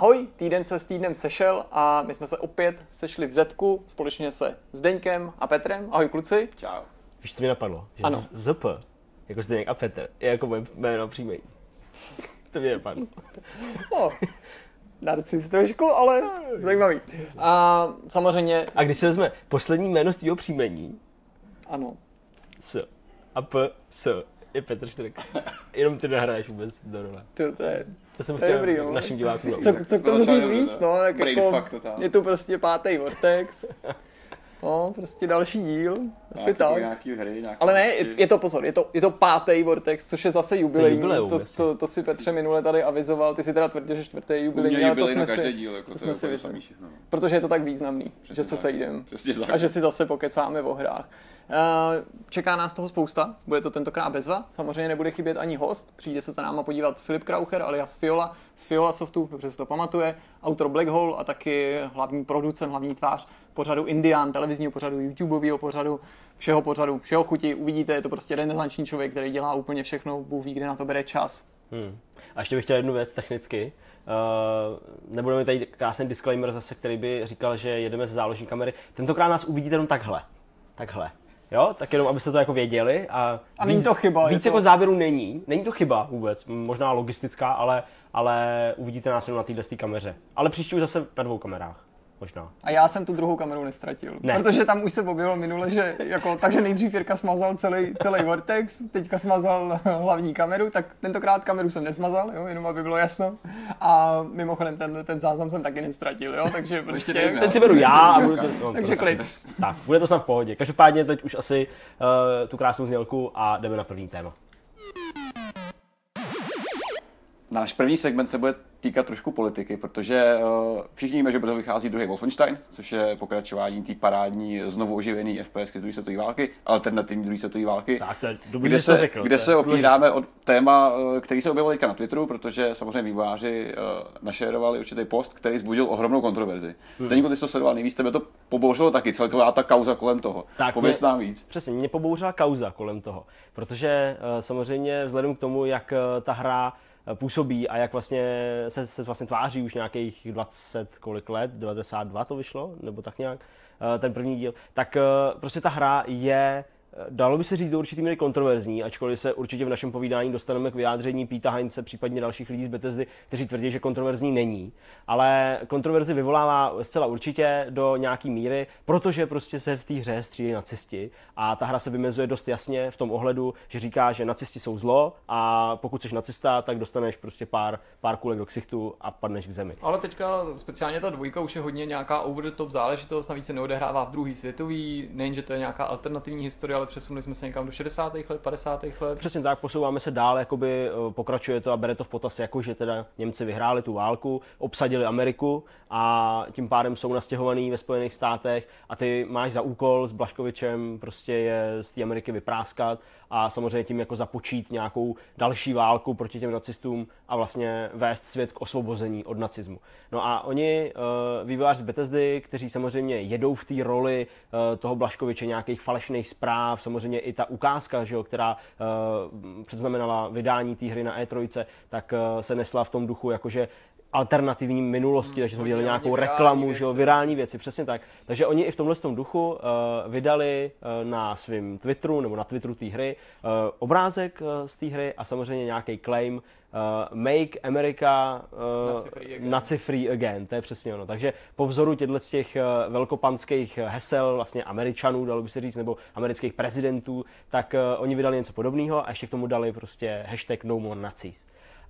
Ahoj, týden se s týdnem sešel a my jsme se opět sešli v Zetku společně se Zdeňkem a Petrem. Ahoj kluci. Čau. Víš, co mi napadlo? Že Ano. z- ZP, jako Zdeněk a Petr, je jako moje jméno příjmení. To mě napadlo. No, narcis trošku, ale zajímavý. A samozřejmě, A když se vezme poslední jméno z tvého příjmení, ano, S a P, S, je Petr Štrek. Jenom ty nehraješ vůbec do role. to, to je, To jsem To je chtěl dobrý, no. našim divákům co, co k tomu říct to víc, no, tak Brain jako, fuck totál. je tu prostě pátý Vortex. No, prostě další díl, asi tak. Nějaký hry, nějaký Ale ne, prostě- je, je to pozor, je to, je to pátý Vortex, což je zase jubilejní. jubileum, to, to, to, si Petře minule tady avizoval, ty si teda tvrdil, že čtvrtý jubilejní, ale to jubilej jsme si, každý díl, jako to jsme je si všechno. no. protože je to tak významný, že se tak. sejdeme Přesně tak. a že si zase pokecáme o hrách. Eh, Čeká nás toho spousta, bude to tentokrát bezva, samozřejmě nebude chybět ani host, přijde se za náma podívat Filip Kraucher alias Fiola z Fiola Softu, dobře se to pamatuje, autor Black Hole a taky hlavní producent, hlavní tvář pořadu Indian, televizního pořadu, YouTubeového pořadu, všeho pořadu, všeho chuti, uvidíte, je to prostě renesanční člověk, který dělá úplně všechno, Bůh ví, kde na to bere čas. Hmm. A ještě bych chtěl jednu věc technicky. Uh, nebudeme tady krásný disclaimer zase, který by říkal, že jedeme ze záložní kamery. Tentokrát nás uvidíte jenom takhle. Takhle. Jo, tak jenom abyste to jako věděli. A, A není to chyba, Víc to- jako záběru není. Není to chyba vůbec. Možná logistická, ale, ale uvidíte nás jenom na téhle kameře. Ale příště už zase na dvou kamerách. Možná. A já jsem tu druhou kameru nestratil, Ne. protože tam už se objevilo minule, že jako, takže nejdřív Jirka smazal celý, celý Vortex, teďka smazal hlavní kameru, tak tentokrát kameru jsem nesmazal, jo, jenom aby bylo jasno. A mimochodem ten, ten záznam jsem taky nestratil, jo, takže prostě... Ten si beru já a budu to, no, Takže prostě. klid. Tak, bude to snad v pohodě. Každopádně teď už asi uh, tu krásnou znělku a jdeme na první téma. Náš první segment se bude týkat trošku politiky, protože uh, všichni víme, že brzo vychází druhý Wolfenstein, což je pokračování té parádní znovu oživený FPS z druhé světové války, alternativní druhé světové války. Tak, to je dobrý, kde se, řekl. kde se opíráme o téma, eh, který se objevil teďka na Twitteru, protože samozřejmě vývojáři uh, našerovali určitý post, který zbudil ohromnou kontroverzi. Hmm. Zdeníku, ty jsi to sledoval nejvíc, tebe to pobouřilo taky, celková ta kauza kolem toho. Tak, Pověz mě- nám víc. Přesně, mě pobouřila kauza kolem toho, protože uh, samozřejmě vzhledem k tomu, jak uh, ta hra působí a jak vlastně se, se vlastně tváří už nějakých 20 kolik let, 92 to vyšlo, nebo tak nějak, uh, ten první díl, tak uh, prostě ta hra je eh, Dalo by se říct do určitý míry kontroverzní, ačkoliv se určitě v našem povídání dostaneme k vyjádření Píta Heinze, případně dalších lidí z Bethesdy, kteří tvrdí, že kontroverzní není. Ale kontroverzi vyvolává zcela určitě do nějaký míry, protože prostě se v té hře střílejí nacisti a ta hra se vymezuje dost jasně v tom ohledu, že říká, že nacisti jsou zlo a pokud jsi nacista, tak dostaneš prostě pár, pár kulek do ksichtu a padneš k zemi. Ale teďka speciálně ta dvojka už je hodně nějaká over the top záležitost, navíc se neodehrává v druhý světový, nejen, že to je nějaká alternativní historie, ale přesunuli jsme se někam do 60. let, 50. let. Přesně tak, posouváme se dál, jakoby eh, pokračuje to a bere to v potaz jako, že teda Němci vyhráli tu válku, obsadili Ameriku a tím pádem jsou nastěhovaný ve Spojených státech a ty máš za úkol s Blaškovičem prostě je z té Ameriky vypráskat a samozřejmě tím jako započít nějakou další válku proti těm nacistům a vlastně vést svět k osvobození od nacismu. No a oni, uh, vývojáři Bethesdy, kteří samozřejmě jedou v té roli uh, toho Blaškoviče, nějakých falešných zpráv, samozřejmě i ta ukázka, že jo, která uh, předznamenala vydání té hry na E3, tak se nesla v tom duchu, jakože alternativní minulosti, takže jsme viděli nějakou reklamu, že jo, věci. virální věci, přesně tak. Takže oni i v tomhle tom duchu uh, vydali uh, na svém Twitteru nebo na Twitteru té hry uh, obrázek uh, z té hry a samozřejmě nějaký claim uh, Make America uh, Nazi-free again. Nazi-free again, to je přesně ono. Takže po vzoru těchto těch uh, velkopanských hesel, vlastně Američanů, dalo by se říct, nebo amerických prezidentů, tak uh, oni vydali něco podobného a ještě k tomu dali prostě hashtag no more Nazis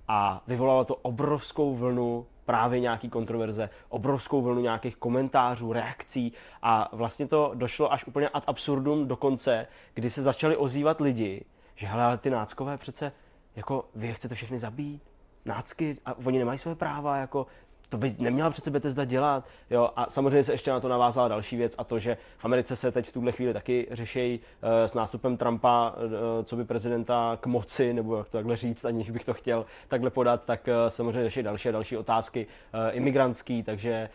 a vyvolalo to obrovskou vlnu právě nějaký kontroverze, obrovskou vlnu nějakých komentářů, reakcí a vlastně to došlo až úplně ad absurdum do konce, kdy se začali ozývat lidi, že hele, ale ty náckové přece, jako vy je chcete všechny zabít, nácky, a oni nemají své práva, jako to by neměla přece Bethesda dělat. Jo? A samozřejmě se ještě na to navázala další věc a to, že v Americe se teď v tuhle chvíli taky řeší uh, s nástupem Trumpa, uh, co by prezidenta k moci, nebo jak to takhle říct, aniž bych to chtěl takhle podat, tak uh, samozřejmě řeší další a další otázky uh, imigrantský, takže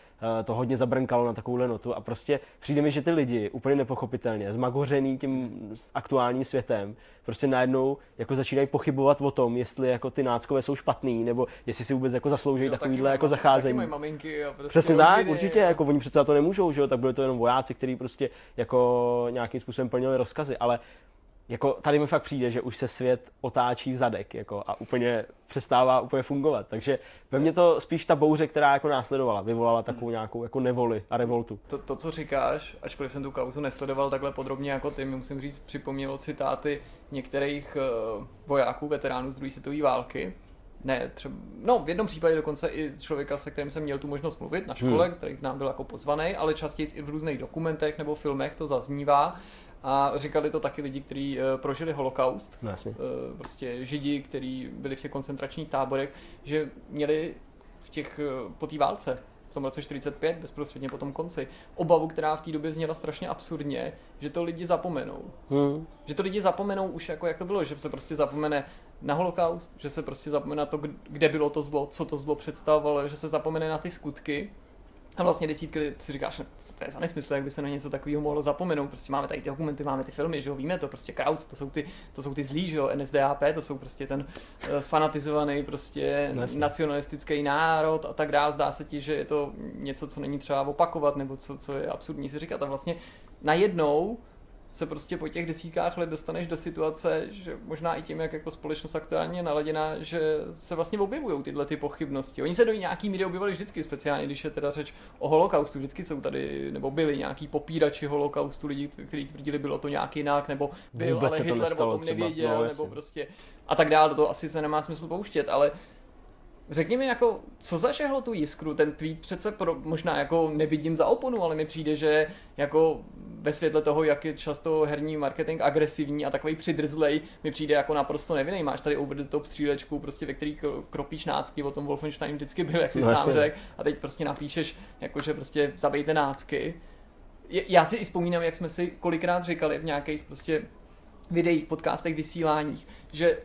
to hodně zabrnkalo na takovouhle notu a prostě přijde mi, že ty lidi úplně nepochopitelně, zmagořený tím aktuálním světem, prostě najednou jako začínají pochybovat o tom, jestli jako ty náckové jsou špatný, nebo jestli si vůbec jako zaslouží takovýhle jako zacházení. Taky maminky a prostě Přesně tak, určitě, jako oni přece to nemůžou, že jo, tak byly to jenom vojáci, kteří prostě jako nějakým způsobem plnili rozkazy, ale jako tady mi fakt přijde, že už se svět otáčí v zadek jako, a úplně přestává úplně fungovat. Takže ve mně to spíš ta bouře, která jako následovala, vyvolala takovou nějakou jako nevoli a revoltu. To, to co říkáš, ačkoliv jsem tu kauzu nesledoval takhle podrobně jako ty, musím říct, připomnělo citáty některých uh, vojáků, veteránů z druhé světové války, ne, třeba, no v jednom případě dokonce i člověka, se kterým jsem měl tu možnost mluvit na škole, hmm. který k nám byl jako pozvaný, ale častěji i v různých dokumentech nebo filmech to zaznívá. A říkali to taky lidi, kteří uh, prožili holokaust, no, uh, prostě židi, kteří byli v těch koncentračních táborech, že měli v těch, uh, po té válce, v tom roce 45, bezprostředně po tom konci, obavu, která v té době zněla strašně absurdně, že to lidi zapomenou. Hmm. Že to lidi zapomenou už jako jak to bylo, že se prostě zapomene na holokaust, že se prostě zapomene na to, kde bylo to zlo, co to zlo představovalo, že se zapomene na ty skutky a vlastně desítky let si říkáš, to je za nesmysl, jak by se na něco takového mohlo zapomenout. Prostě máme tady ty dokumenty, máme ty filmy, že jo, víme to, prostě Krauts, to jsou ty, to jsou ty zlí, že jo, NSDAP, to jsou prostě ten uh, sfanatizovaný prostě Nesmí. nacionalistický národ a tak dále. Zdá se ti, že je to něco, co není třeba opakovat, nebo co, co je absurdní si říkat. A vlastně najednou se prostě po těch desítkách let dostaneš do situace, že možná i tím, jak jako společnost aktuálně je naladěná, že se vlastně objevují tyhle ty pochybnosti. Oni se do nějaký míry objevovali vždycky, speciálně když je teda řeč o holokaustu. Vždycky jsou tady, nebo byli nějaký popírači holokaustu, lidi, kteří tvrdili, bylo to nějak jinak, nebo byl, Vůbec ale Hitler o tom nevěděl, no, nebo prostě a tak dále. To asi se nemá smysl pouštět, ale Řekni mi, jako, co zažehlo tu jiskru? Ten tweet přece pro, možná jako nevidím za oponu, ale mi přijde, že jako ve světle toho, jak je často herní marketing agresivní a takový přidrzlej, mi přijde jako naprosto nevinný. Máš tady over the top střílečku, prostě ve který kropíš nácky, o tom Wolfenstein vždycky byl, jak si no, sám řekl, a teď prostě napíšeš, jakože prostě zabejte nácky. Já si i vzpomínám, jak jsme si kolikrát říkali v nějakých prostě videích, podcastech, vysíláních, že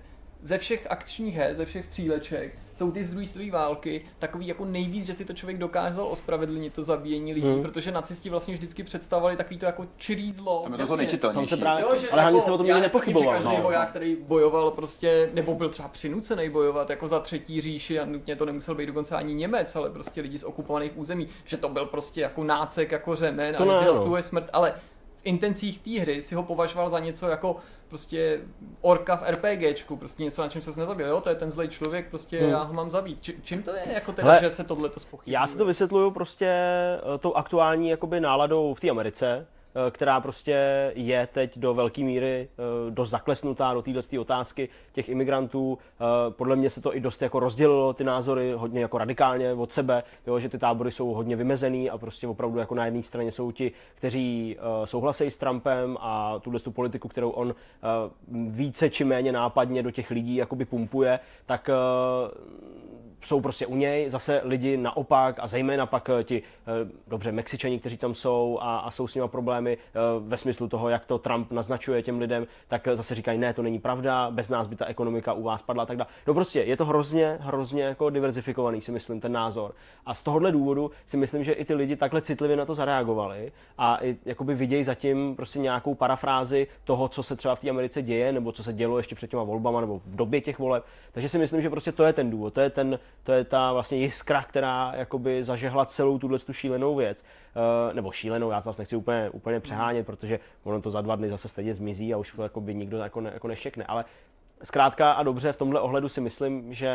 ze všech akčních her, ze všech stříleček, jsou ty z druhé světové války takový jako nejvíc, že si to člověk dokázal ospravedlnit to zabíjení lidí, hmm. protože nacisti vlastně vždycky představovali takový to jako čirý zlo. Tam je to nejčitelnější. se právě, jo, že ale hlavně jako, se o tom nikdy nepochyboval. Každý no. voják, který bojoval prostě, nebo byl třeba přinucený bojovat jako za třetí říši a nutně to nemusel být dokonce ani Němec, ale prostě lidi z okupovaných území, že to byl prostě jako nácek, jako řemen to a ne, no. smrt, ale v intencích té hry si ho považoval za něco jako prostě orka v RPGčku, prostě něco, na čem se nezabil, jo, to je ten zlej člověk, prostě hmm. já ho mám zabít. Či, čím to je, jako teda, Hele, že se tohle to spochybňuje? Já si to vysvětluju prostě eh, tou aktuální jakoby náladou v té Americe, která prostě je teď do velké míry eh, dost zaklesnutá do této otázky těch imigrantů. Eh, podle mě se to i dost jako rozdělilo ty názory hodně jako radikálně od sebe, jo, že ty tábory jsou hodně vymezený a prostě opravdu jako na jedné straně jsou ti, kteří souhlasí s Trumpem a tuhle tu politiku, kterou on více či méně nápadně do těch lidí jakoby pumpuje, tak jsou prostě u něj, zase lidi naopak a zejména pak eh, ti eh, dobře Mexičani, kteří tam jsou a, a jsou s nimi problémy eh, ve smyslu toho, jak to Trump naznačuje těm lidem, tak zase říkají, ne, to není pravda, bez nás by ta ekonomika u vás padla a tak dále. No prostě je to hrozně, hrozně jako diverzifikovaný, si myslím, ten názor. A z tohohle důvodu si myslím, že i ty lidi takhle citlivě na to zareagovali a i jakoby vidějí zatím prostě nějakou parafrázi toho, co se třeba v té Americe děje, nebo co se dělo ještě před těma volbama, nebo v době těch voleb. Takže si myslím, že prostě to je ten důvod, to je ten to je ta vlastně jiskra, která jakoby zažehla celou tuhle tu šílenou věc. Uh, nebo šílenou, já to vlastně nechci úplně, úplně přehánět, protože ono to za dva dny zase stejně zmizí a už to jakoby nikdo jako, ne, jako nešekne. Ale zkrátka a dobře v tomhle ohledu si myslím, že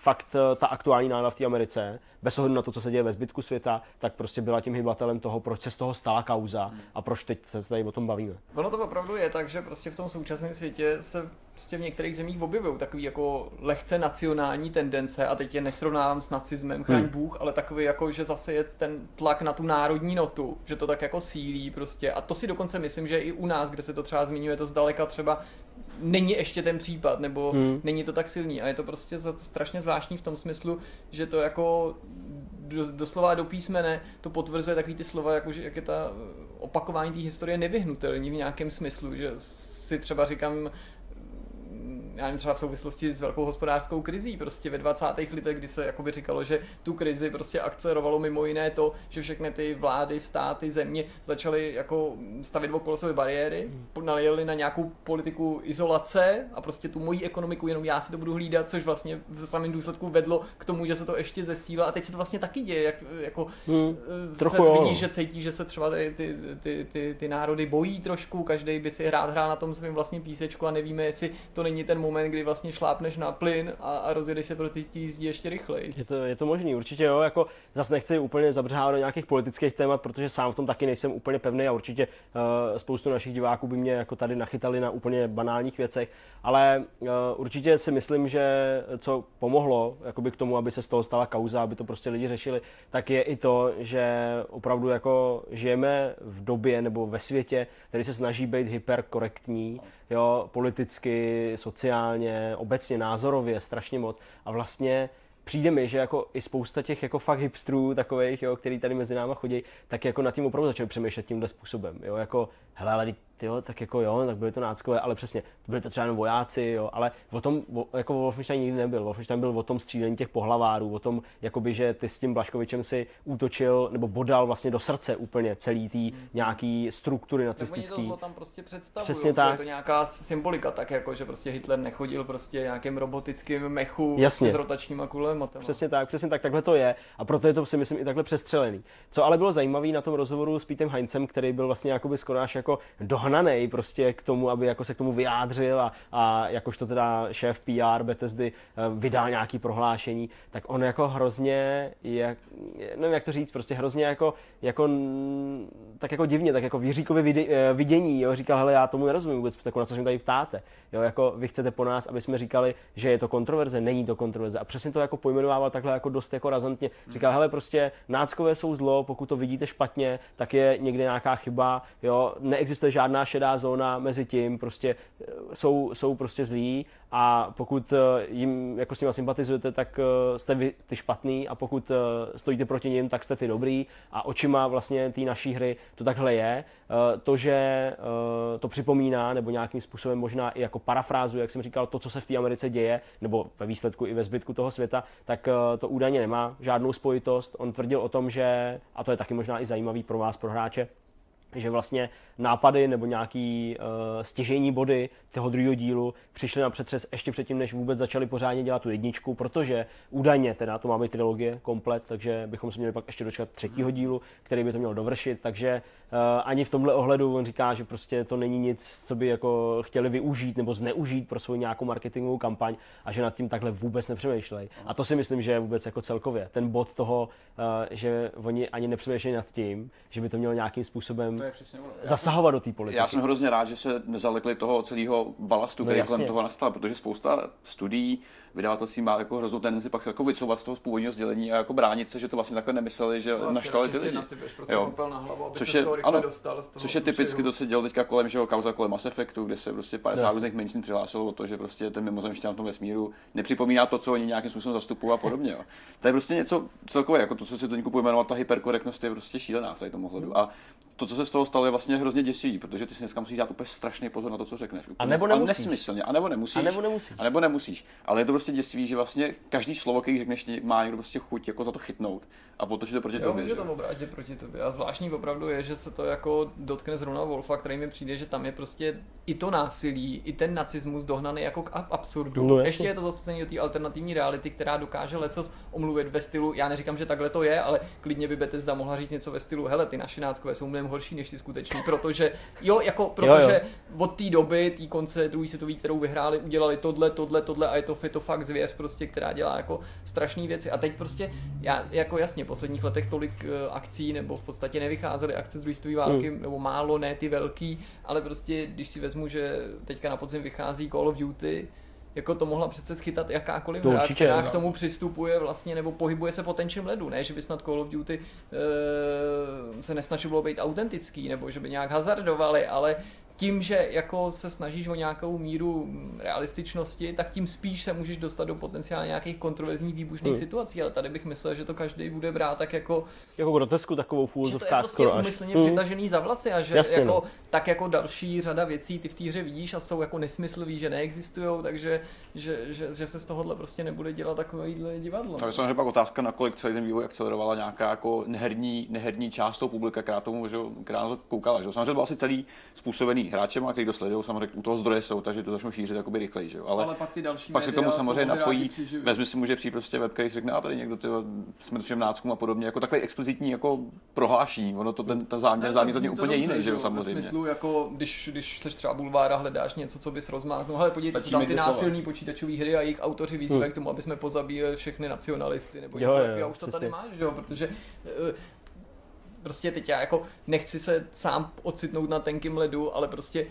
fakt eh, ta aktuální nálada v té Americe, bez ohledu na to, co se děje ve zbytku světa, tak prostě byla tím hybatelem toho, proč se z toho stala kauza a proč teď se tady o tom bavíme. Ono to opravdu je tak, že prostě v tom současném světě se prostě v některých zemích objevují takový jako lehce nacionální tendence a teď je nesrovnávám s nacismem, chraň hmm. Bůh, ale takový jako, že zase je ten tlak na tu národní notu, že to tak jako sílí prostě a to si dokonce myslím, že i u nás, kde se to třeba zmiňuje, to zdaleka třeba není ještě ten případ, nebo hmm. není to tak silný a je to prostě strašně zvláštní v tom smyslu, že to jako doslova do písmene to potvrzuje takový ty slova, jako že jak je ta opakování té historie nevyhnutelný v nějakém smyslu, že si třeba říkám, já nevím, třeba v souvislosti s velkou hospodářskou krizí, prostě ve 20. letech, kdy se jakoby říkalo, že tu krizi prostě akcelerovalo mimo jiné to, že všechny ty vlády, státy, země začaly jako stavit okolo sebe bariéry, nalijeli na nějakou politiku izolace a prostě tu moji ekonomiku jenom já si to budu hlídat, což vlastně v samém důsledku vedlo k tomu, že se to ještě zesílilo a teď se to vlastně taky děje, jak jako Hmm, eh, trochu se vidí, že cítí, že se třeba ty, ty, ty, ty, ty národy bojí trošku, každý by si hrát hrál na tom svém vlastně písečku a nevíme, jestli to není ten moment, kdy vlastně šlápneš na plyn a, a rozjedeš se pro ty jízdí ještě rychleji. Je to, je to možný, určitě jo, jako zase nechci úplně zabřávat do nějakých politických témat, protože sám v tom taky nejsem úplně pevný a určitě uh, spoustu našich diváků by mě jako tady nachytali na úplně banálních věcech, ale uh, určitě si myslím, že co pomohlo jakoby k tomu, aby se z toho stala kauza, aby to prostě lidi řešili, tak je i to, že opravdu jako žijeme v době nebo ve světě, který se snaží být hyperkorektní, jo, politicky, sociálně, obecně, názorově, strašně moc. A vlastně přijde mi, že jako i spousta těch jako fakt hipstrů takových, jo, který tady mezi náma chodí, tak jako nad tím opravdu začali přemýšlet tímhle způsobem, jo, jako hele, ale jo, tak jako jo, tak byly to náckové, ale přesně, byli to třeba jenom vojáci, jo, ale o tom, o, jako Wolfenstein nikdy nebyl. Wolfenstein byl o tom střílení těch pohlavárů, o tom, jakoby, že ty s tím Blaškovičem si útočil nebo bodal vlastně do srdce úplně celý tý nějaký struktury Tak oni to nacistický. tam prostě představují, Přesně že tak. je to nějaká symbolika, tak jako, že prostě Hitler nechodil prostě nějakým robotickým mechu Jasně. s rotačníma kulematama. Přesně tak, přesně tak, takhle to je a proto je to si myslím i takhle přestřelený. Co ale bylo zajímavé na tom rozhovoru s Pítem Heincem, který byl vlastně jakoby skoro až jako dohnaný prostě k tomu, aby jako se k tomu vyjádřil a, a jakožto teda šéf PR Bethesdy eh, vydal nějaký prohlášení, tak on jako hrozně, jak, nevím jak to říct, prostě hrozně jako, jako tak jako divně, tak jako v Jiříkově vide- eh, vidění, jo, říkal, hele, já tomu nerozumím vůbec, tak na co se mě tady ptáte, jo, jako vy chcete po nás, aby jsme říkali, že je to kontroverze, není to kontroverze. A přesně to jako pojmenovával takhle jako dost jako razantně, říkal, hele, prostě náckové jsou zlo, pokud to vidíte špatně, tak je někde nějaká chyba, jo, neexistuje žádná šedá zóna mezi tím, prostě eh, jsou, jsou prostě zlí a pokud eh, jim jako s nimi sympatizujete, tak eh, jste vy ty špatný a pokud stojíte proti nim, tak jste ty dobrý a očima vlastně té naší hry to takhle je. To, že to připomíná nebo nějakým způsobem možná i jako parafrázu, jak jsem říkal, to, co se v té Americe děje, nebo ve výsledku i ve zbytku toho světa, tak to údajně nemá žádnou spojitost. On tvrdil o tom, že, a to je taky možná i zajímavý pro vás, pro hráče, že vlastně nápady nebo nějaký uh, stěžení body toho druhého dílu přišly na přetřes ještě předtím, než vůbec začali pořádně dělat tu jedničku, protože údajně teda to má být trilogie komplet, takže bychom se měli pak ještě dočkat třetího dílu, který by to měl dovršit, takže ani v tomhle ohledu on říká, že prostě to není nic, co by jako chtěli využít nebo zneužít pro svou nějakou marketingovou kampaň a že nad tím takhle vůbec nepřemýšlej. A to si myslím, že je vůbec jako celkově ten bod toho, uh, že oni ani nepřemýšlejí nad tím, že by to mělo nějakým způsobem zasahovat do té politiky. Já jsem hrozně rád, že se nezalekli toho celého balastu, No který jasně. kolem toho nastal, protože spousta studií, vydavatelství má jako hroznou tendenci pak se jako vycouvat z toho z původního sdělení a jako bránit se, že to vlastně takhle nemysleli, že Vlastně naštvali ty lidi. prostě Jo. na hlavu, aby Což se je- z toho ano, dostal. Z toho Což je typicky to se dělo teďka kolem, že jo, kauza kolem Mass Effectu, kde se prostě 50 Jasně. různých menšin přihlásilo o to, že prostě ten mimozemšťan v tom vesmíru nepřipomíná to, co oni nějakým způsobem zastupují a podobně. Jo. To je prostě něco celkové, jako to, co si to někdo pojmenoval, ta hyperkorektnost je prostě šílená v tady tom ohledu. A to, co se z toho stalo, je vlastně hrozně děsivý, protože ty si dneska musíš dát úplně strašný pozor na to, co řekneš. Úplně, A nebo nemusíš. nesmyslně, a nebo nemusíš. A nebo nemusíš. A nebo nemusíš. Ale je to prostě děsivý, že vlastně každý slovo, který řekneš, má někdo prostě chuť jako za to chytnout a potočit to proti Jo, tobě. že to obrátit proti tobě. A zvláštní opravdu je, že se to jako dotkne zrovna Wolfa, který mi přijde, že tam je prostě i to násilí, i ten nacismus dohnaný jako k ab- absurdu. No. Ještě je to zasazení do té alternativní reality, která dokáže lecos omluvit ve stylu, já neříkám, že takhle to je, ale klidně by Bethesda mohla říct něco ve stylu, hele, ty naše náckové jsou mnohem horší než ty skuteční, protože, jo, jako, protože od té doby, té konce druhé světové, kterou vyhráli, udělali tohle, tohle, tohle a je to, je to fakt zvěř, prostě, která dělá jako strašné věci. A teď prostě, já, jako jasně, posledních letech tolik eh, akcí, nebo v podstatě nevycházely akce z druhé světové války, Hmm. nebo málo, ne ty velký, ale prostě, když si vezmu, že teďka na podzim vychází Call of Duty, jako to mohla přece schytat jakákoliv hra, která no. k tomu přistupuje vlastně, nebo pohybuje se po tenčím ledu, ne, že by snad Call of Duty e, se nesnažilo být autentický, nebo že by nějak hazardovali, ale tím, že jako se snažíš o nějakou míru realističnosti, tak tím spíš se můžeš dostat do potenciálně nějakých kontroverzních výbušných hmm. situací, ale tady bych myslel, že to každý bude brát tak jako... Jako grotesku takovou v že to je prostě umyslně hmm. přitažený za vlasy a že Jasně, jako, no. tak jako další řada věcí ty v té hře vidíš a jsou jako nesmyslivý, že neexistují, takže že, že, že, se z tohohle prostě nebude dělat takovýhle divadlo. To je samozřejmě pak otázka, nakolik celý ten vývoj akcelerovala nějaká jako neherní, neherní část toho publika, která tomu, že, která na to koukala. Že? Samozřejmě byl asi celý způsobený hráčem, a kteří to sledují, samozřejmě u toho zdroje jsou, takže to začnou šířit jakoby rychleji. Že? Ale, ale, pak ty další pak se tomu samozřejmě napojí, vezmi si může přijít prostě web, který řekne, a tady někdo ty, jsme všem náckům a podobně, jako takový explicitní jako prohlášení. Ono to ten, ten záměr, záměr je úplně jiný, že jo, samozřejmě. V smyslu, jako když, když seš třeba bulvára, hledáš něco, co bys rozmáznul, ale podívejte se tam ty násilní počítačové hry a jejich autoři vyzývají hmm. k tomu, aby jsme pozabíjeli všechny nacionalisty nebo jo, něco, jo, a už to tady máš, že jo, protože eh, prostě teď já jako nechci se sám ocitnout na tenkým ledu, ale prostě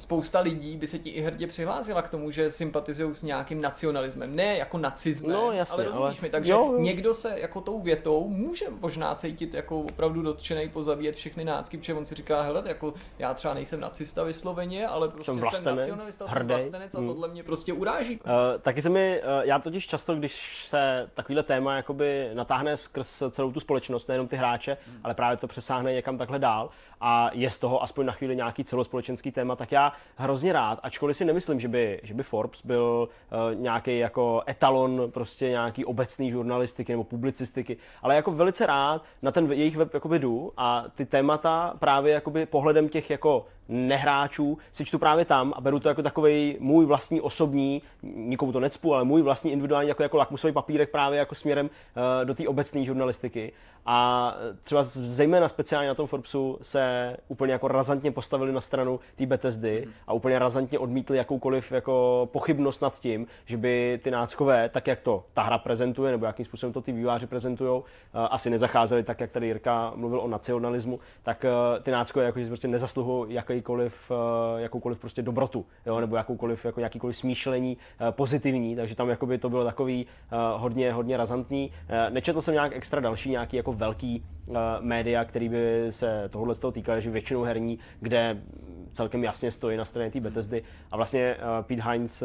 spousta lidí by se ti i hrdě přihlásila k tomu, že sympatizují s nějakým nacionalismem. Ne jako nacismem, no, jasně, ale rozumíš ale... mi. Takže jo, jo. někdo se jako tou větou může možná cítit jako opravdu dotčený pozabíjet všechny nácky, protože on si říká, hele, jako já třeba nejsem nacista vysloveně, ale prostě jsem, jsem nacionalista, hrdý. jsem vlastenec a hmm. tohle mě prostě uráží. Uh, taky se mi, uh, já totiž často, když se takovýhle téma jakoby natáhne skrz celou tu společnost, nejenom ty hráče, hmm. ale právě to přesáhne někam takhle dál a je z toho aspoň na chvíli nějaký celospolečenský téma, tak já hrozně rád, ačkoliv si nemyslím, že by, že by Forbes byl uh, nějaký jako etalon prostě nějaký obecný žurnalistiky nebo publicistiky, ale jako velice rád na ten jejich web jakoby jdu a ty témata právě jakoby pohledem těch jako nehráčů si čtu právě tam a beru to jako takový můj vlastní osobní, nikomu to necpu, ale můj vlastní individuální jako, jako lakmusový papírek právě jako směrem uh, do té obecné žurnalistiky. A třeba zejména speciálně na tom Forbesu se úplně jako razantně postavili na stranu té Bethesdy mm. a úplně razantně odmítli jakoukoliv jako pochybnost nad tím, že by ty náckové, tak jak to ta hra prezentuje, nebo jakým způsobem to ty výváři prezentují, uh, asi nezacházeli tak, jak tady Jirka mluvil o nacionalismu, tak uh, ty náckové jako, že prostě nezasluhují jakýkoliv, uh, jakoukoliv prostě dobrotu, jo, nebo jakoukoliv, jako jakýkoliv smýšlení uh, pozitivní, takže tam jakoby to bylo takový uh, hodně, hodně razantní. Nečetl jsem nějak extra další nějaký jako velký média, který by se tohohle z toho týkal, že většinou herní, kde celkem jasně stojí na straně té Bethesdy. A vlastně Pete Hines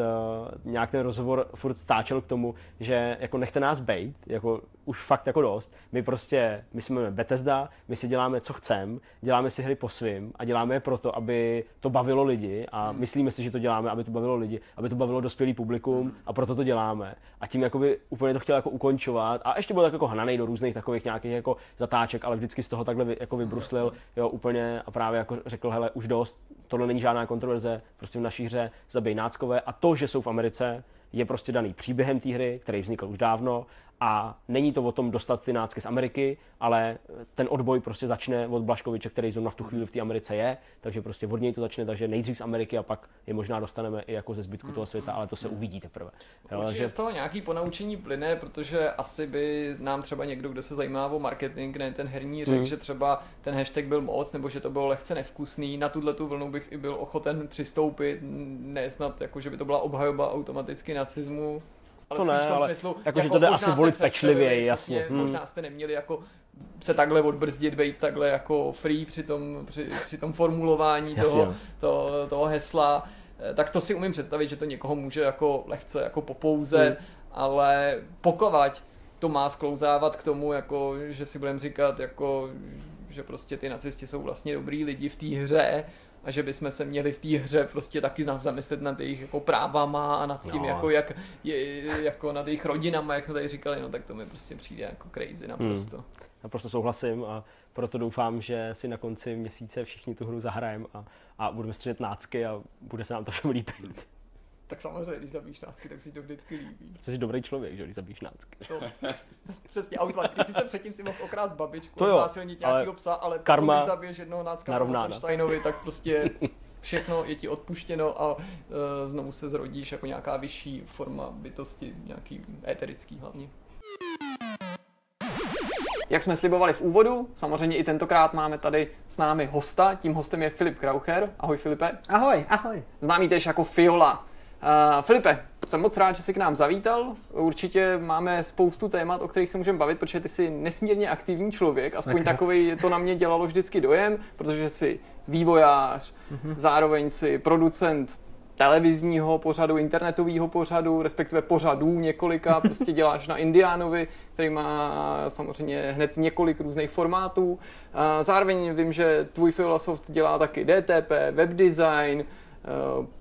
nějak ten rozhovor furt stáčel k tomu, že jako nechte nás bejt, jako už fakt jako dost. My prostě, my jsme Bethesda, my si děláme, co chceme, děláme si hry po svým a děláme je proto, aby to bavilo lidi a hmm. myslíme si, že to děláme, aby to bavilo lidi, aby to bavilo dospělý publikum a proto to děláme. A tím jakoby úplně to chtěl jako ukončovat a ještě byl tak jako hnanej do různých takových nějakých jako zatáček, ale vždycky z toho takhle jako vybruslil, jo, úplně a právě jako řekl, hele, už dost, tohle není žádná kontroverze, prostě v naší hře zabij náckové a to, že jsou v Americe, je prostě daný příběhem té hry, který vznikl už dávno a není to o tom dostat ty nácky z Ameriky, ale ten odboj prostě začne od Blaškoviče, který zrovna v tu chvíli v té Americe je, takže prostě od něj to začne, takže nejdřív z Ameriky a pak je možná dostaneme i jako ze zbytku toho světa, ale to se uvidí teprve. Jo, Určitě že... z toho nějaký ponaučení plyne, protože asi by nám třeba někdo, kdo se zajímá o marketing, ne ten herní, řekl, hmm. že třeba ten hashtag byl moc, nebo že to bylo lehce nevkusný. Na tuhle tu vlnu bych i byl ochoten přistoupit, ne snad jako, že by to byla obhajoba automaticky nacismu, ale to ne, ale smyslu, jako, že to jde asi volit pečlivěji, jasně. Hmm. Možná jste neměli jako se takhle odbrzdit, být takhle jako free při tom, při, při tom formulování toho, to, toho hesla, eh, tak to si umím představit, že to někoho může jako lehce jako popouzet, hmm. ale pokovať to má sklouzávat k tomu, jako, že si budeme říkat, jako, že prostě ty nacisti jsou vlastně dobrý lidi v té hře, a že bychom se měli v té hře prostě taky zamyslet nad jejich jako právama a nad tím, no. jako, jak, je, jako nad jejich rodinama, jak jsme tady říkali, no tak to mi prostě přijde jako crazy naprosto. Hmm. Naprosto souhlasím a proto doufám, že si na konci měsíce všichni tu hru zahrajeme a, a budeme střílet nácky a bude se nám to všem líbit. Tak samozřejmě, když zabíjíš nácky, tak si to vždycky líbí. Jsi dobrý člověk, že když zabíjíš nácky. To, přesně, automaticky. Sice předtím si mohl okrát babičku, to jo, násilnit nějakýho psa, ale karma pokud zabiješ jednoho nácka Wolfensteinovi, tak prostě všechno je ti odpuštěno a uh, znovu se zrodíš jako nějaká vyšší forma bytosti, nějaký éterický hlavně. Jak jsme slibovali v úvodu, samozřejmě i tentokrát máme tady s námi hosta. Tím hostem je Filip Kraucher. Ahoj Filipe. Ahoj, ahoj. Známý tež jako Fiola. Uh, Filipe, jsem moc rád, že jsi k nám zavítal. Určitě máme spoustu témat, o kterých se můžeme bavit, protože ty jsi nesmírně aktivní člověk. Aspoň Tak takový to na mě dělalo vždycky dojem, protože jsi vývojář, Mhm. zároveň si producent televizního pořadu, internetového pořadu, respektive pořadů několika, prostě děláš na Indiánovi, který má samozřejmě hned několik různých formátů. Zároveň vím, že tvůj Filosoft dělá taky DTP, webdesign,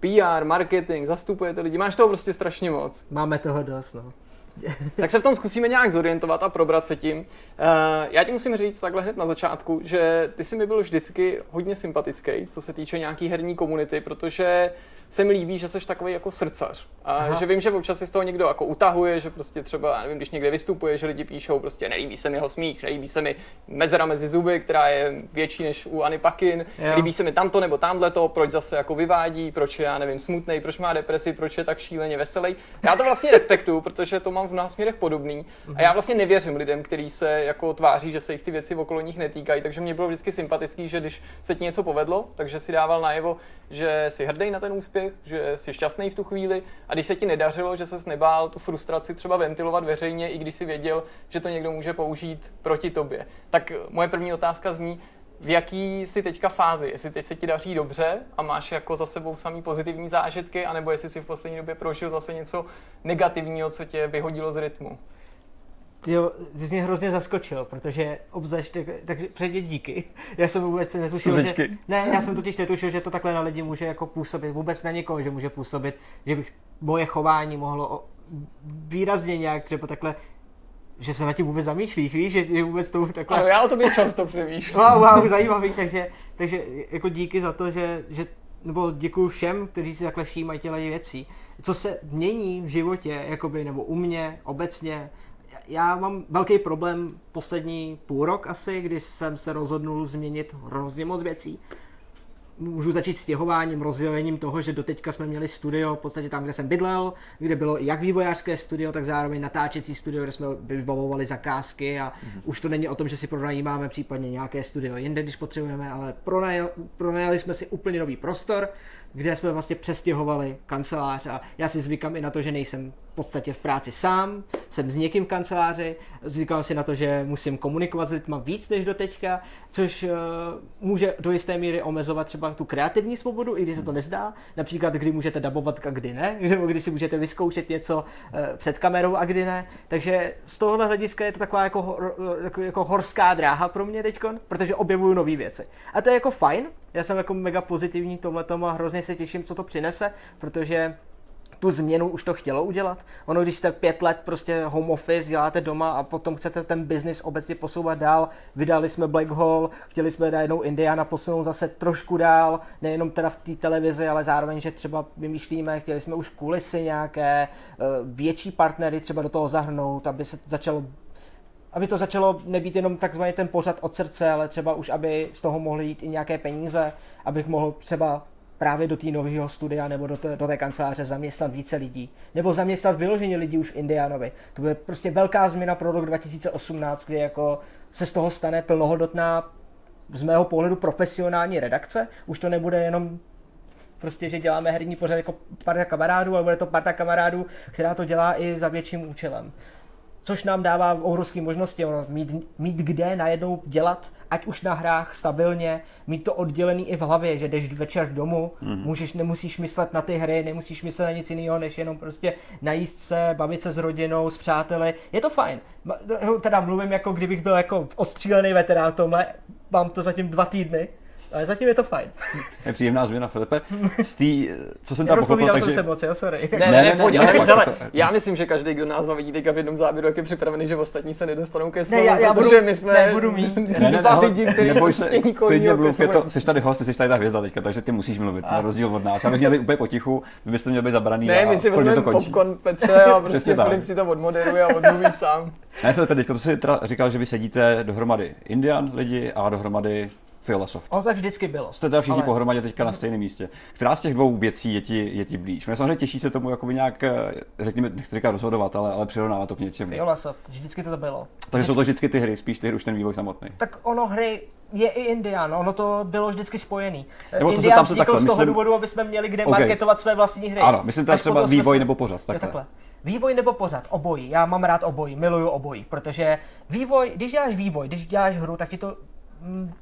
PR, marketing, zastupujete lidi, máš toho prostě strašně moc. Máme toho dost, no. Tak se v tom zkusíme nějak zorientovat a probrat se tím. Eh, Já ti musím říct takhle hned na začátku, že ty jsi mi byl vždycky hodně sympatický, co se týče nějaký herní komunity, protože se mi líbí, že jsi takový jako srdcař. A Aha. že vím, že občas si z toho někdo jako utahuje, že prostě třeba, já nevím, když někde vystupuje, že lidi píšou, prostě nelíbí se mi jeho smích, nelíbí se mi mezera mezi zuby, která je větší než u Ani Pakin, Jo. líbí se mi tamto nebo tamhle to, proč zase jako vyvádí, proč je, já nevím, smutný, proč má depresi, proč je tak šíleně veselý. Já to vlastně respektuju, protože to mám v násměrech podobný. A já vlastně nevěřím lidem, kteří se jako tváří, že se jich ty věci okolo nich netýkají. Takže mě bylo vždycky sympatický, že když se ti něco povedlo, takže si dával najevo, že jsi hrdý na ten úspěch, že jsi šťastný v tu chvíli. A když se ti nedařilo, že ses nebál tu frustraci třeba ventilovat veřejně, i když si věděl, že to někdo může použít proti tobě. Tak moje první otázka zní, v jaký jsi teďka fázi? Jestli teď se ti daří dobře a máš jako za sebou samý pozitivní zážitky, anebo jestli si v poslední době prožil zase něco negativního, co tě vyhodilo z rytmu? Ty jo, ty jsi mě hrozně zaskočil, protože obzvlášť, tak, takže předně díky. Já jsem vůbec netušil, že, ne, já jsem totiž netušil, že to takhle na lidi může jako působit, vůbec na někoho, že může působit, že bych moje chování mohlo o- výrazně nějak třeba takhle, že se na tím vůbec zamýšlíš, víš, že, že vůbec to takhle... Ano, já o tobě často přemýšlím. Wow, wow, zajímavý, takže, takže jako díky za to, že, že nebo děkuji všem, kteří si takhle všímají těle věcí. Co se mění v životě, jakoby, nebo u mě, obecně, já mám velký problém poslední půl rok asi, kdy jsem se rozhodnul změnit hrozně moc věcí. Můžu začít stěhováním, rozdělením toho, že doteďka jsme měli studio v podstatě tam, kde jsem bydlel, kde bylo jak vývojářské studio, tak zároveň natáčecí studio, kde jsme vybavovali zakázky a mm-hmm. už to není o tom, že si pronajímáme případně nějaké studio jinde, když potřebujeme, ale pronajali, pronajali jsme si úplně nový prostor, kde jsme vlastně přestěhovali kancelář a já si zvykám i na to, že nejsem v podstatě v práci sám, jsem s někým v kanceláři, zvykám si na to, že musím komunikovat s lidmi víc než do teďka, což uh, může do jisté míry omezovat třeba tu kreativní svobodu, i když se to nezdá, například kdy můžete dabovat a kdy ne, nebo kdy si můžete vyzkoušet něco uh, před kamerou a kdy ne, takže z tohohle hlediska je to taková jako, hor, jako, jako horská dráha pro mě teďkon, protože objevuju nové věci. A to je jako fajn, já jsem jako mega pozitivní tomhle a hrozně se těším, co to přinese, protože tu změnu už to chtělo udělat. Ono, když jste pět let prostě home office, děláte doma a potom chcete ten biznis obecně posouvat dál, vydali jsme Black Hole, chtěli jsme najednou Indiana posunout zase trošku dál, nejenom teda v té televizi, ale zároveň, že třeba vymýšlíme, chtěli jsme už kulisy nějaké, eh, větší partnery třeba do toho zahrnout, aby se začalo aby to začalo nebýt jenom takzvaný ten pořad od srdce, ale třeba už, aby z toho mohly jít i nějaké peníze, abych mohl třeba právě do té nového studia nebo do té, do té kanceláře zaměstnat více lidí. Nebo zaměstnat vyloženě lidí už Indianovi. To bude prostě velká změna pro rok 2018, kdy jako se z toho stane plnohodnotná z mého pohledu profesionální redakce. Už to nebude jenom prostě, že děláme herní pořad jako parta kamarádů, ale bude to parta kamarádů, která to dělá i za větším účelem což nám dává obrovské možnosti, ono, mít, mít kde najednou dělat, ať už na hrách stabilně, mít to oddělený i v hlavě, že jdeš večer domů, mm-hmm. můžeš, nemusíš myslet na ty hry, nemusíš myslet na nic jiného, než jenom prostě najíst se, bavit se s rodinou, s přáteli, je to fajn. Teda mluvím jako kdybych byl jako odstřílený veterán tomhle, mám to zatím dva týdny, ale zatím je to fajn. Je příjemná změna, Filipe. Z tý, co jsem tam pochopil, takže... jsem se moc, jo, sorry. Ne, Ne, ne, ne, ne, ne, pojď, ne, ale ne, ale to- já myslím, že každý, kdo nás vidí teďka v jednom záběru, jak je připravený, že ostatní se nedostanou ke slovu, Ne, já- já protože budu- my jsme ne, budu mít. Ne, ne, dva lidi, kteří neboj se, prostě nikoho klidně mluv, je to, jsi tady host, ty jsi tady ta hvězda teďka, takže ty musíš mluvit, na rozdíl od nás. Já bych měl být úplně potichu, vy byste měli být zabraný Ne, my si vezmeme popcorn Petře a prostě. Filip si to odmoderuje a odmluví sám. Ne, Filipe, teďka to si teda říkal, že vy sedíte dohromady Indian lidi a dohromady Filosoft. Ono to tak vždycky bylo. Jste teda všichni Ale- pohromadě teďka na stejném místě. Která z těch dvou věcí je ti, je ti blíž? Mě samozřejmě těší se tomu jakoby nějak, eh, řekněme, nechci říkat rozhodovat, ale, ale přirovnávat to k něčemu. Fiolasoft, vždycky to bylo. Takže jsou to vždycky ty hry, spíš ty hry už ten vývoj samotný. Tak ono hry, je i Indian, ono to bylo vždycky spojený. Nebo to se Indian tam se takhle, z toho myslím- důvodu, aby jsme měli kde OK. marketovat své vlastní hry. Ano, myslím teda třeba jsme vývoj se- nebo pořad, takhle. takhle. Vývoj nebo pořad, obojí. Já mám rád obojí, miluju obojí, protože vývoj, když děláš vývoj, když děláš hru, tak ti to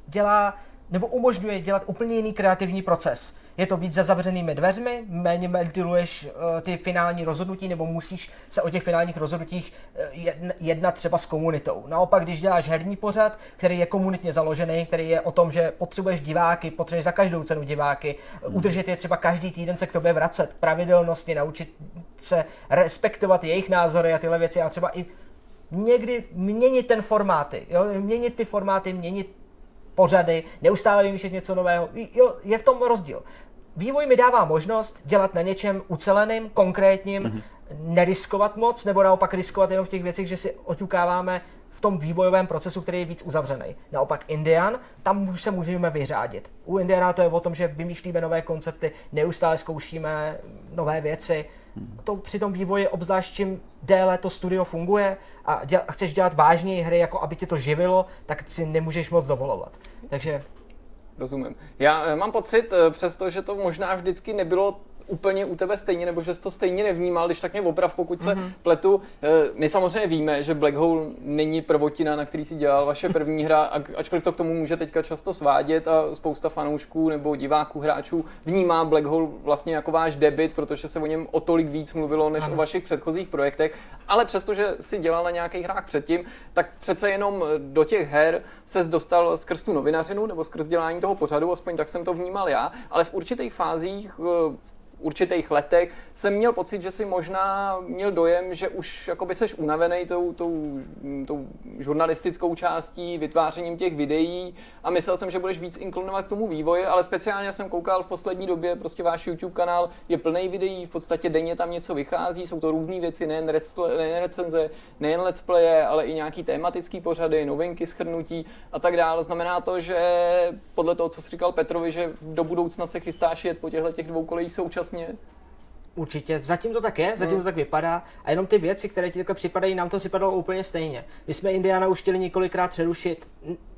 dělá nebo umožňuje dělat úplně jiný kreativní proces. Je to víc za zavřenými dveřmi, méně ventiluješ uh, ty finální rozhodnutí, nebo musíš se o těch finálních rozhodnutích uh, jedn- jednat třeba s komunitou. Naopak, když děláš herní pořad, který je komunitně založený, který je o tom, že potřebuješ diváky, potřebuješ za každou cenu diváky, hmm. udržet je třeba každý týden se k tobě vracet, pravidelnostně naučit se respektovat jejich názory a tyhle věci a třeba i někdy měnit ten formáty, jo? měnit ty formáty, měnit pořady, neustále vymýšlet něco nového. Jo, je v tom rozdíl. Vývoj mi dává možnost dělat na něčem uceleným, konkrétním, mm-hmm. neriskovat moc, nebo naopak riskovat jenom v těch věcech, že si oťukáváme v tom vývojovém procesu, který je víc uzavřený. Naopak Indian, tam už se můžeme vyřádit. U Indiana to je o tom, že vymýšlíme nové koncepty, neustále zkoušíme nové věci. To při tom vývoji, obzvlášť čím déle to studio funguje a, děl, a chceš dělat vážněji hry, jako aby tě to živilo, tak si nemůžeš moc dovolovat. Takže Rozumím. Já eh, mám pocit, eh, přesto, že to možná vždycky nebylo úplně u tebe stejně, nebo že jsi to stejně nevnímal, když tak mě oprav, pokud se Mhm. mm-hmm. pletu. Eh, My samozřejmě víme, že Black Hole není prvotina, na který si dělal vaše první hra, ačkoliv to k tomu může teďka často svádět a spousta fanoušků nebo diváků, hráčů vnímá Black Hole vlastně jako váš debit, protože se o něm o tolik víc mluvilo než Ano. o vašich předchozích projektech, ale přestože si dělal na nějakých hrách předtím, tak přece jenom do těch her se dostal skrz tu novinařinu nebo skrz dělání toho pořadu, aspoň tak jsem to vnímal já, ale v určitých fázích eh, určitých letech jsem měl pocit, že si možná měl dojem, že už jakoby seš unavený tou, tou, tou žurnalistickou částí, vytvářením těch videí a myslel jsem, že budeš víc inklinovat k tomu vývoji, ale speciálně jsem koukal v poslední době, prostě váš YouTube kanál je plný videí, v podstatě denně tam něco vychází, jsou to různé věci, nejen, recle, nejen recenze, nejen let's playe, ale i nějaký tematický pořady, novinky, schrnutí a tak dále. Znamená to, že podle toho, co jsi říkal Petrovi, že do budoucna se chystáš jet po těchto těch dvou kolejích současně? Určitě, zatím to tak je, zatím Hmm. to tak vypadá a jenom ty věci, které ti takhle připadají, nám to připadalo úplně stejně. My jsme Indiana už chtěli několikrát přerušit,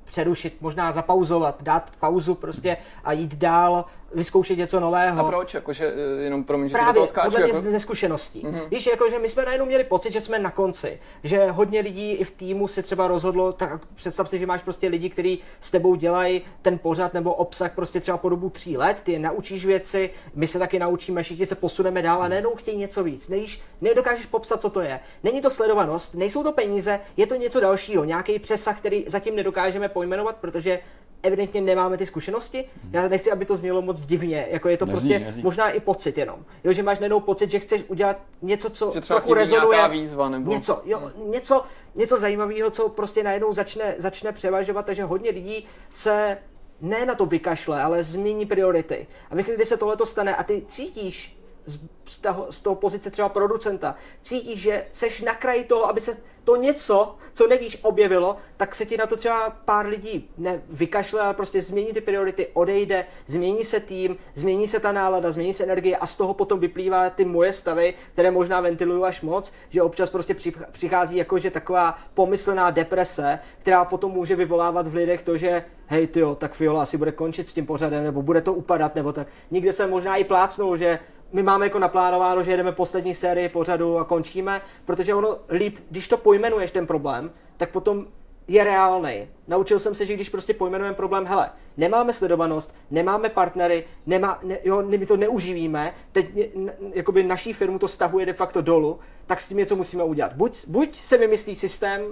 přerušit, možná zapauzovat, dát pauzu prostě a jít dál, vyzkoušet něco nového. A proč? Jakože eh, jenom promiň, že ti do Právě toho skáču. podle mě Jako... z neskušeností. Mm-hmm. Víš, jako, že my jsme najednou měli pocit, že jsme na konci. Že hodně lidí i v týmu si třeba rozhodlo, tak představ si, že máš prostě lidi, kteří s tebou dělají ten pořad nebo obsah prostě třeba po dobu tří let, ty je naučíš věci, my se taky naučíme, všichni se posuneme dál a najednou chtějí něco víc. Nevíš, nedokážeš popsat, co to je. Není to sledovanost, nejsou to peníze, je to něco dalšího, nějaký přesah, který zatím nedokážeme pojmenovat, protože evidentně nemáme ty zkušenosti. Já nechci, aby to znělo moc divně, jako je to Nezní, prostě nezní. možná i pocit jenom. Jo, že máš najednou pocit, že chceš udělat něco, co Že třeba trochu rezonuje. výzva nebo... Něco, jo, něco, něco zajímavého, co prostě najednou začne, začne převažovat, takže hodně lidí se ne na to vykašle, ale změní priority. A ve chvíli, kdy se tohle stane a ty cítíš z, z, toho, z toho pozice třeba producenta, cítíš, že seš na kraji toho, aby se to něco, co nevíš, objevilo, tak se ti na to třeba pár lidí nevykašle, ale prostě změní ty priority, odejde, změní se tým, změní se ta nálada, změní se energie a z toho potom vyplývá ty moje stavy, které možná ventiluju až moc, že občas prostě přich- přichází jakože taková pomyslná deprese, která potom může vyvolávat v lidech to, že hej tyjo, tak Fiola asi bude končit s tím pořadem, nebo bude to upadat, nebo tak. Nikde se možná i plácnou, že my máme jako naplánováno, že jedeme poslední sérii pořadu a končíme, protože ono líp, když to pojmenuješ ten problém, tak potom je reálný. Naučil jsem se, že když prostě pojmenujeme problém, hele, nemáme sledovanost, nemáme partnery, nemá, ne, jo, ne, my to neuživíme, teď mě- n- jakoby naší firmu to stahuje de facto dolů, tak s tím něco musíme udělat. Buď, buď se vymyslí systém,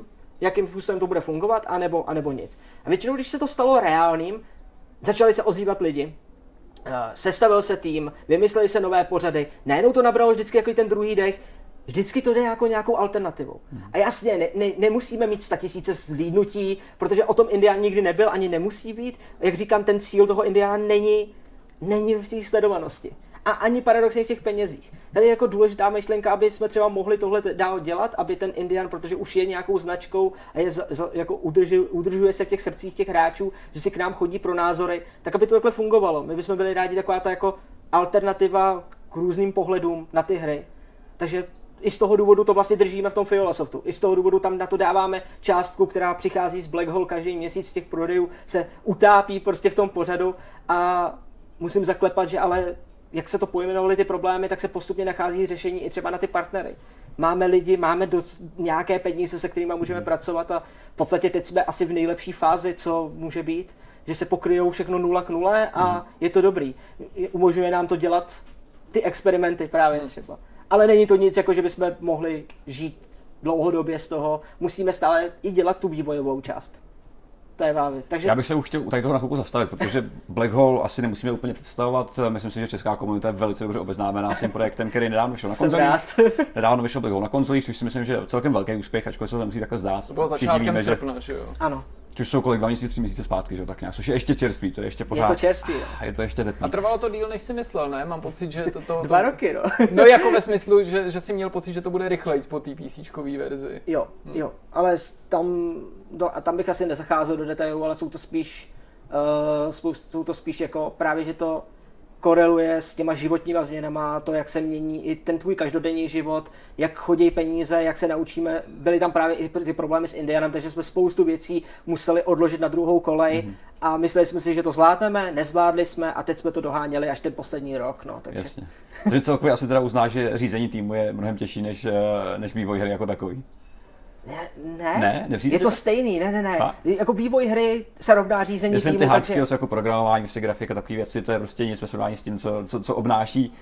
jakým způsobem to bude fungovat, anebo, anebo nic. A většinou, když se to stalo reálným, začali se ozývat lidi, sestavil se tým, vymysleli se nové pořady, najednou to nabralo vždycky jako ten druhý dech, vždycky to jde jako nějakou alternativou. A jasně, ne, ne, nemusíme mít tisíce zlídnutí, protože o tom Indián nikdy nebyl, ani nemusí být. Jak říkám, ten cíl toho Indiána není, není v té sledovanosti. A ani paradoxně v těch penězích. Tady je jako důležitá myšlenka, aby jsme třeba mohli tohle dál dělat, aby ten Indian, protože už je nějakou značkou a je za, za, jako udržuje, udržuje se v těch srdcích těch hráčů, že si k nám chodí pro názory, tak aby to takhle fungovalo. My bychom byli rádi taková ta jako alternativa k různým pohledům na ty hry. Takže i z toho důvodu to vlastně držíme v tom Fiola Softu. I z toho důvodu tam na to dáváme částku, která přichází z Black Hole každý měsíc těch prodejů, se utápí prostě v tom pořadu a musím zaklepat, že ale jak se to pojmenovaly ty problémy, tak se postupně nachází řešení i třeba na ty partnery. Máme lidi, máme dost, nějaké peníze, se kterými můžeme hmm. pracovat a v podstatě teď jsme asi v nejlepší fázi, co může být, že se pokryjou všechno nula k nule a hmm. je to dobrý. Umožňuje nám to dělat ty experimenty právě hmm. třeba. Ale není to nic, jako že bychom mohli žít dlouhodobě z toho. Musíme stále i dělat tu vývojovou část. To je právě. Takže... Já bych se chtěl u tady toho na chvilku zastavit, protože Black Hole asi nemusíme úplně představovat. Myslím si, že česká komunita je velice dobře obeznámená s tím projektem, který nedávno vyšel na konzolích. nedávno vyšel Black Hole na konzolích, což si myslím, že je celkem velký úspěch, ačkoliv se to nemusí takhle zdát. To bylo začátkem srpna, že jo? Ano. Což jsou kolik, dva měsíce, tři měsíce zpátky, že tak nějak, což je ještě čerstvý, to je ještě pořád. Je to čerstvý, jo. Je to ještě teplý. A trvalo to díl, než si myslel, ne? Mám pocit, že to... to, Dva roky, no. no jako ve smyslu, že, že jsi měl pocit, že to bude rychleji po té PC verzi. Jo, hmm. jo, ale tam, do, a tam bych asi nezacházel do detailů, ale jsou to spíš, uh, jsou to spíš jako právě, že to koreluje s těma životníma změnama, to, jak se mění i ten tvůj každodenní život, jak chodí peníze, jak se naučíme. Byly tam právě i ty problémy s Indianem, takže jsme spoustu věcí museli odložit na druhou kolej mm-hmm. a mysleli jsme si, že to zvládneme, nezvládli jsme a teď jsme to doháněli až ten poslední rok. No, takže... Jasně. Takže celkově asi teda uznáš, že řízení týmu je mnohem těžší než, eh, než vývoj hry jako takový. Ne, ne, ne je to tak? stejný, ne, ne, ne. Ha? Jako vývoj hry se rovná řízení Myslím, týmu. ty hard skills jako programování, prostě grafika, takové věci, to je prostě nic ve srovnání s tím, co, co, co obnáší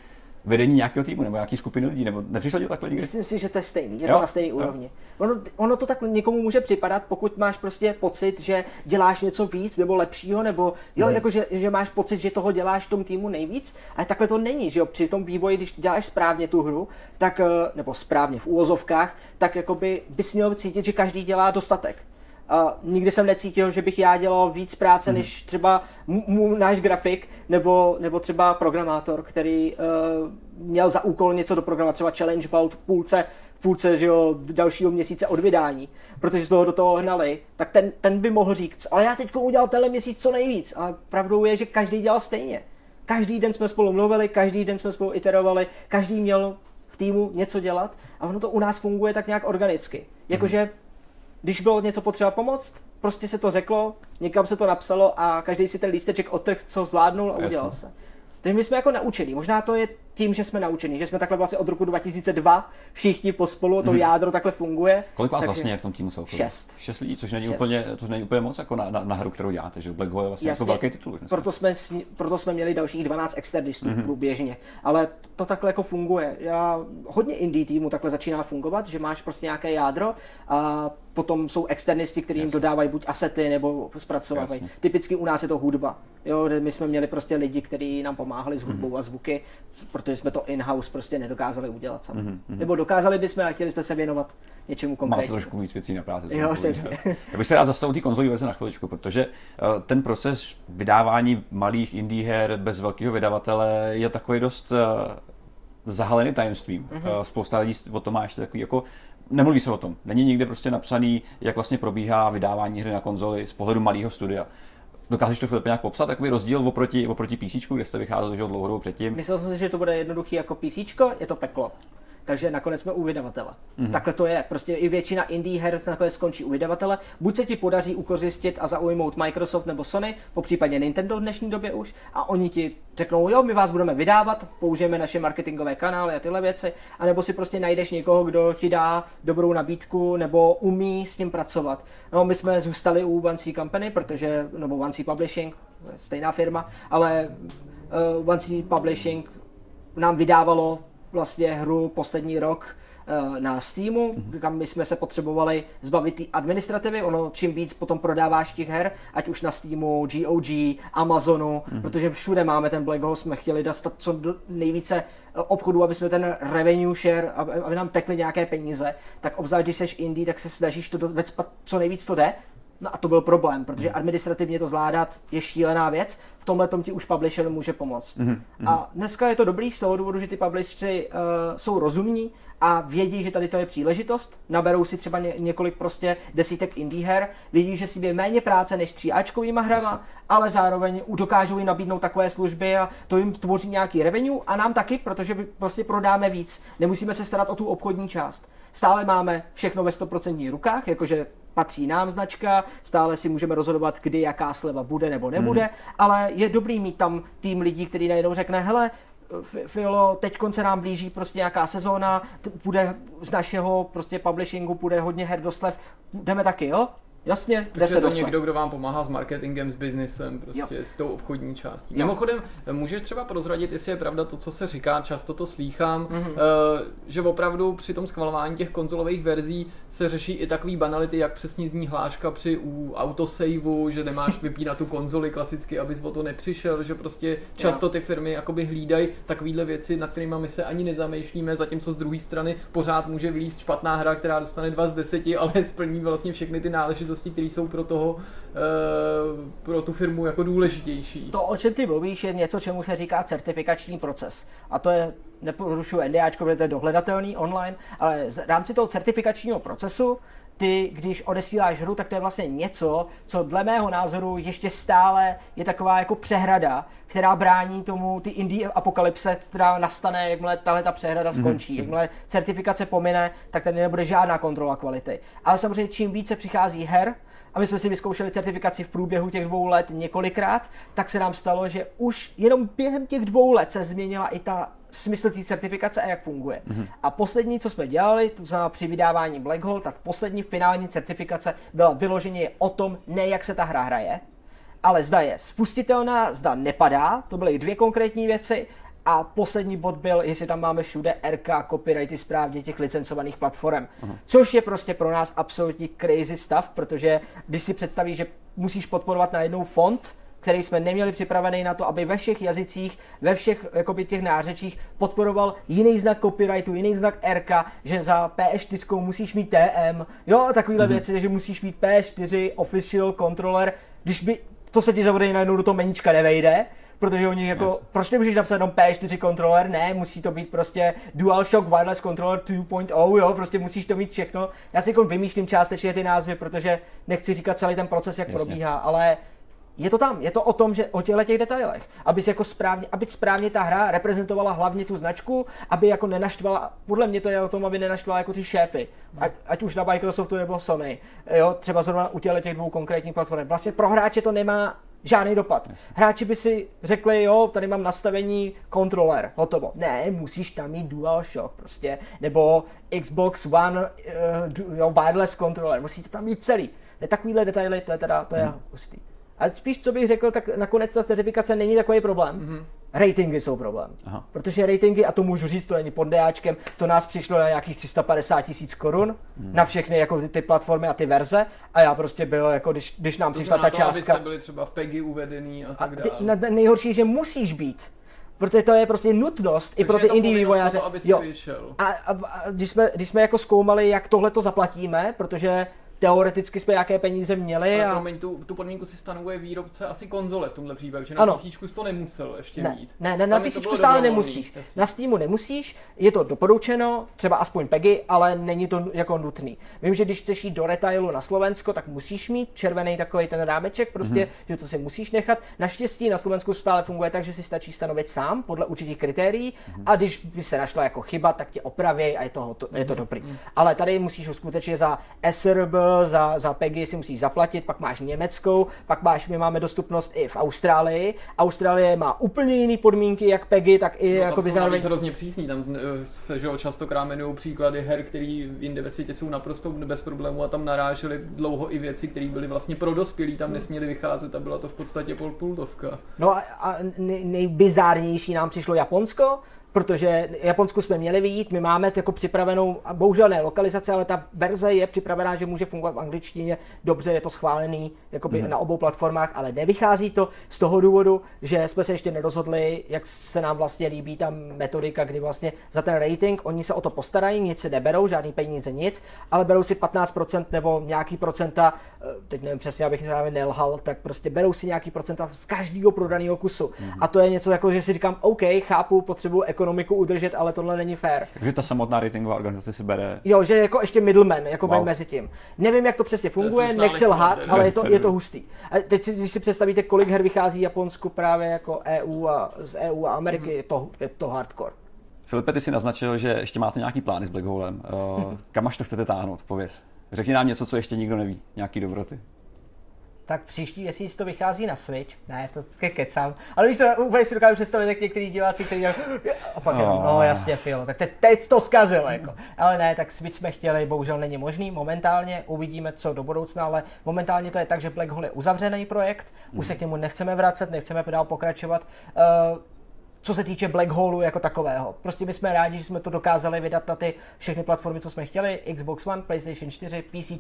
vedení nějakého týmu nebo nějaký skupiny lidí, nebo nepřišlo ti takhle nikdy? Myslím si, že to je stejný, je jo? to na stejné úrovni. Ono, ono to tak někomu může připadat, pokud máš prostě pocit, že děláš něco víc nebo lepšího, nebo jo, ne. jako že, že, máš pocit, že toho děláš v tom týmu nejvíc, ale takhle to není, že jo, při tom vývoji, když děláš správně tu hru, tak, eh, nebo správně v úvozovkách, tak jakoby bys měl cítit, že každý dělá dostatek. A nikdy jsem necítil, že bych já dělal víc práce, mm. než třeba m- náš grafik, nebo, nebo třeba programátor, který uh, měl za úkol něco doprogramovat, třeba challenge belt v půlce, v půlce že jo, dalšího měsíce od vydání, protože jsme ho do toho hnali, tak ten, ten by mohl říct, ale já teď udělal tenhle měsíc co nejvíc. A pravdou je, že každý dělal stejně. Každý den jsme spolu mluvili, každý den jsme spolu iterovali, každý měl v týmu něco dělat a ono to u nás funguje tak nějak organicky. Jakože mm když bylo něco potřeba pomoct, prostě se to řeklo, někam se to napsalo a každý si ten lísteček odtrh, co zvládnul a udělal se. Takže my jsme jako naučení. Možná to je tím, že jsme naučení, že jsme takhle vlastně od roku 2002 všichni pospolu, to mm-hmm. jádro takhle funguje. Kolik vás vlastně je v tom týmu celkově? Šest. Šest lidí, což není, Šest. úplně, to není úplně moc jako na, na, na hru, kterou děláte, že Black Hole je vlastně jako Jasně, jako velký titul. Proto jsme, proto jsme měli dalších 12 externistů mm-hmm. průběžně, ale to takhle jako funguje. Já, hodně indie týmu takhle začíná fungovat, že máš prostě nějaké jádro a potom jsou externisti, kteří jim dodávají buď asety nebo zpracovávají. Typicky u nás je to hudba. Jo, my jsme měli prostě lidi, kteří nám pomáhali s hudbou mm-hmm. a zvuky, protože jsme to in-house prostě nedokázali udělat sami. Mm-hmm. Nebo dokázali bychom a chtěli jsme se věnovat něčemu konkrétnímu. Má trošku víc věcí na práci. Jo, přesně. Já bych se rád zastavil té konzolí verze na chviličku, protože uh, ten proces vydávání malých indie her bez velkého vydavatele je takový dost uh, zahalený tajemstvím. Mm-hmm. Spousta lidí o tom má ještě takový jako nemluví se o tom. Není nikde prostě napsaný, jak vlastně probíhá vydávání hry na konzoli z pohledu malého studia. Dokážeš to Filip nějak popsat, takový rozdíl oproti, oproti PC, kde jste vycházeli že dlouho předtím? Myslel jsem si, že to bude jednoduchý jako PC, je to peklo takže nakonec jsme u vydavatele. Mm-hmm. Takhle to je. Prostě i většina indie her nakonec skončí u vydavatele. Buď se ti podaří ukořistit a zaujmout Microsoft nebo Sony, po případě Nintendo v dnešní době už, a oni ti řeknou, jo, my vás budeme vydávat, použijeme naše marketingové kanály a tyhle věci, anebo si prostě najdeš někoho, kdo ti dá dobrou nabídku nebo umí s tím pracovat. No, my jsme zůstali u One C Company, protože, nebo One C Publishing, stejná firma, ale uh, One C Publishing nám vydávalo vlastně hru poslední rok eh, na Steamu, kam my jsme se potřebovali zbavit té administrativy, ono čím víc potom prodáváš těch her, ať už na Steamu, GOG, Amazonu, mm-hmm. protože všude máme ten Black Hole, jsme chtěli dostat co do nejvíce eh, obchodů, aby jsme ten revenue share, aby, aby nám tekly nějaké peníze, tak obzvlášť, když jsi indie, tak se snažíš to vecpat co nejvíc to jde, No a to byl problém, protože mhm. administrativně to zvládat je šílená věc, v tomhle tom ti už publisher může pomoct. Mm-hmm. A dneska je to dobrý z toho důvodu, že ty publishery uh, jsou rozumní a vědí, že tady to je příležitost, naberou si třeba ně, několik prostě desítek indie her, vědí, že si je méně práce než tříáčkovýma hrama, ale zároveň dokážou jim nabídnout takové služby a to jim tvoří nějaký revenue a nám taky, protože prostě prodáme víc. Nemusíme se starat o tu obchodní část. Stále máme všechno ve 100% rukách, jakože patří nám značka, stále si můžeme rozhodovat, kdy jaká sleva bude nebo nebude, mm. ale je dobrý mít tam tým lidí, který najednou řekne, hele, Filo, teď se nám blíží prostě nějaká sezóna, bude z našeho prostě publishingu, bude hodně her do slev, jdeme taky, jo? Jasně, kde se to dosled. někdo, kdo vám pomáhá s marketingem, s biznesem, prostě jo. s tou obchodní částí. Jo. Mimochodem, můžeš třeba prozradit, jestli je pravda to, co se říká, často to slýchám, mm-hmm. že opravdu při tom schvalování těch konzolových verzí se řeší i takový banality, jak přesně zní hláška při u autosaveu, že nemáš vypínat tu konzoli klasicky, abys o to nepřišel, že prostě často ty firmy jakoby hlídají takovéhle věci, na kterými my se ani nezamýšlíme, zatímco z druhé strany pořád může vylíst špatná hra, která dostane 2 z 10, ale splní vlastně všechny ty náležitosti záležitosti, které jsou pro toho, eh, pro tu firmu jako důležitější. To, o čem ty mluvíš, je něco, čemu se říká certifikační proces. A to je, neporušuju NDAčko, protože to je dohledatelný online, ale v rámci toho certifikačního procesu ty, když odesíláš hru, tak to je vlastně něco, co dle mého názoru ještě stále je taková jako přehrada, která brání tomu ty indie apokalypse, která nastane, jakmile tahle ta přehrada mhm, skončí. Mm-hmm. Jakmile certifikace pomine, tak tady nebude žádná kontrola kvality. Ale samozřejmě čím více přichází her, a my jsme si vyzkoušeli certifikaci v průběhu těch dvou let několikrát, tak se nám stalo, že už jenom během těch dvou let se změnila i ta smysl té certifikace a jak funguje. Mm-hmm. A poslední, co jsme dělali, to znamená při vydávání Black Hole, tak poslední finální certifikace byla vyloženě o tom, ne jak se ta hra hraje, ale zda je spustitelná, zda nepadá, to byly dvě konkrétní věci, a poslední bod byl, jestli tam máme všude RK, copyrighty správně těch licencovaných platform. Uh-huh. Což je prostě pro nás absolutní crazy stav, protože když si představíš, že musíš podporovat najednou fond, který jsme neměli připravený na to, aby ve všech jazycích, ve všech jakoby, těch nářečích podporoval jiný znak copyrightu, jiný znak RK, že za PS4 musíš mít TM, jo, takovýhle mm-hmm. věci, že musíš mít PS4 official controller, když by to se ti zavede najednou do toho meníčka nevejde, protože oni jako, yes. proč nemůžeš napsat jenom P4 controller, ne, musí to být prostě DualShock Wireless Controller 2.0, jo, prostě musíš to mít všechno. Já si jako vymýšlím částečně ty názvy, protože nechci říkat celý ten proces, jak Jasně. probíhá, ale je to tam, je to o tom, že o těchto těch detailech, aby jako správně, aby správně ta hra reprezentovala hlavně tu značku, aby jako nenaštvala, podle mě to je o tom, aby nenaštvala jako ty šéfy, ať, ať už na Microsoftu nebo Sony, jo, třeba zrovna u těchto těch dvou konkrétních platform. Vlastně pro hráče to nemá žádný dopad. Hráči by si řekli, jo, tady mám nastavení kontroler, hotovo. Ne, musíš tam mít DualShock prostě, nebo Xbox One uh, jo, wireless controller, musíte tam mít celý. Ne, takovýhle detaily, to je teda, to je hmm. hustý. A spíš, co bych řekl, tak nakonec ta certifikace není takový problém. Mm-hmm. Ratingy jsou problém. Aha. Protože ratingy, a to můžu říct, to není pod DAčkem, to nás přišlo na nějakých 350 tisíc korun mm. na všechny jako ty, ty, platformy a ty verze. A já prostě byl, jako když, když nám to přišla ta to, částka. byli třeba v PEGI uvedený a tak dále. A ty, nejhorší, že musíš být protože to je prostě nutnost Takže i pro ty indie vývojáře. Jo. A, a, a když, jsme, když jsme jako zkoumali, jak tohle to zaplatíme, protože teoreticky jsme jaké peníze měli. Ale a... promiň, tu, tu podmínku si stanovuje výrobce asi konzole v tomhle případě, že na ano. PC to nemusel ještě ne, mít. Ne, ne, na PC stále nemusíš. Jasně. Na Steamu nemusíš, je to doporučeno, třeba aspoň PEGI, ale není to jako nutný. Vím, že když chceš jít do retailu na Slovensko, tak musíš mít červený takový ten rámeček, prostě, mm-hmm. že to si musíš nechat. Naštěstí na Slovensku stále funguje tak, že si stačí stanovit sám podle určitých kritérií mm-hmm. a když by se našla jako chyba, tak tě opraví a je to, to, je to mhm. dobrý. Mm-hmm. Ale tady musíš skutečně za SRB, za, za PEGI si musíš zaplatit, pak máš německou, pak máš, my máme dostupnost i v Austrálii. Austrálie má úplně jiné podmínky, jak PEGI, tak i no, jako by zároveň... hrozně přísný, tam se že častokrát jmenují příklady her, které jinde ve světě jsou naprosto bez problému a tam narážely dlouho i věci, které byly vlastně pro dospělí, tam hmm. nesměly vycházet a byla to v podstatě pol pultovka. No a, a nej, nejbizárnější nám přišlo Japonsko, protože Japonsku jsme měli vyjít, my máme jako připravenou, a bohužel ne lokalizace, ale ta verze je připravená, že může fungovat v angličtině, dobře, je to schválený jakoby mm. na obou platformách, ale nevychází to z toho důvodu, že jsme se ještě nerozhodli, jak se nám vlastně líbí ta metodika, kdy vlastně za ten rating oni se o to postarají, nic si neberou, žádný peníze, nic, ale berou si 15% nebo nějaký procenta, eh, teď nevím přesně, abych právě nelhal, tak prostě berou si nějaký procenta z každého prodaného kusu. Mm. A to je něco jako, že si říkám, OK, chápu, potřebuji ekonomiku udržet, ale tohle není fér. Takže ta samotná ratingová organizace si bere. Jo, že jako ještě middleman, jako wow. mezi tím. Nevím, jak to přesně funguje, to nechci lhat, ale je to, je to hustý. A teď si, když si představíte, kolik her vychází Japonsku právě jako EU a z EU a Ameriky, mm-hmm. je, to, je to hardcore. Filipe, ty si naznačil, že ještě máte nějaký plány s Black Holem. Uh, kam až to chcete táhnout, pověz. Řekni nám něco, co ještě nikdo neví, nějaký dobroty tak příští měsíc to vychází na Switch. Ne, to ke kecám. Ale víš to, úplně si dokážu představit, jak některý diváci, kteří a pak no ah. jasně, Filo, tak teď, teď to zkazil, jako. Ale ne, tak Switch jsme chtěli, bohužel není možný momentálně, uvidíme, co do budoucna, ale momentálně to je tak, že Black Hole je uzavřený projekt, už se k němu nechceme vracet, nechceme dál pokračovat. Uh, co se týče Black Hole jako takového. Prostě my jsme rádi, že jsme to dokázali vydat na ty všechny platformy, co jsme chtěli, Xbox One, PlayStation 4, PC,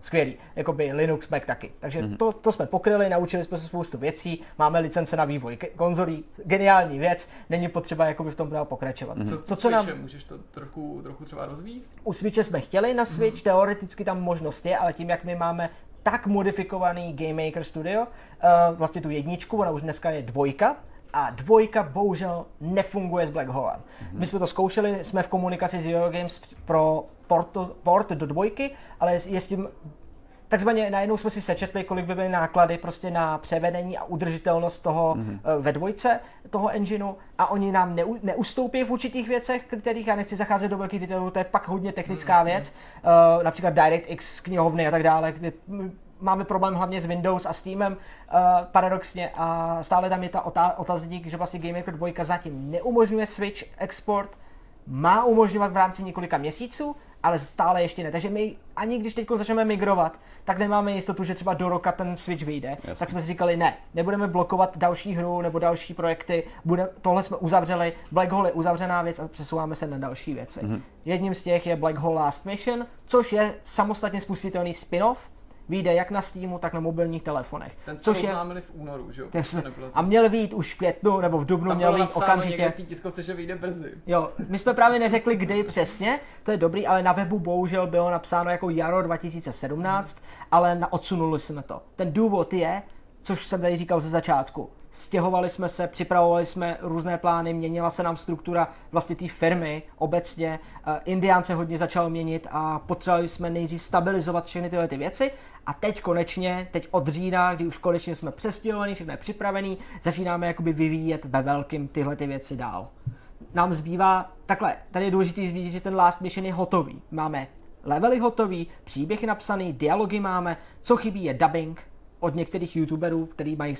skvělý, jakoby Linux, Mac taky. Takže mm-hmm. to, to jsme pokryli, naučili jsme se spoustu věcí, máme licence na vývoj konzolí, geniální věc, není potřeba jakoby v tom dál pokračovat. Mm-hmm. Co, to, co nám... Můžeš to trochu, trochu třeba rozvíjet? U Switche jsme chtěli na Switch, mm-hmm. teoreticky tam možnost je, ale tím, jak my máme tak modifikovaný Game Maker Studio, uh, vlastně tu jedničku, ona už dneska je dvojka, a dvojka bohužel nefunguje s Black Holem. Mm-hmm. My jsme to zkoušeli, jsme v komunikaci s Eurogames pro port, port do dvojky, ale je s tím takzvaně najednou jsme si sečetli, kolik by byly náklady prostě na převedení a udržitelnost toho mm-hmm. ve dvojce, toho engineu a oni nám neu, neustoupí v určitých věcech, kterých já nechci zacházet do velkých detailů, to je pak hodně technická mm-hmm. věc, uh, například DirectX knihovny a tak dále, kde máme problém hlavně s Windows a Steamem uh, paradoxně a stále tam je ta otá- otazník, že vlastně Game Maker 2 zatím neumožňuje Switch export, má umožňovat v rámci několika měsíců, ale stále ještě ne. Takže my ani když teď začneme migrovat, tak nemáme jistotu, že třeba do roka ten Switch vyjde. Jasně. Tak jsme si říkali, ne, nebudeme blokovat další hru nebo další projekty, bude, tohle jsme uzavřeli, Black Hole je uzavřená věc a přesouváme se na další věci. Mm-hmm. Jedním z těch je Black Hole Last Mission, což je samostatně spustitelný spin-off, vyjde jak na Steamu, tak na mobilních telefonech. Ten což je v únoru, že jo? Jsme, a měl být už v květnu nebo v dubnu, Tam měl být okamžitě. v té tiskovce, že vyjde brzy. Jo, my jsme právě neřekli, kdy přesně, to je dobrý, ale na webu bohužel bylo napsáno jako jaro 2017, hmm. ale na, odsunuli jsme to. Ten důvod je, což jsem tady říkal ze začátku, stěhovali jsme se, připravovali jsme různé plány, měnila se nám struktura vlastně té firmy obecně, Indián se hodně začal měnit a potřebovali jsme nejdřív stabilizovat všechny tyhle ty věci a teď konečně, teď od října, kdy už konečně jsme přestěhovaní, všechno je připravený, začínáme jakoby vyvíjet ve velkým tyhle ty věci dál. Nám zbývá, takhle, tady je důležité zmínit, že ten Last Mission je hotový. Máme levely hotový, příběh napsaný, dialogy máme, co chybí je dubbing od některých youtuberů, který mají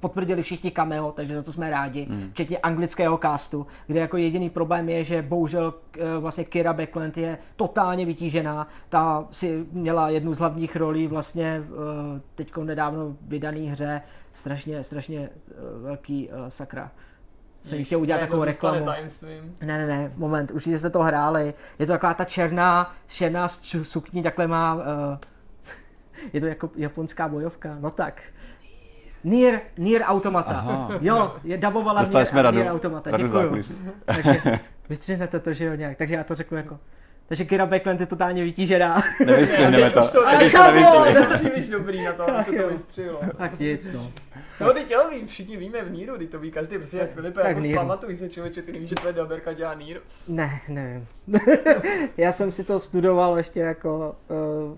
potvrdili všichni cameo, takže za to jsme rádi, mm. včetně anglického castu, kde jako jediný problém je, že bohužel eh, vlastně Kira Backland je totálně vytížená, ta si měla jednu z hlavních rolí vlastně eh, teď nedávno vydaný hře, strašně, strašně eh, velký sakra jsem chtěl udělat takovou reklamu. Ne, ne, ne, moment, už jste to hráli. Je to taková ta černá, černá sukní, takhle má, uh, je to jako japonská bojovka, no tak. Nier, Nier Automata. Aha. Jo, je dabovala Nier, jsme radu, Nier Automata. Radu Děkuju. Takže vystřihnete to, že jo, nějak. Takže já to řeknu jako takže Kira Backland je totálně vytížená. Nevystřihneme to. to ale kamo, to příliš dobrý na to, aby se to vystřihlo. Tak nic, no. No, teď jo, ví, všichni víme v Níru, teď to ví každý, prostě jak Filipe, jako zpamatuj se člověče, ty nevíš, že tvoje daberka dělá Nír. Ne, nevím. Já jsem si to studoval ještě jako uh,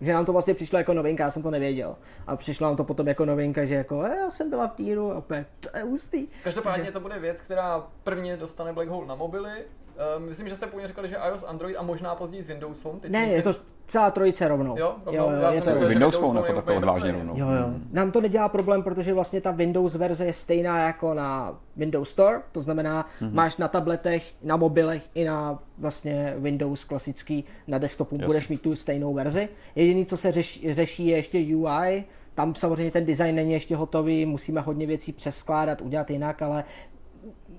že nám to vlastně přišlo jako novinka, já jsem to nevěděl. A přišlo nám to potom jako novinka, že jako, e, já jsem byla v týru a opět, to je hustý. Každopádně to bude věc, která prvně dostane Black Hole na mobily, Uh, myslím, že jste původně říkali, že iOS, Android a možná později z Windows Phone. Teď ne, je to celá trojice rovnou. Jo, rovnou. Jo, jo, Já je to myslel, Windows Phone jako takhle odvážně rovnou. Jo, jo. Nám to nedělá problém, protože vlastně ta Windows verze je stejná jako na Windows Store, to znamená, mm-hmm. máš na tabletech, na mobilech i na vlastně Windows klasický na desktopu Jasně. budeš mít tu stejnou verzi. Jediný, co se řeší, řeší je ještě UI, tam samozřejmě ten design není ještě hotový, musíme hodně věcí přeskládat, udělat jinak, ale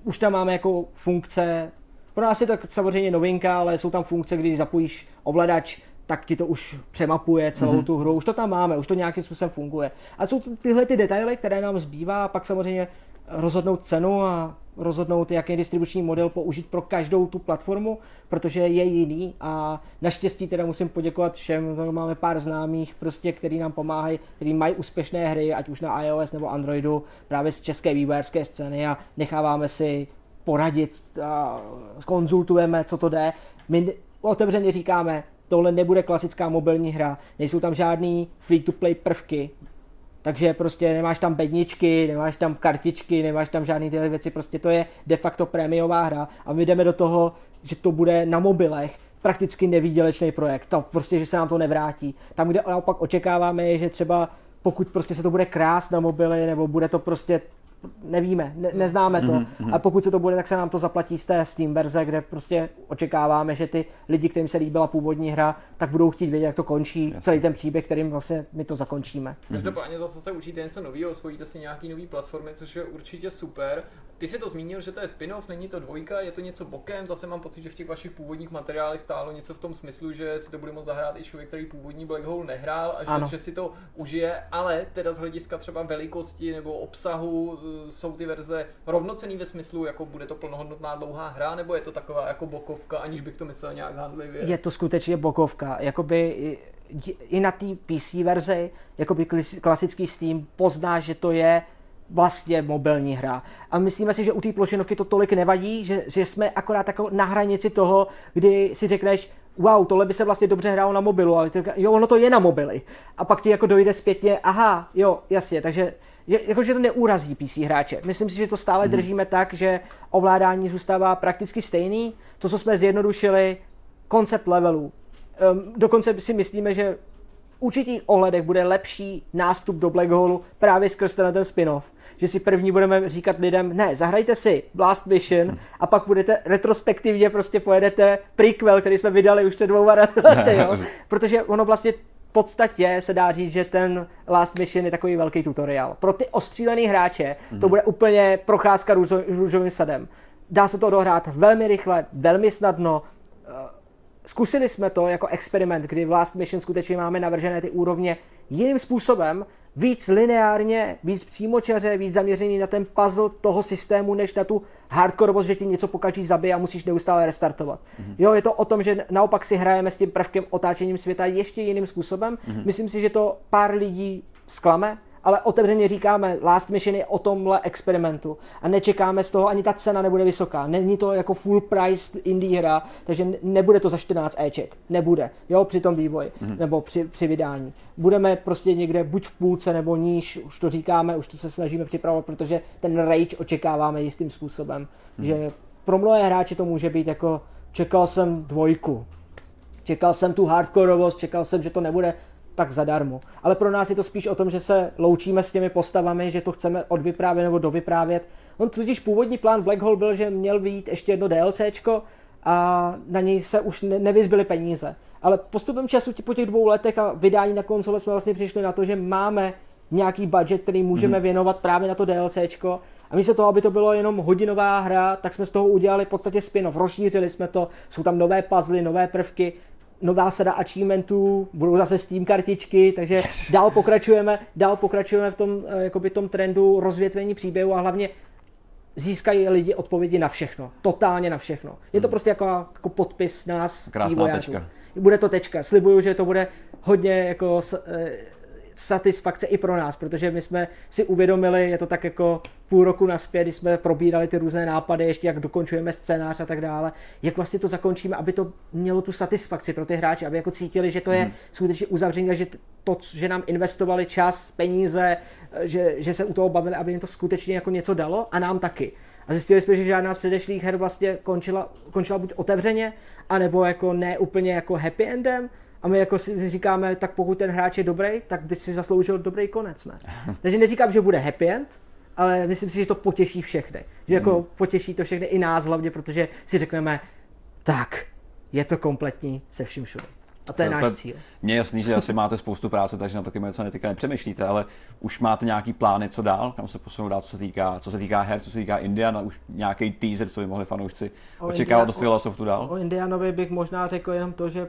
už tam máme jako funkce, pro nás je to samozřejmě novinka, ale jsou tam funkce, když zapojíš ovladač, tak ti to už přemapuje celou mm-hmm. tu hru. Už to tam máme, už to nějakým způsobem funguje. A jsou tyhle ty detaily, které nám zbývá, a pak samozřejmě rozhodnout cenu a rozhodnout, jaký distribuční model použít pro každou tu platformu, protože je jiný a naštěstí teda musím poděkovat všem, máme pár známých, prostě, který nám pomáhají, který mají úspěšné hry, ať už na iOS nebo Androidu, právě z české vývojářské scény a necháváme si poradit a konzultujeme, co to jde. My otevřeně říkáme, tohle nebude klasická mobilní hra, nejsou tam žádný free-to-play prvky, takže prostě nemáš tam bedničky, nemáš tam kartičky, nemáš tam žádné tyhle věci, prostě to je de facto prémiová hra a my jdeme do toho, že to bude na mobilech, prakticky nevýdělečný projekt, to prostě, že se nám to nevrátí. Tam, kde naopak očekáváme, je, že třeba pokud prostě se to bude krást na mobily, nebo bude to prostě nevíme, ne, neznáme to. Mm-hmm. A pokud se to bude, tak se nám to zaplatí z té Steam verze, kde prostě očekáváme, že ty lidi, kterým se líbila původní hra, tak budou chtít vědět, jak to končí, Jasně. celý ten příběh, kterým vlastně my to zakončíme. Každopádně zase se učíte něco nového, osvojíte si nějaký nový platformy, což je určitě super. Ty jsi to zmínil, že to je spin-off, není to dvojka, je to něco bokem. Zase mám pocit, že v těch vašich původních materiálech stálo něco v tom smyslu, že si to bude moct zahrát i člověk, který původní Black Hole nehrál a že, že si to užije, ale teda z hlediska třeba velikosti nebo obsahu jsou ty verze rovnocený ve smyslu, jako bude to plnohodnotná dlouhá hra, nebo je to taková jako bokovka, aniž bych to myslel nějak handlivě? Je to skutečně bokovka. Jakoby i na té PC verzi, jakoby klasický Steam pozná, že to je vlastně mobilní hra. A myslíme si, že u té plošinovky to tolik nevadí, že, že jsme akorát jako na hranici toho, kdy si řekneš, wow, tohle by se vlastně dobře hrálo na mobilu, ale ty, jo, ono to je na mobily. A pak ti jako dojde zpětně, aha, jo, jasně, takže jakože to neurazí PC hráče. Myslím si, že to stále hmm. držíme tak, že ovládání zůstává prakticky stejný. To, co jsme zjednodušili, koncept levelů. Um, dokonce si myslíme, že určitých ohledech bude lepší nástup do Black Hole právě skrz ten spin-off že si první budeme říkat lidem, ne, zahrajte si Blast Mission a pak budete retrospektivně prostě pojedete prequel, který jsme vydali už před dvouma lety, jo? Protože ono vlastně podstatě se dá říct, že ten Last Mission je takový velký tutoriál. Pro ty ostřílený hráče to mhm. bude úplně procházka růžovým sadem. Dá se to dohrát velmi rychle, velmi snadno. Zkusili jsme to jako experiment, kdy v Last Mission skutečně máme navržené ty úrovně jiným způsobem, víc lineárně, víc přímočaře, víc zaměřený na ten puzzle toho systému, než na tu hardcore, že ti něco pokaží zabije a musíš neustále restartovat. Mm-hmm. Jo, je to o tom, že naopak si hrajeme s tím prvkem otáčením světa ještě jiným způsobem. Mm-hmm. Myslím si, že to pár lidí zklame, ale otevřeně říkáme, Last Mission je o tomhle experimentu a nečekáme z toho, ani ta cena nebude vysoká. Není to jako full price indie hra, takže nebude to za 14 Eček. Nebude, jo, při tom vývoji, mm-hmm. nebo při, při vydání. Budeme prostě někde buď v půlce nebo níž, už to říkáme, už to se snažíme připravovat, protože ten rage očekáváme jistým způsobem, mm-hmm. že pro mnohé hráče to může být jako, čekal jsem dvojku, čekal jsem tu hardkorovost, čekal jsem, že to nebude tak zadarmo. Ale pro nás je to spíš o tom, že se loučíme s těmi postavami, že to chceme odvyprávět nebo dovyprávět. On totiž původní plán Black Hole byl, že měl být ještě jedno DLCčko a na něj se už ne- nevyzbyly peníze. Ale postupem času po těch dvou letech a vydání na konzole jsme vlastně přišli na to, že máme nějaký budget, který můžeme mm. věnovat právě na to DLCčko. A místo toho, aby to bylo jenom hodinová hra, tak jsme z toho udělali v podstatě spin-off. Rozšířili jsme to, jsou tam nové puzzle, nové prvky, nová sada achievementů, budou zase Steam kartičky, takže yes. dál pokračujeme, dál pokračujeme v tom, eh, jakoby tom trendu rozvětvení příběhu a hlavně získají lidi odpovědi na všechno, totálně na všechno. Je to hmm. prostě jako, jako podpis nás, Krásná vývojářů. tečka. Bude to tečka. Slibuju, že to bude hodně jako eh, satisfakce i pro nás, protože my jsme si uvědomili, je to tak jako půl roku naspět, kdy jsme probírali ty různé nápady, ještě jak dokončujeme scénář a tak dále, jak vlastně to zakončíme, aby to mělo tu satisfakci pro ty hráče, aby jako cítili, že to je hmm. skutečně uzavření a že to, že nám investovali čas, peníze, že, že se u toho bavili, aby jim to skutečně jako něco dalo a nám taky. A zjistili jsme, že žádná z předešlých her vlastně končila, končila buď otevřeně, anebo jako ne úplně jako happy endem, a my jako si říkáme, tak pokud ten hráč je dobrý, tak by si zasloužil dobrý konec, ne? Takže neříkám, že bude happy end, ale myslím si, že to potěší všechny. Že jako hmm. potěší to všechny i nás hlavně, protože si řekneme, tak, je to kompletní se vším všude. A to je To- náš cíl. Mně je jasný, že asi máte spoustu práce, takže na to něco netyka nepřemýšlíte, ale už máte nějaký plány, co dál, kam se posunout dál, co se týká, co se týká her, co se týká Indiana, už nějaký teaser, co by mohli fanoušci O očekávat India- od Philosophu dál. O Indianovi bych možná řekl jenom to, že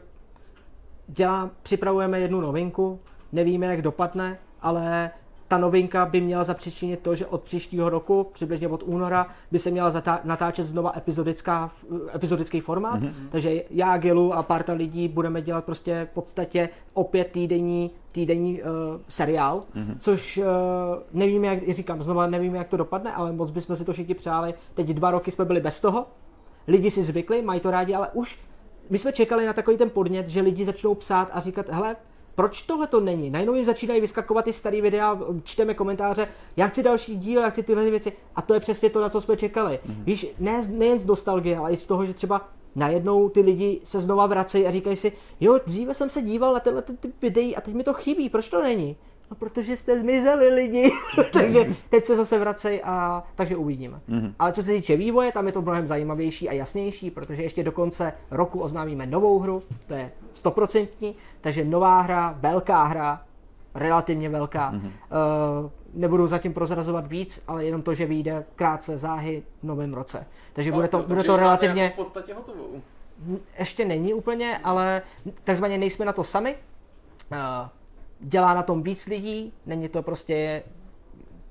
dělá, připravujeme jednu novinku, nevíme, jak dopadne, ale ta novinka by měla zapříčinit to, že od příštího roku, přibližně od února, by se měla zatá- natáčet znova epizodická, epizodický formát. Mm-hmm. Takže já, Gilu a parta lidí budeme dělat prostě v podstatě opět týdenní, týdenní uh, seriál, mm-hmm. což uh, nevíme, jak říkám, znova nevíme, jak to dopadne, ale moc bychom si to všichni přáli. Teď dva roky jsme byli bez toho, lidi si zvykli, mají to rádi, ale už my jsme čekali na takový ten podnět, že lidi začnou psát a říkat, hele, proč tohle to není? Najednou jim začínají vyskakovat ty staré videa, čteme komentáře, já chci další díl, já chci tyhle věci. A to je přesně to, na co jsme čekali. Mm-hmm. Víš, ne, nejen z nostalgie, ale i z toho, že třeba najednou ty lidi se znova vracejí a říkají si, jo, dříve jsem se díval na tenhle ty videí a teď mi to chybí, proč to není? No, protože jste zmizeli lidi, takže teď se zase vracejí a takže uvidíme. Mm-hmm. Ale co se týče vývoje, tam je to mnohem zajímavější a jasnější, protože ještě do konce roku oznámíme novou hru, to je stoprocentní, takže nová hra, velká hra, relativně velká. Mm-hmm. Uh, nebudu zatím prozrazovat víc, ale jenom to, že vyjde krátce záhy v novém roce. Takže bude to, Tak, bude to relativně jako v podstatě hotovou. ještě není úplně, ale takzvaně nejsme na to sami. Eh, Dělá na tom víc lidí, není to prostě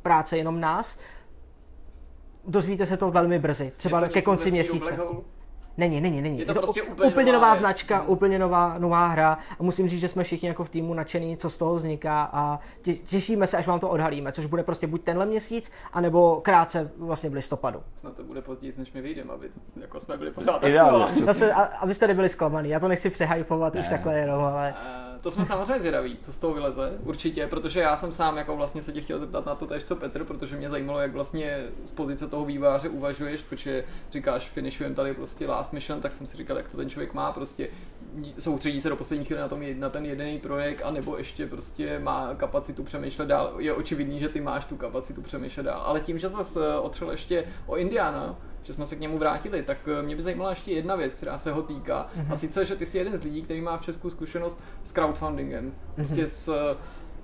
práce jenom nás. Dozvíte se to velmi brzy, třeba Je to ke konci měsíce. Není, není, není. Je to prostě u- úplně úplně nová nová věc. značka, Mhm. úplně nová, nová hra a musím říct, že jsme všichni jako v týmu nadšený, co z toho vzniká a tě- těšíme se, až vám to odhalíme, což bude prostě buď tenhle měsíc, anebo krátce vlastně v listopadu. Snad to bude později, než my vyjdeme, aby jako jsme byli pořád Ideálně. aktuální. Zase, a, abyste nebyli zklamaný, já to nechci přehypovat už takhle jenom, ale Eh, To jsme samozřejmě zvědaví, co z toho vyleze, určitě, protože já jsem sám jako vlastně se tě chtěl zeptat na to tež, co Petr, protože mě zajímalo, jak vlastně z pozice toho výváře uvažuješ, protože říkáš, finishujeme tady prostě last mission, tak jsem si říkal, jak to ten člověk má, prostě soustředí se do poslední chvíle na, tom, na ten jeden projekt, anebo ještě prostě má kapacitu přemýšlet dál. Je očividný, že ty máš tu kapacitu přemýšlet dál, ale tím, že zase otřel ještě o Indiana, že jsme se k němu vrátili, tak eh, mě by zajímala ještě jedna věc, která se ho týká. Mm-hmm. A sice, že ty jsi jeden z lidí, který má v Česku zkušenost s crowdfundingem. Prostě mm-hmm. s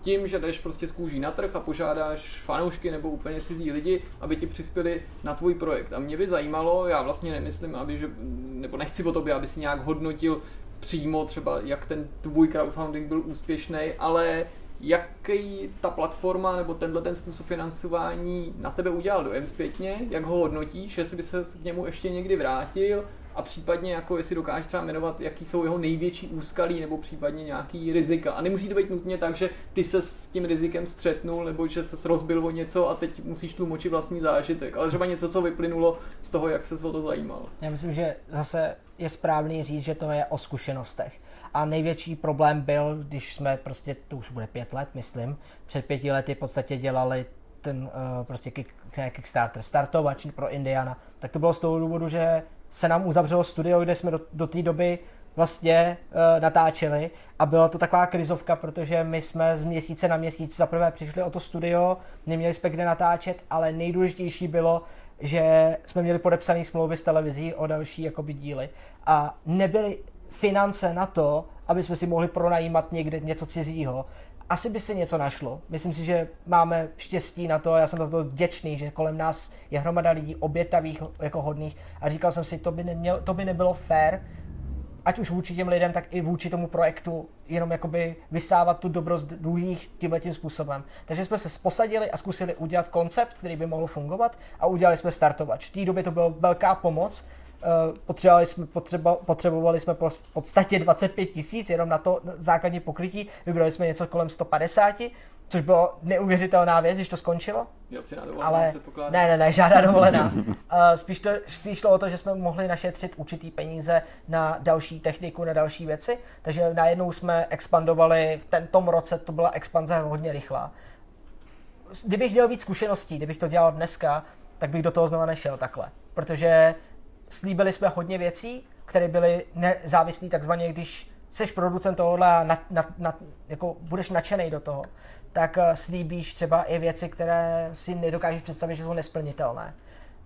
tím, že jdeš prostě z kůží na trh a požádáš fanoušky nebo úplně cizí lidi, aby ti přispěli na tvůj projekt. A mě by zajímalo, já vlastně nemyslím, aby, že, nebo nechci o tobě, aby si nějak hodnotil přímo třeba, jak ten tvůj crowdfunding byl úspěšný, ale jaký ta platforma nebo tenhle ten způsob financování na tebe udělal dojem zpětně, jak ho hodnotíš, jestli by se k němu ještě někdy vrátil a případně jako jestli dokážeš třeba jmenovat, jaký jsou jeho největší úskalí nebo případně nějaký rizika. A nemusí to být nutně tak, že ty se s tím rizikem střetnul nebo že se rozbil o něco a teď musíš tlumočit vlastní zážitek, ale třeba něco, co vyplynulo z toho, jak se o to zajímal. Já myslím, že zase je správný říct, že to je o zkušenostech. A největší problém byl, když jsme prostě, to už bude pět let, myslím, před pěti lety v podstatě dělali ten uh, prostě kick, ten Kickstarter, startovač pro Indiana, tak to bylo z toho důvodu, že se nám uzavřelo studio, kde jsme do, do té doby vlastně uh, natáčeli. A byla to taková krizovka, protože my jsme z měsíce na měsíc zaprvé přišli o to studio, neměli jsme kde natáčet, ale nejdůležitější bylo, že jsme měli podepsané smlouvy s televizí o další jakoby díly. A nebyly finance na to, aby jsme si mohli pronajímat někde něco cizího. Asi by se něco našlo. Myslím si, že máme štěstí na to, já jsem za to vděčný, že kolem nás je hromada lidí obětavých, jako hodných a říkal jsem si, to by, neměl, to by nebylo fair, ať už vůči těm lidem, tak i vůči tomu projektu, jenom jakoby vysávat tu dobrost druhých tímhle tím způsobem. Takže jsme se posadili a zkusili udělat koncept, který by mohl fungovat a udělali jsme startovač. V té době to byla velká pomoc, potřebovali jsme, potřeba, potřebovali jsme v podstatě 25 tisíc jenom na to základní pokrytí, vybrali jsme něco kolem 150, což bylo neuvěřitelná věc, když to skončilo. Ale ne, ne, ne, žádná dovolená. Uh, spíš, to, spíš šlo o to, že jsme mohli našetřit určitý peníze na další techniku, na další věci, takže najednou jsme expandovali, v tento roce to byla expanze hodně rychlá. Kdybych měl víc zkušeností, kdybych to dělal dneska, tak bych do toho znova nešel takhle, protože slíbili jsme hodně věcí, které byly nezávislé takzvaně, když jsi producent tohohle a na, na, na, jako budeš nadšený do toho, tak eh, slíbíš třeba i věci, které si nedokážeš představit, že jsou nesplnitelné.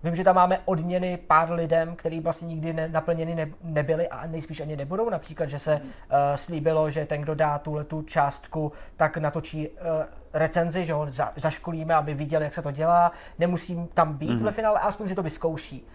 Vím, že tam máme odměny pár lidem, který vlastně nikdy ne, naplněny ne, nebyly a nejspíš ani nebudou. Například, že se uh, slíbilo, že ten, kdo dá tuhle tu částku, tak natočí uh, recenzi, že ho za, zaškolíme, aby viděl, jak se to dělá. Nemusím tam být mm-hmm. ve finále, aspoň si to vyzkouší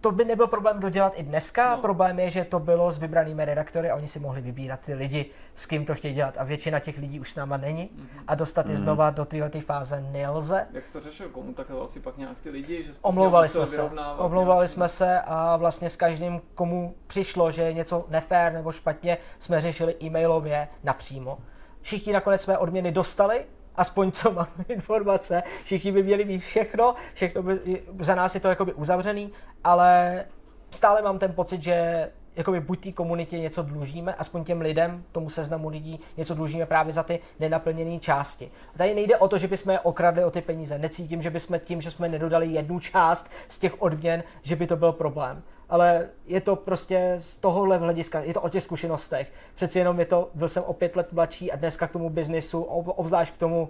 to by nebyl problém dodělat i dneska. No. Problém je, že to bylo s vybranými redaktory a oni si mohli vybírat ty lidi, s kým to chtějí dělat. A většina těch lidí už s náma není. Mm-hmm. A dostat je mm-hmm. znova do této fáze nelze. Jak jsi to řešil? Komu tak si pak nějak ty lidi? Že Omlouvali jsme se. Omlouvali nějak... jsme se a vlastně s každým, komu přišlo, že je něco nefér nebo špatně, jsme řešili e-mailově napřímo. Všichni nakonec své odměny dostali, aspoň co mám informace, všichni by měli mít všechno, všechno by, za nás je to jakoby uzavřený, ale stále mám ten pocit, že jakoby buď té komunitě něco dlužíme, aspoň těm lidem, tomu seznamu lidí, něco dlužíme právě za ty nenaplněné části. A tady nejde o to, že bychom je okradli o ty peníze. Necítím, že bychom tím, že jsme nedodali jednu část z těch odměn, že by to byl problém. Ale je to prostě z tohohle hlediska, je to o těch zkušenostech. Přeci jenom je to, byl jsem o pět let mladší a dneska k tomu biznisu, obzvlášť k tomu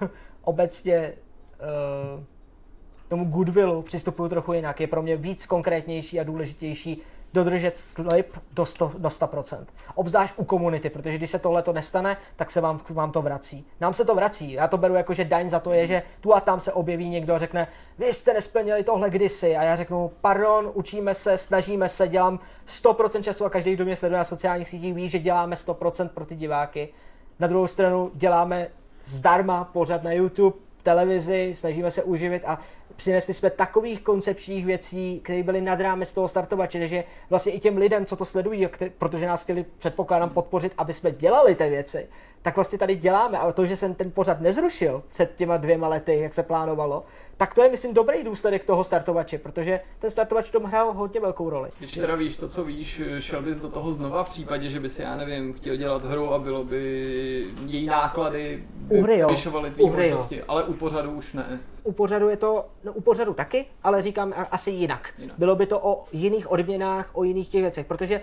obecně uh, tomu goodwillu přistupuju trochu jinak. Je pro mě víc konkrétnější a důležitější dodržet slib do, 100, do 100%. Obzvlášť u komunity, protože když se tohle to nestane, tak se vám, vám to vrací. Nám se to vrací. Já to beru jako, že daň za to je, že tu a tam se objeví někdo a řekne, vy jste nesplnili tohle kdysi. A já řeknu, pardon, učíme se, snažíme se, dělám 100% času a každý, kdo mě sleduje na sociálních sítích, ví, že děláme 100% pro ty diváky. Na druhou stranu děláme zdarma pořád na YouTube, televizi, snažíme se uživit a přinesli jsme takových koncepčních věcí, které byly nad rámec toho startovače, takže vlastně i těm lidem, co to sledují, protože nás chtěli předpokládám podpořit, aby jsme dělali ty věci, tak vlastně tady děláme. A to, že jsem ten pořad nezrušil před těma dvěma lety, jak se plánovalo, tak to je, myslím, dobrý důsledek toho startovače, protože ten startovač tom hrál hodně velkou roli. Když teda víš to, co víš, šel bys do toho znova v případě, že by si, já nevím, chtěl dělat hru a bylo by její náklady vyšovaly tvý možnosti, ale u pořadu už ne. U pořadu je to, no u pořadu taky, ale říkám asi jinak. jinak. Bylo by to o jiných odměnách, o jiných těch věcech, protože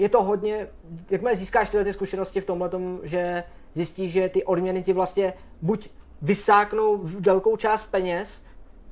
je to hodně, jakmile získáš tyhle ty zkušenosti v tomhle tom, že zjistíš, že ty odměny ti vlastně buď vysáknou velkou část peněz,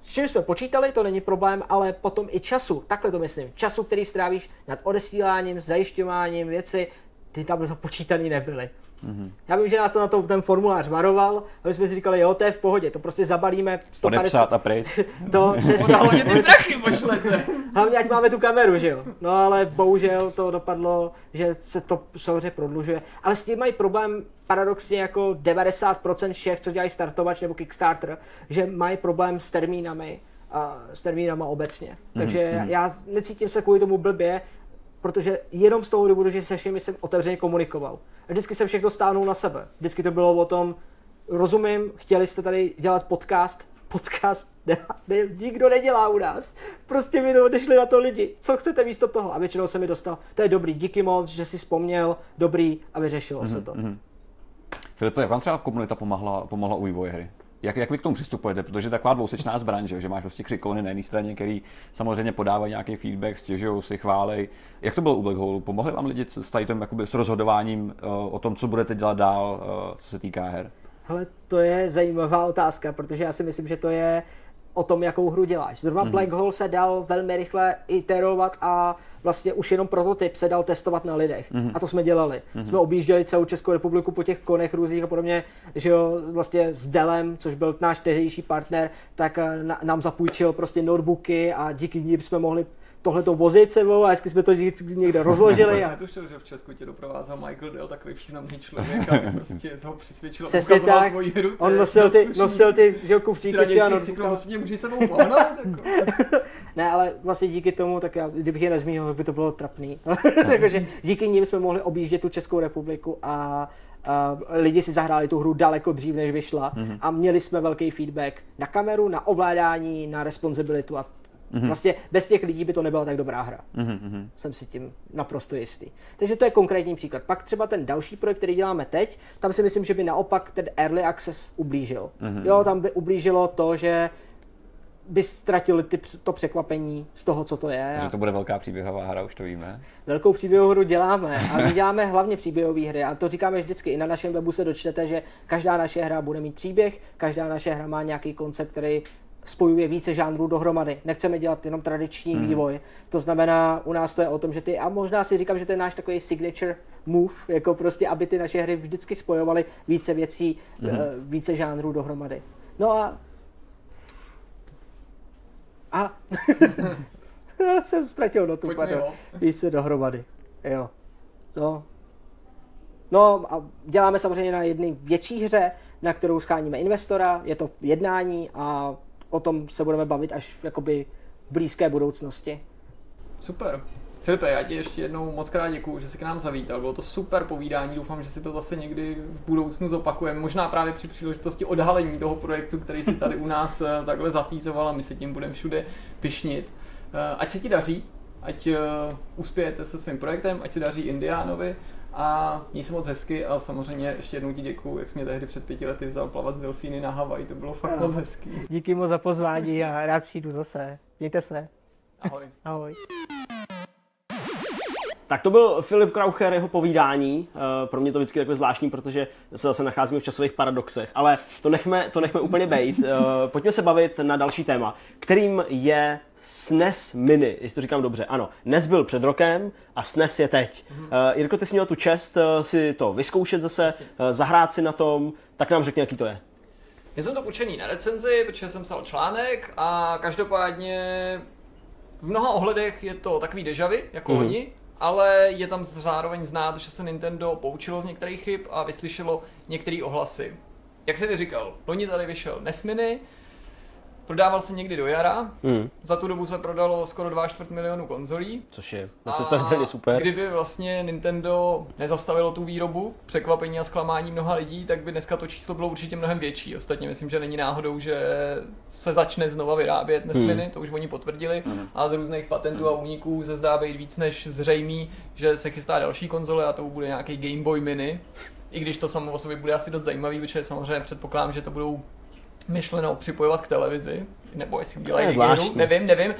s čím jsme počítali, to není problém, ale potom i času, takhle to myslím, času, který strávíš nad odesíláním, zajišťováním věci, ty tam započítaný nebyly. Mm-hmm. Já vím, že nás to na to ten formulář varoval, a my jsme si říkali, jo, to je v pohodě, to prostě zabalíme 150. a pryč. to přesně. Hlavně ty prachy pošlete. Hlavně, ať máme tu kameru, že jo. No ale bohužel to dopadlo, že se to samozřejmě prodlužuje. Ale s tím mají problém paradoxně jako 90% všech, co dělají startovač nebo Kickstarter, že mají problém s termínami a s termínama obecně. Mm-hmm. Takže mm-hmm. já necítím se kvůli tomu blbě, protože jenom z toho důvodu, že se všemi jsem otevřeně komunikoval. A vždycky jsem všechno stáhnul na sebe. Vždycky to bylo o tom, rozumím, chtěli jste tady dělat podcast, podcast ne, ne, nikdo nedělá u nás. Prostě mi odešli na to lidi. Co chcete místo toho? A většinou se mi dostal, to je dobrý, díky moc, že jsi vzpomněl, dobrý a vyřešilo mm-hmm, se to. Mm-hmm. Filipe, jak vám třeba komunita pomohla, pomohla u vývoje hry? Jak, jak vy k tomu přistupujete, protože taková dvousečná zbraň, že, že máš prostě křikony na jedné straně, který samozřejmě podávají nějaký feedback, stěžují si, chválej. Jak to bylo u Black Hole? Pomohli vám lidi s, tím, jakoby, s rozhodováním uh, o tom, co budete dělat dál, uh, co se týká her? Ale to je zajímavá otázka, protože já si myslím, že to je o tom, jakou hru děláš. Zrovna mm-hmm. Black Hole se dal velmi rychle iterovat a vlastně už jenom prototyp se dal testovat na lidech. Mm-hmm. A to jsme dělali. Mm-hmm. Jsme objížděli celou Českou republiku po těch konech různých a podobně, že jo, vlastně s Delem, což byl náš tehdejší partner, tak eh, na, nám zapůjčil prostě notebooky a díky nim jsme mohli tohle to vozit sebou a hezky jsme to někde rozložili. Já netušil, že v Česku tě doprovázel Michael Dell, takový významný člověk a ty prostě ho přesvědčil a ukazoval tak, tvoji hru. On nosil ty, nosil ty že kufříky si ano. Vlastně můžeš se mnou. Jako. ne, ale vlastně díky tomu, tak já, kdybych je nezmínil, tak by to bylo trapný. Takže díky nim jsme mohli objíždět tu Českou republiku a Uh, lidi si zahráli tu hru daleko dřív, než vyšla mm-hmm. a měli jsme velký feedback na kameru, na ovládání, na responsibilitu a Mm-hmm. Vlastně bez těch lidí by to nebyla tak dobrá hra. Mm-hmm. Jsem si tím naprosto jistý. Takže to je konkrétní příklad. Pak třeba ten další projekt, který děláme teď, tam si myslím, že by naopak ten early access ublížil. Mm-hmm. Jo, tam by ublížilo to, že by ztratili ty, to překvapení z toho, co to je. Že to bude velká příběhová hra, už to víme. Velkou příběhovou hru děláme a my děláme hlavně příběhové hry a to říkáme vždycky. I na našem webu se dočtete, že každá naše hra bude mít příběh, každá naše hra má nějaký koncept, který spojuje více žánrů dohromady. Nechceme dělat jenom tradiční mm. vývoj. To znamená, u nás to je o tom, že ty, a možná si říkám, že to je náš takový signature move, jako prostě, aby ty naše hry vždycky spojovaly více věcí, mm. více žánrů dohromady. No a a jsem ztratil notu, Pojďme, pardon. Více dohromady. Jo. No. No a děláme samozřejmě na jedné větší hře, na kterou scháníme investora, je to jednání a o tom se budeme bavit až jakoby blízké budoucnosti. Super. Filipe, já ti ještě jednou moc krát děkuju, že jsi k nám zavítal. Bylo to super povídání, doufám, že si to zase někdy v budoucnu zopakujeme. Možná právě při příležitosti odhalení toho projektu, který si tady u nás eh, takhle zatýzoval a my se tím budeme všude pišnit. Eh, Ať se ti daří, ať eh, uspějete se svým projektem, ať se daří Indiánovi a měj se moc hezky a samozřejmě ještě jednou ti děkuju, jak jsi mě tehdy před pěti lety vzal plavat z delfíny na Havaj, to bylo fakt moc hezký. Díky moc za pozvání a rád přijdu zase. Mějte se. Ahoj. Ahoj. Tak to byl Filip Kraucher, jeho povídání. Eh, Pro mě to vždycky takové zvláštní, protože se zase nacházíme v časových paradoxech. Ale to nechme, to nechme úplně bejt. Eh, Pojďme se bavit na další téma, kterým je SNES Mini, jestli to říkám dobře. Ano, NES byl před rokem a SNES je teď. Eh, Jirko, ty jsi měl tu čest eh, si to vyzkoušet zase, eh, zahrát si na tom, tak nám řekni, jaký to je. Já jsem to učený na recenzi, protože jsem psal článek a každopádně v mnoha ohledech je to takový dejavy, jako Mhm. mm-hmm. oni, ale je tam zároveň znát, že se Nintendo poučilo z některých chyb a vyslyšelo některé ohlasy. Jak jsi ty říkal, loni tady vyšel NES Mini, prodával se někdy do jara, Hmm. za tu dobu se prodalo skoro 2,4 milionu konzolí, Což je nepředstavitelně super. Kdyby vlastně Nintendo nezastavilo tu výrobu, překvapení a zklamání mnoha lidí, tak by dneska to číslo bylo určitě mnohem větší. Ostatně myslím, že není náhodou, že se začne znova vyrábět Nesminy, hmm. to už oni potvrdili, hmm. a z různých patentů a úniků se zdá být víc než zřejmý, že se chystá další konzole a to bude nějaký Game Boy Mini. I když to samo o sobě bude asi dost zajímavý, protože samozřejmě předpokládám, že to budou myšleno připojovat k televizi, nebo jestli udělají zvláštní. nevím, nevím.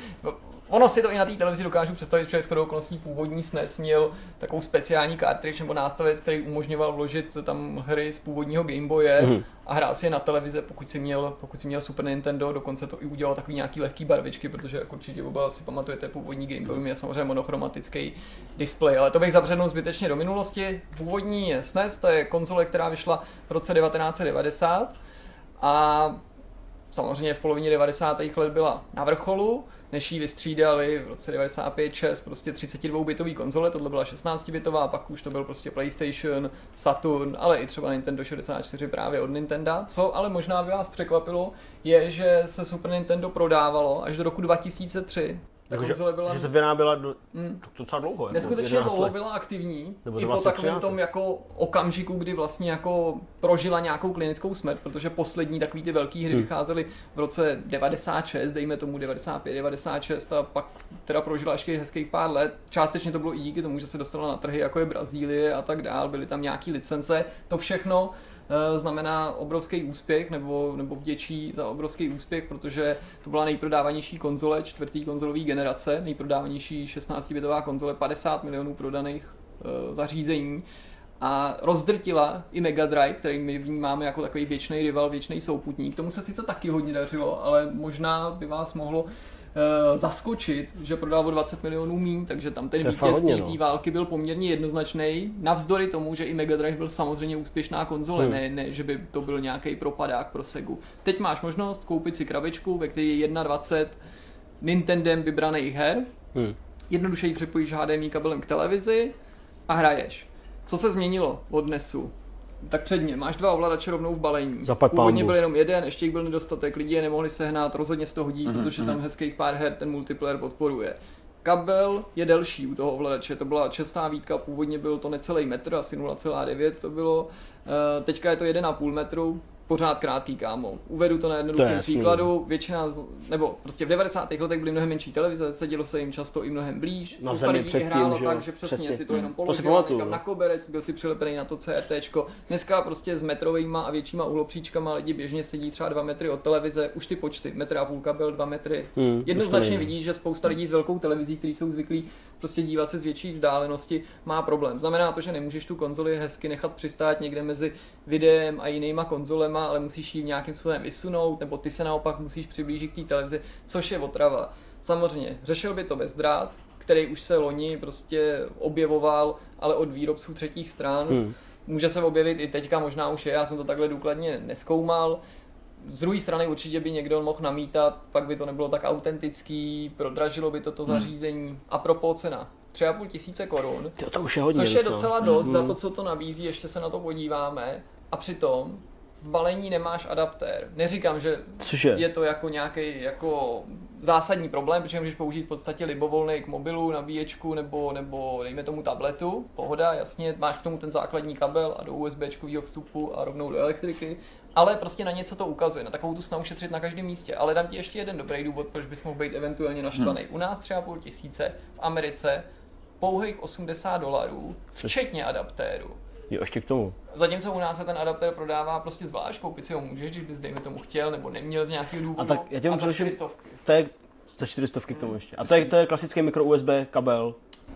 Ono si to i na té televizi dokážu představit, že skoro okolností původní SNES měl takovou speciální cartridge nebo nástavec, který umožňoval vložit tam hry z původního Game Boye Mhm. a hrát si je na televize, pokud si měl, pokud si měl Super Nintendo, dokonce to i udělal takový nějaký lehký barvičky, protože jako určitě oba si pamatujete, původní Game Boy je samozřejmě monochromatický displej, ale to bych zabřednul zbytečně do minulosti. Původní SNES, to je konzole, která vyšla v roce 1990 a samozřejmě v polovině 90. let byla na vrcholu, než ji vystřídali v roce 95-6 prostě 32-bitový konzole, tohle byla 16-bitová, pak už to byl prostě PlayStation, Saturn, ale i třeba Nintendo 64 právě od Nintendo. Co ale možná by vás překvapilo, je, že se Super Nintendo prodávalo až do roku 2003. Ta Takže, byla že se vyráběla do, Mm. to docela dlouho. jako Neskutečně 11 dlouho let. byla aktivní, Nebo i po vlastně takovém 13 tom jako okamžiku, kdy vlastně jako prožila nějakou klinickou smrt, protože poslední takový ty velké hry Hmm. vycházely v roce 96, dejme tomu 95, 96 a pak teda prožila ještě hezkých pár let. Částečně to bylo i díky tomu, že se dostala na trhy jako je Brazílie a tak dál, byly tam nějaký licence, to všechno znamená obrovský úspěch nebo, nebo vděčí za obrovský úspěch, protože to byla nejprodávanější konzole čtvrtý konzolový generace, nejprodávanější 16-bitová konzole, 50 milionů prodaných eh, zařízení a rozdrtila i Mega Drive, který my vnímáme jako takový věčný rival, věčný souputník. Tomu se sice taky hodně dařilo, ale možná by vás mohlo eh, zaskočit, že prodal o 20 milionů míň, takže tam ten vítězník no. té války byl poměrně jednoznačný, navzdory tomu, že i Mega Drive byl samozřejmě úspěšná konzole, Hmm. ne, ne, že by to byl nějaký propadák pro Segu. Teď máš možnost koupit si krabičku, ve které je 21 Nintendem vybraných her, Hmm. jednoduše ji připojíš HDMI kabelem k televizi a hraješ. Co se změnilo od NESu? Tak předně, máš dva ovladače rovnou v balení. Zaplať Původně byl jenom jeden, ještě jich byl nedostatek, lidi je nemohli sehnat, rozhodně se to hodí, Mhm, protože mhm. tam hezkých pár her ten multiplayer podporuje. Kabel je delší u toho ovladače, to byla čestná výtka, původně byl to necelý metr, asi 0,9 to bylo, Eh, teďka je to 1,5 metru, pořád krátký kámo. Uvedu to na To je jednoduchém jasný. příkladu, většina, z, nebo prostě v 90. letech byly mnohem menší televize, sedělo se jim často i mnohem blíž. Na zemi lidí předtím, hrálo že tak, že přesně, Přesně. si to jenom To položil no. na koberec, byl si přilepený na to CRTčko. Dneska prostě s metrovými a většíma uhlopříčkama lidi běžně sedí třeba 2 metry od televize, už ty počty, metr a půl kabel, 2 metry. Hmm, to Jednoznačně vidíš, že spousta lidí s velkou televizí, kteří jsou zvyklí prostě dívat se z větší vzdálenosti má problém. Znamená to, že nemůžeš tu konzoli hezky nechat přistát někde mezi videem a jinýma konzolema, ale musíš ji nějakým způsobem vysunout, nebo ty se naopak musíš přiblížit k té televizi, což je otrava. Samozřejmě, řešil by to bezdrát, který už se loni prostě objevoval, ale od výrobců třetích stran. Hmm. Může se objevit i teďka, možná už je, já jsem to takhle důkladně neskoumal. Z druhé strany určitě by někdo mohl namítat, pak by to nebylo tak autentický, prodražilo by to to zařízení. A pro cena. 3,5 tisíce korun, Jo, to už je hodně což je docela. dost za Mhm. to, co to nabízí, ještě se na to podíváme. A přitom v balení nemáš adaptér. Neříkám, že Což je? je to jako nějaký jako zásadní problém, protože můžeš použít v podstatě libovolný k mobilu, nabíječku nebo, nebo dejme tomu tabletu, pohoda, jasně, máš k tomu ten základní kabel a do USB vstupu a rovnou do elektriky, ale prostě na něco to ukazuje, na takovou tu snahu šetřit na každém místě. Ale dám ti ještě jeden dobrý důvod, proč bys mohl být eventuálně naštvaný. U nás třeba půl tisíce, v Americe pouhých 80 dolarů, včetně adaptéru. Jo, ještě k tomu. Zatímco u nás se ten adaptér prodává prostě zvlášť, koupit si ho můžeš, když bys dejme tomu chtěl nebo neměl z nějakého důvodu. A tak já tě. 400. To je za 400 k tomu ještě. A to je, to je klasický micro USB kabel,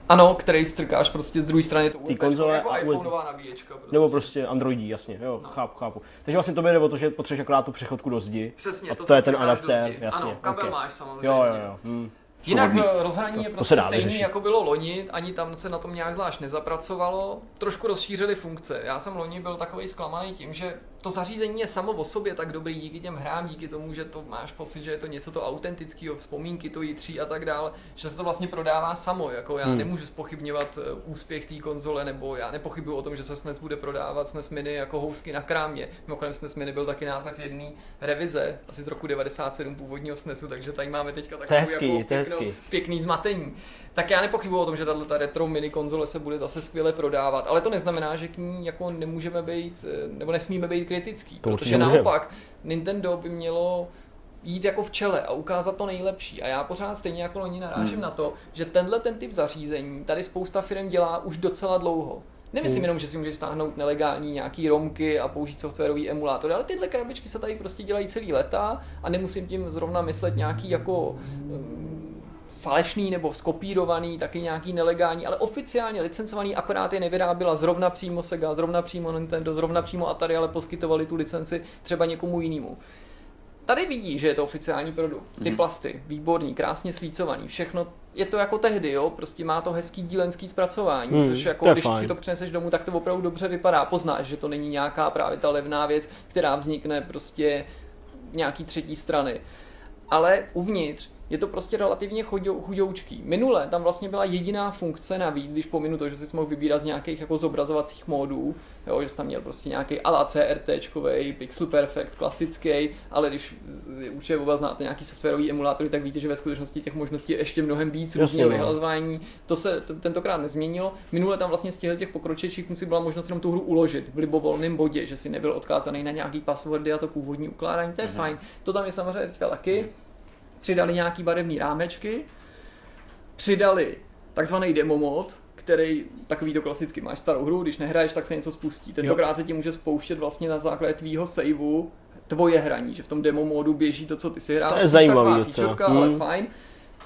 Ano, který strkáš prostě z druhé strany to USB, konzole jako a iPhoneová nabíječka. Prostě. nebo prostě Androidí, jasně, jo, No. chápu, chápu. Takže vlastně to jde o to, že potřebuješ akorát tu přechodku do zdi. Přesně, a to, to, je ten adaptér, jasně. Ano, kabel ok. máš samozřejmě. Jo, jo, jo. Hm. Jinak Svobodný. eh, rozhraní je prostě stejný, jako bylo loni, ani tam se na tom nějak zvlášť nezapracovalo. Trošku rozšířili funkce. Já jsem loni byl takový zklamaný tím, že to zařízení je samo o sobě tak dobrý díky těm hrám, díky tomu, že to máš pocit, že je to něco to autentického, vzpomínky to jitří a tak dále, že se to vlastně prodává samo. Jako já Hmm. nemůžu spochybňovat eh, úspěch té konzole, nebo já nepochybuju o tom, že se SNES bude prodávat SNES Mini jako housky na krámě. Mimochodem SNES Mini byl taky název jedné revize, asi z roku 97 původního SNESu, takže tady máme teďka takovou hezký, jako pěknou- pěkný zmatení. Tak já nepochybuji o tom, že tato retro mini konzole se bude zase skvěle prodávat, ale to neznamená, že k ní jako nemůžeme být, eh, nebo nesmíme být kritický, To protože naopak Nintendo by mělo jít jako v čele a ukázat to nejlepší. A já pořád stejně jako loni narážím Hmm. na to, že tenhle ten typ zařízení tady spousta firm dělá už docela dlouho. Nemyslím Hmm. jenom, že si můžeš stáhnout nelegální nějaký romky a použít softwarový emulátory, ale tyhle krabičky se tady prostě dělají celý leta a nemusím tím zrovna myslet nějaký jako falešný nebo skopírovaný, taky nějaký nelegální, ale oficiálně licencovaný, akorát je nevyrábila zrovna přímo Sega, zrovna přímo Nintendo, zrovna přímo Atari, ale poskytovali tu licenci třeba někomu jinému. Tady vidí, že je to oficiální produkt. Ty Mhm. plasty, výborný, krásně slícovaný, všechno je to jako tehdy, jo, prostě má to hezký dílenský zpracování, Hmm, což jako když fajn. si to přineseš domů, tak to opravdu dobře vypadá. Poznáš, že to není nějaká právě ta levná věc, která vznikne prostě nějaký třetí strany. Ale uvnitř je to prostě relativně chudoučký. Minule tam vlastně byla jediná funkce navíc, když pominu to, že si mohl vybírat z nějakých jako zobrazovacích módů, jo, že jsi tam měl prostě nějaký ala CRT, Pixel Perfect, klasický, ale když určitě oba znáte nějaký softwarový emulátory, tak víte, že ve skutečnosti těch možností je ještě mnohem víc, různě no. vyhlazování. To se t- tentokrát nezměnilo. Minule tam vlastně z těchto těch pokročilejších funkcí byla možnost jenom tu hru uložit v libovolném bodě, že si nebyl odkázaný na nějaký passwordy a to původní ukládání, to je fajn. To tam je samozřejmě teďka taky. Přidali nějaký barevný rámečky, přidali takzvaný demo mod, který takový to klasicky máš starou hru, když nehraješ, tak se něco spustí. Tentokrát se ti může spouštět vlastně na základě tvýho saveu tvoje hraní, že v tom demo modu běží to, co ty si hrál. To je zajímavý docela. featureka, ale Hmm. fajn.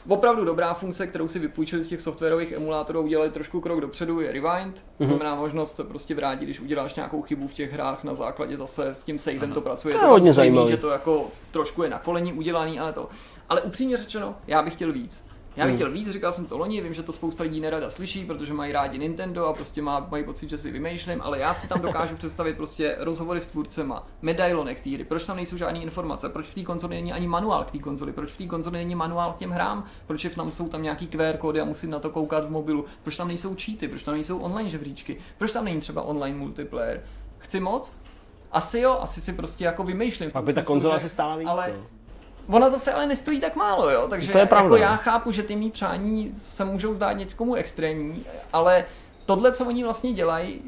Opravdu dobrá funkce, kterou si vypůjčili z těch softwarových emulátorů, udělali trošku krok dopředu, je rewind. To Mhm. znamená možnost se prostě vrátit, když uděláš nějakou chybu v těch hrách na základě zase s tím savem to pracuje. To je tam hodně zřejmý, zajímavý. že to jako trošku je na koleni udělaný, ale to. Ale upřímně řečeno, já bych chtěl víc. Já bych Hmm. chtěl víc, říkal jsem to loni, vím, že to spousta lidí nerada slyší, protože mají rádi Nintendo a prostě má, mají pocit, že si vymýšlím, ale já si tam dokážu představit prostě rozhovory s tvůrcema, medailonek té hry, proč tam nejsou žádné informace, proč v té konzoli není ani manuál k té konzoli, proč v té konzoli není manuál k těm hrám, proč je tam jsou tam nějaký QR kódy a musím na to koukat v mobilu, proč tam nejsou cheaty, proč tam nejsou online žebříčky, proč tam není třeba online multiplayer. Chci moc? Asi jo, asi si prostě jako vymýšlím. v Pak tom by ta konzola si stála víc, ale- no. Ona zase ale nestojí tak málo, jo, takže To je pravda, jako no. já chápu, že ty mý přání se můžou zdát někomu extrémní, ale tohle, co oni vlastně dělají,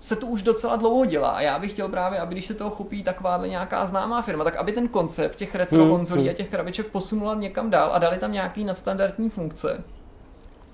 se to už docela dlouho dělá a já bych chtěl právě, aby když se toho chopí takováhle nějaká známá firma, tak aby ten koncept těch retro Hmm, konzolí hmm. a těch krabiček posunula někam dál a dali tam nějaký nadstandardní funkce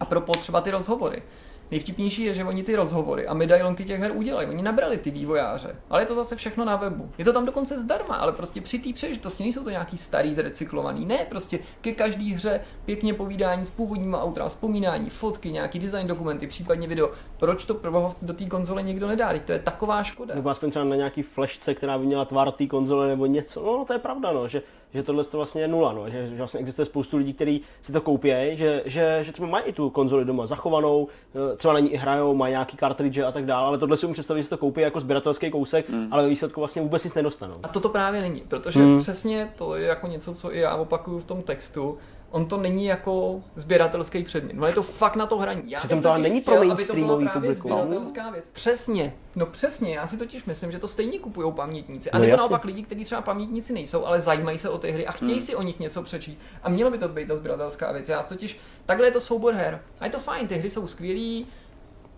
a pro potřeba ty rozhovory. Nejvtipnější je, že oni ty rozhovory a medailonky těch her udělají. Oni nabrali ty vývojáře, ale je to zase všechno na webu. Je to tam dokonce zdarma, ale prostě při té příležitosti nejsou to nějaký starý zrecyklovaný. Ne, prostě ke každé hře pěkně povídání s původníma autora, vzpomínání, fotky, nějaký design dokumenty, případně video. Proč to pro do té konzole někdo nedá? Teď to je taková škoda. Nebo aspoň třeba na nějaký flashce, která by měla tvar té konzole nebo něco. No, no to je pravda, no, že, že tohle to vlastně je nula, no, že, že vlastně existuje spoustu lidí, kteří si to koupí, že, že, že třeba mají i tu konzoli doma zachovanou, eh, třeba na ní i hrajou, mají nějaký cartridge a tak dále, ale tohle si umím představit, že si to koupí jako sběratelský kousek, mm. ale ve výsledku vlastně vůbec nic nedostanou. A toto právě není, protože mm. přesně to je jako něco, co i já opakuju v tom textu, on to není jako sběratelský předmět. No je to fakt na to hraní. Já Přitom to ale není pro mainstreamový publikum. Sběratelská věc. Přesně. No přesně, já si totiž myslím, že to stejně kupují pamětníci. A no nebo naopak lidi, kteří třeba pamětníci nejsou, ale zajímají se o ty hry a chtějí hmm. si o nich něco přečíst. A mělo by to být ta sběratelská věc. Já totiž, takhle je to soubor her. A je to fajn, ty hry jsou skvělý,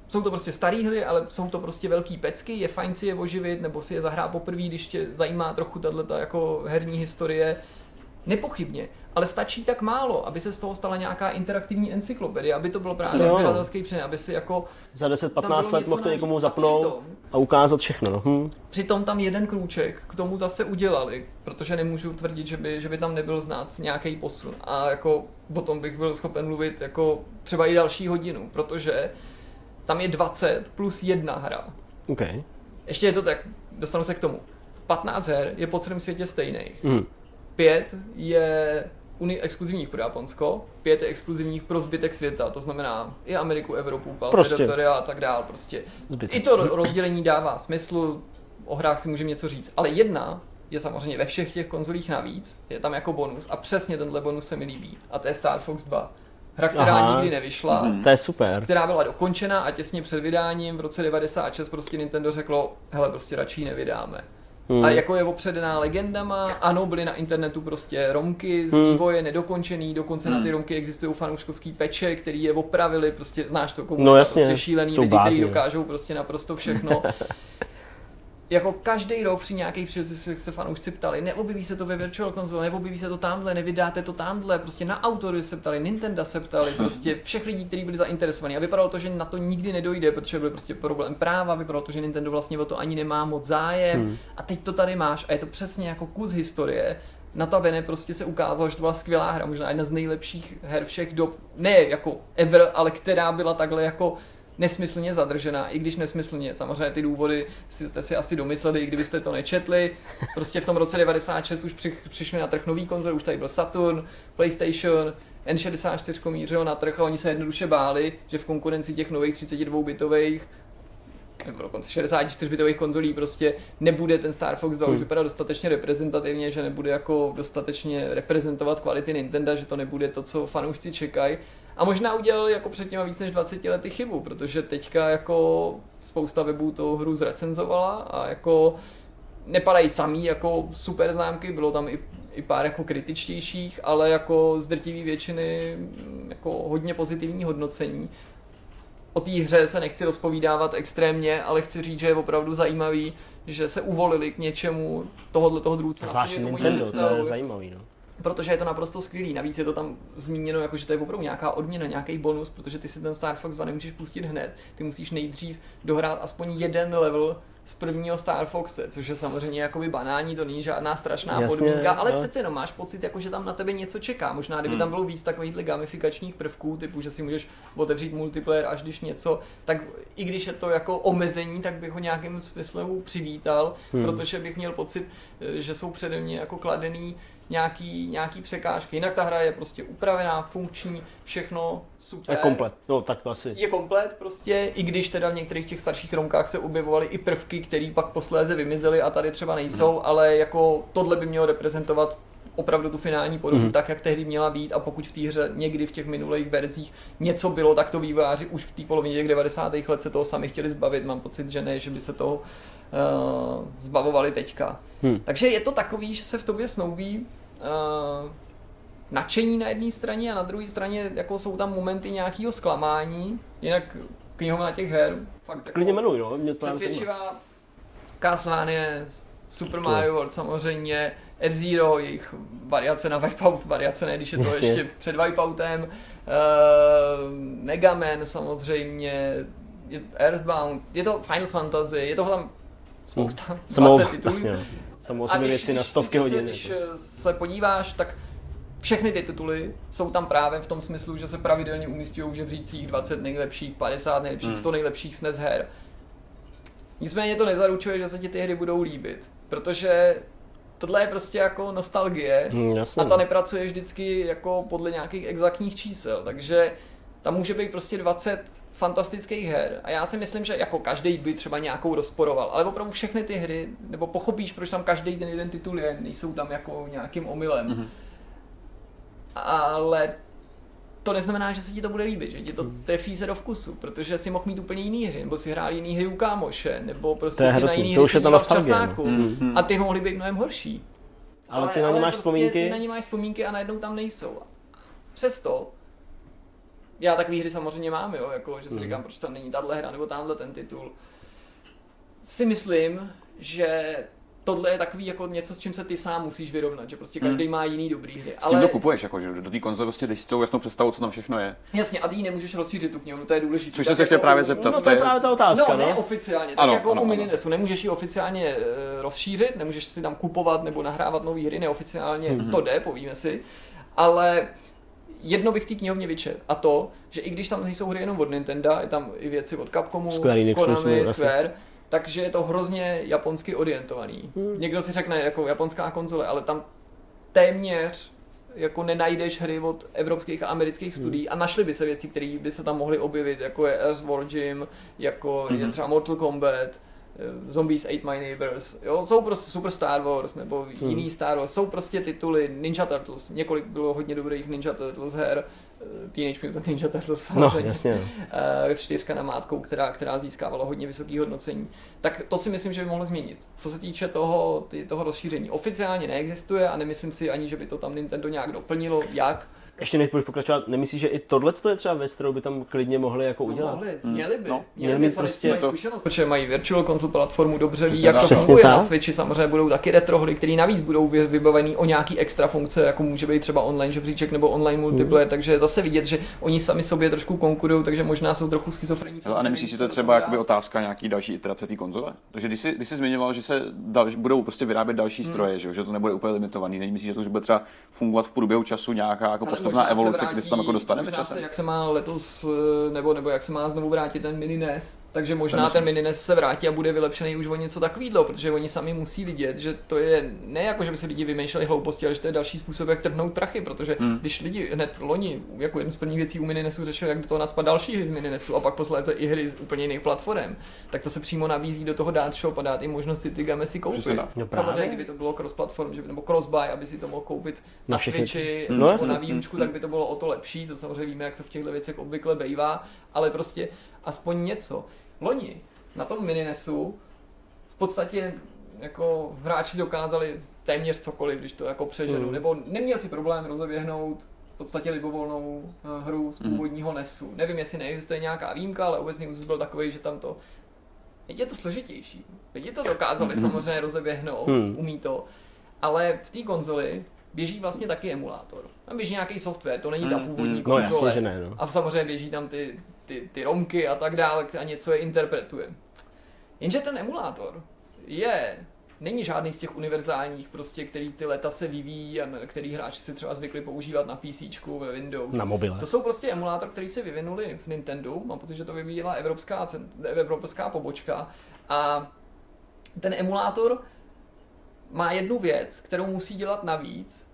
jsou to prostě staré hry, ale jsou to prostě velký pecky, je fajn si je oživit, nebo si je zahrát poprvé, když tě zajímá trochu tato jako herní historie. Nepochybně, ale stačí tak málo, aby se z toho stala nějaká interaktivní encyklopedie, aby to bylo právě sběratelský přenet, aby si jako... Za 10-15 let mohl to někomu zapnout a, přitom, a ukázat všechno. No. Hm. Přitom tam jeden krůček k tomu zase udělali, protože nemůžu tvrdit, že by, že by tam nebyl znát nějaký posun. A jako potom bych byl schopen mluvit jako třeba i další hodinu, protože tam je 20 plus jedna hra. Okay. Ještě je to tak, dostanu se k tomu. 15 her je po celém světě stejných. Mm. 5 je uni exkluzivních pro Japonsko, pět je exkluzivních pro zbytek světa, to znamená i Ameriku, Evropu, prostě. a tak dál. Prostě. Zbytek. I to rozdělení dává smysl, o hrách si můžeme něco říct, ale jedna je samozřejmě ve všech těch konzolích navíc, je tam jako bonus a přesně tenhle bonus se mi líbí a to je Star Fox 2. Hra, která Aha. nikdy nevyšla. Mm. To je super. Která byla dokončena a těsně před vydáním v roce 96 prostě Nintendo řeklo, hele, prostě radši nevydáme. Hmm. A jako je opředená legendama, ano, byly na internetu prostě romky z hmm. vývoje nedokončený, dokonce hmm. na ty hmm. romky existují fanouškovský peče, který je opravili, prostě znáš to, komu no, jasně. prostě šílený lidi, kteří dokážou prostě naprosto všechno. jako každý rok při nějakých příležitostech se fanoušci ptali, neobjeví se to ve Virtual Console, neobjeví se to tamhle, nevydáte to tamhle, prostě na autory se ptali, Nintendo se ptali, prostě všech lidí, kteří byli zainteresovaní. A vypadalo to, že na to nikdy nedojde, protože byl prostě problém práva, vypadalo to, že Nintendo vlastně o to ani nemá moc zájem. Hmm. A teď to tady máš a je to přesně jako kus historie, na tabene prostě se ukázalo, že to byla skvělá hra, možná jedna z nejlepších her všech dob, ne jako ever, ale která byla takhle jako nesmyslně zadržená, i když nesmyslně. Samozřejmě ty důvody jste si asi domysleli, i kdybyste to nečetli. Prostě v tom roce 96 už při, přišli na trh nový konzol, už tady byl Saturn, PlayStation, N64 mířil na trh a oni se jednoduše báli, že v konkurenci těch nových 32-bitových nebo dokonce 64-bitových konzolí prostě nebude ten Star Fox 2 hmm. už vypadá dostatečně reprezentativně, že nebude jako dostatečně reprezentovat kvality Nintendo, že to nebude to, co fanoušci čekají a možná udělal jako před těma víc než 20 lety chybu, protože teďka jako spousta webů tu hru zrecenzovala a jako nepadají samý jako super známky, bylo tam i, i pár jako kritičtějších, ale jako z drtivé většiny mm, jako hodně pozitivní hodnocení. O té hře se nechci rozpovídávat extrémně, ale chci říct, že je opravdu zajímavý, že se uvolili k něčemu tohohle toho druhu. Zvláště Nintendo, to je zajímavý, no protože je to naprosto skvělý. Navíc je to tam zmíněno, jako že to je opravdu nějaká odměna, nějaký bonus, protože ty si ten Star Fox 2 nemůžeš pustit hned. Ty musíš nejdřív dohrát aspoň jeden level z prvního Star Foxe, což je samozřejmě jakoby banální, to není žádná strašná Jasně, podmínka, ale no. přece jenom máš pocit, jako že tam na tebe něco čeká. Možná kdyby hmm. tam bylo víc takových gamifikačních prvků, typu, že si můžeš otevřít multiplayer až když něco, tak i když je to jako omezení, tak bych ho nějakým způsobem přivítal, hmm. protože bych měl pocit, že jsou přede mě jako kladený nějaký, nějaký překážky. Jinak ta hra je prostě upravená, funkční, všechno super. Je komplet, no tak to asi. Je komplet prostě, i když teda v některých těch starších romkách se objevovaly i prvky, které pak posléze vymizely a tady třeba nejsou, hmm. ale jako tohle by mělo reprezentovat opravdu tu finální podobu mm. tak, jak tehdy měla být a pokud v té hře někdy v těch minulých verzích něco bylo, tak to vývojáři už v té polovině těch 90. let se toho sami chtěli zbavit. Mám pocit, že ne, že by se toho uh, zbavovali teďka. Hmm. Takže je to takový, že se v tobě snoubí uh, nadšení na jedné straně a na druhé straně jako jsou tam momenty nějakého zklamání, jinak knihovna těch her fakt jako Klidně jmenuj, no. Mě to přesvědčivá Castlevania, Super Mario World samozřejmě, F-Zero, jejich variace na Wipeout, variace ne, když je to Jasně. ještě před Wipeoutem, Mega Man samozřejmě, je Earthbound, je to Final Fantasy, je toho tam spousta, hmm. 20 Samou, titulů. vlastně, A sobě když, věci na když- stovky když hodin. Se, jako. když se podíváš, tak všechny ty tituly jsou tam právě v tom smyslu, že se pravidelně umístějí v žebřících 20 nejlepších, 50 nejlepších, Hmm. 100 nejlepších SNES her. Nicméně to nezaručuje, že se ti ty hry budou líbit, protože tohle je prostě jako nostalgie Hm, jasně, a ta no. nepracuje vždycky jako podle nějakých exaktních čísel, takže tam může být prostě 20 fantastických her a já si myslím, že jako každý by třeba nějakou rozporoval, ale opravdu všechny ty hry, nebo pochopíš, proč tam každý ten jeden titul je, nejsou tam jako nějakým omylem. Mhm. Ale to neznamená, že se ti to bude líbit, že ti to trefí se do vkusu, protože si mohl mít úplně jiný hry, nebo si hrál jiný hry u kámoše, nebo prostě si na jiný hry sedíval v no. časáku Mhm. a ty mohly být mnohem horší. Ale ty na ně máš prostě vzpomínky? Ty na ně máš vzpomínky a najednou tam nejsou. Přesto, já takové hry samozřejmě mám, jo, jako, že si Mhm. říkám, proč tam není tahle hra nebo tamhle ten titul. Si myslím, že tohle je takový jako něco, s čím se ty sám musíš vyrovnat, že prostě každý má jiný dobrý hry. S tím to kupuješ, jako, že do té konzole prostě jdeš s tou jasnou představou, co tam všechno je. Jasně, a ty ji nemůžeš rozšířit tu knihovnu, to je důležité. Což jsem se chtěl právě zeptat. No to je právě ta otázka, No, ne no. oficiálně, tak Ano, jako ano, u ano. Mininesu. Nemůžeš ji oficiálně e, rozšířit, nemůžeš si tam kupovat nebo nahrávat nové hry, neoficiálně Mhm. to jde, povíme si. Ale jedno bych té knihovně vyčet. A to, že i když tam nejsou hry jenom od Nintendo, je tam i věci od Capcomu, Square Enixu, Konami. Square, takže je to hrozně japonsky orientovaný. Hmm. Někdo si řekne jako japonská konzole, ale tam téměř jako nenajdeš hry od evropských a amerických Hmm. studií a našly by se věci, které by se tam mohly objevit, jako je Earthworm Jim, jako je Mhm. třeba Mortal Kombat, Zombies Ate My Neighbors, jo, jsou prostě Super Star Wars nebo Hmm. jiný Star Wars, jsou prostě tituly Ninja Turtles, několik bylo hodně dobrých Ninja Turtles her, eh, Teenage Mutant Ninja Turtles No, samozřejmě, jasně. No. eh, čtyřka na mátkou, která, která získávala hodně vysoké hodnocení. Tak to si myslím, že by mohlo změnit. Co se týče toho, ty, toho rozšíření. Oficiálně neexistuje a nemyslím si ani, že by to tam Nintendo nějak doplnilo. Jak? Ještě než budeš pokračovat, nemyslíš, že i tohle je třeba věc, kterou by tam klidně mohli jako udělat? No, mohli, Hmm. měli by. No, měli měli by prostě mají to- zkušenost, protože mají Virtual Console platformu, dobře ví, jak to funguje na. Switchi. Samozřejmě budou taky retro hry, které navíc budou vy- vybavený o nějaký extra funkce, jako může být třeba online žebříček nebo online multiplayer, takže je zase vidět, že oni sami sobě trošku konkurují, takže možná jsou trochu Jo, a že nemyslíš si, to je třeba jakoby otázka nějaký další iterace té konzole? Takže když jsi, když jsi zmiňoval, že se dal, že budou prostě vyrábět další Hmm. stroje, že, jo, že to nebude úplně limitovaný, nemyslíš, že to už bude třeba fungovat v průběhu času nějaká jako možná evoluce, vrátí- kdy se tam jako dostaneme možná? Se, jak se má letos, eh, nebo, nebo jak se má znovu vrátit ten mini NES, takže možná Ten ten mini NES se vrátí a bude vylepšený už o něco takového, protože oni sami musí vidět, že to je ne jako, že by si lidi vymýšleli hlouposti, ale že to je další způsob, jak trhnout prachy, protože Hmm. když lidi hned loni jako jednu z prvních věcí u mini NESu řešili, jak do toho nadspat další hry z mini NESu a pak posléze i hry z úplně jiných platform, tak to se přímo nabízí do toho dát shop a dát jim možnost si ty game si koupit. No. Samozřejmě, kdyby to bylo cross-platform, že by, nebo cross-buy, aby si to mohl koupit na, Na. Switchi, No nebo na výučku, tak by to bylo o to lepší, to samozřejmě víme, jak to v těchto věcech obvykle bývá, ale prostě aspoň něco. Loni na tom mininesu v podstatě jako hráči dokázali téměř cokoliv, když to jako přeženu, Mm. nebo neměl si problém rozeběhnout v podstatě libovolnou eh, hru z Mm. původního NESu. Nevím, jestli neexistuje nějaká výjimka, ale obecný úzus byl takový, že tam to Teď je to složitější. Lidi to dokázali Mhm. samozřejmě rozeběhnout, Hmm. umí to, ale v té konzoli běží vlastně taky emulátor. Tam běží nějaký software, to není ta Mm, původní mm. No jasně, konzole. že ne, no. A samozřejmě běží tam ty, ty, ty romky a tak dále a něco je interpretuje. Jenže ten emulátor je, není žádný z těch univerzálních, prostě, který ty leta se vyvíjí a který hráči si třeba zvykli používat na PC, ve Windows. Na mobile. To jsou prostě emulátor, který se vyvinuli v Nintendo. Mám pocit, že to vyvíjela evropská, evropská pobočka. A ten emulátor má jednu věc, kterou musí dělat navíc.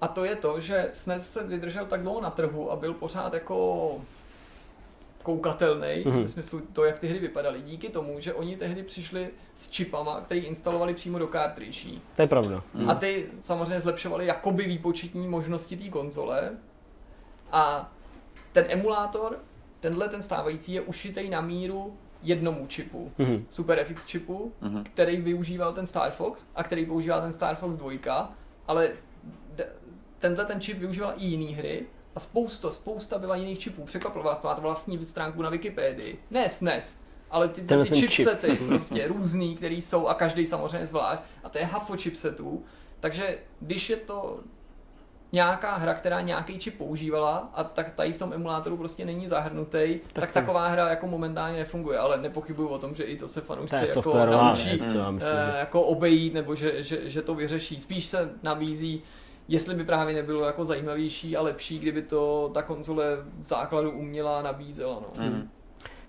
A to je to, že SNES se vydržel tak dlouho na trhu a byl pořád jako koukatelný, Mhm. v smyslu to, jak ty hry vypadaly. Díky tomu, že oni tehdy přišli s čipama, který instalovali přímo do cartridge. To je pravda. Hmm. A ty samozřejmě zlepšovaly jakoby výpočetní možnosti té konzole. A ten emulátor, tenhle ten stávající, je ušitej na míru jednomu čipu. Mhm. Super FX čipu, Mhm. který využíval ten Star Fox a který používal ten Star Fox 2, ale d- tenhle ten čip využíval i jiný hry a spousta, spousta byla jiných čipů. Překvapilo vás to, máte vlastní stránku na Wikipedii. Ne SNES, ale ty, ty, ty chipsety prostě různý, který jsou a každý samozřejmě zvlášť. A to je hafo chipsetů. Takže když je to nějaká hra, která nějaký čip používala a tak tady v tom emulátoru prostě není zahrnutý, tak, tak taková hra jako momentálně nefunguje, ale nepochybuju o tom, že i to se fanoušci jako naučí věc, to já myslím, eh, že- jako obejít nebo že, že, že to vyřeší. Spíš se nabízí Jestli by právě nebylo jako zajímavější a lepší, kdyby to ta konzole v základu uměla nabízela. No. Mhm.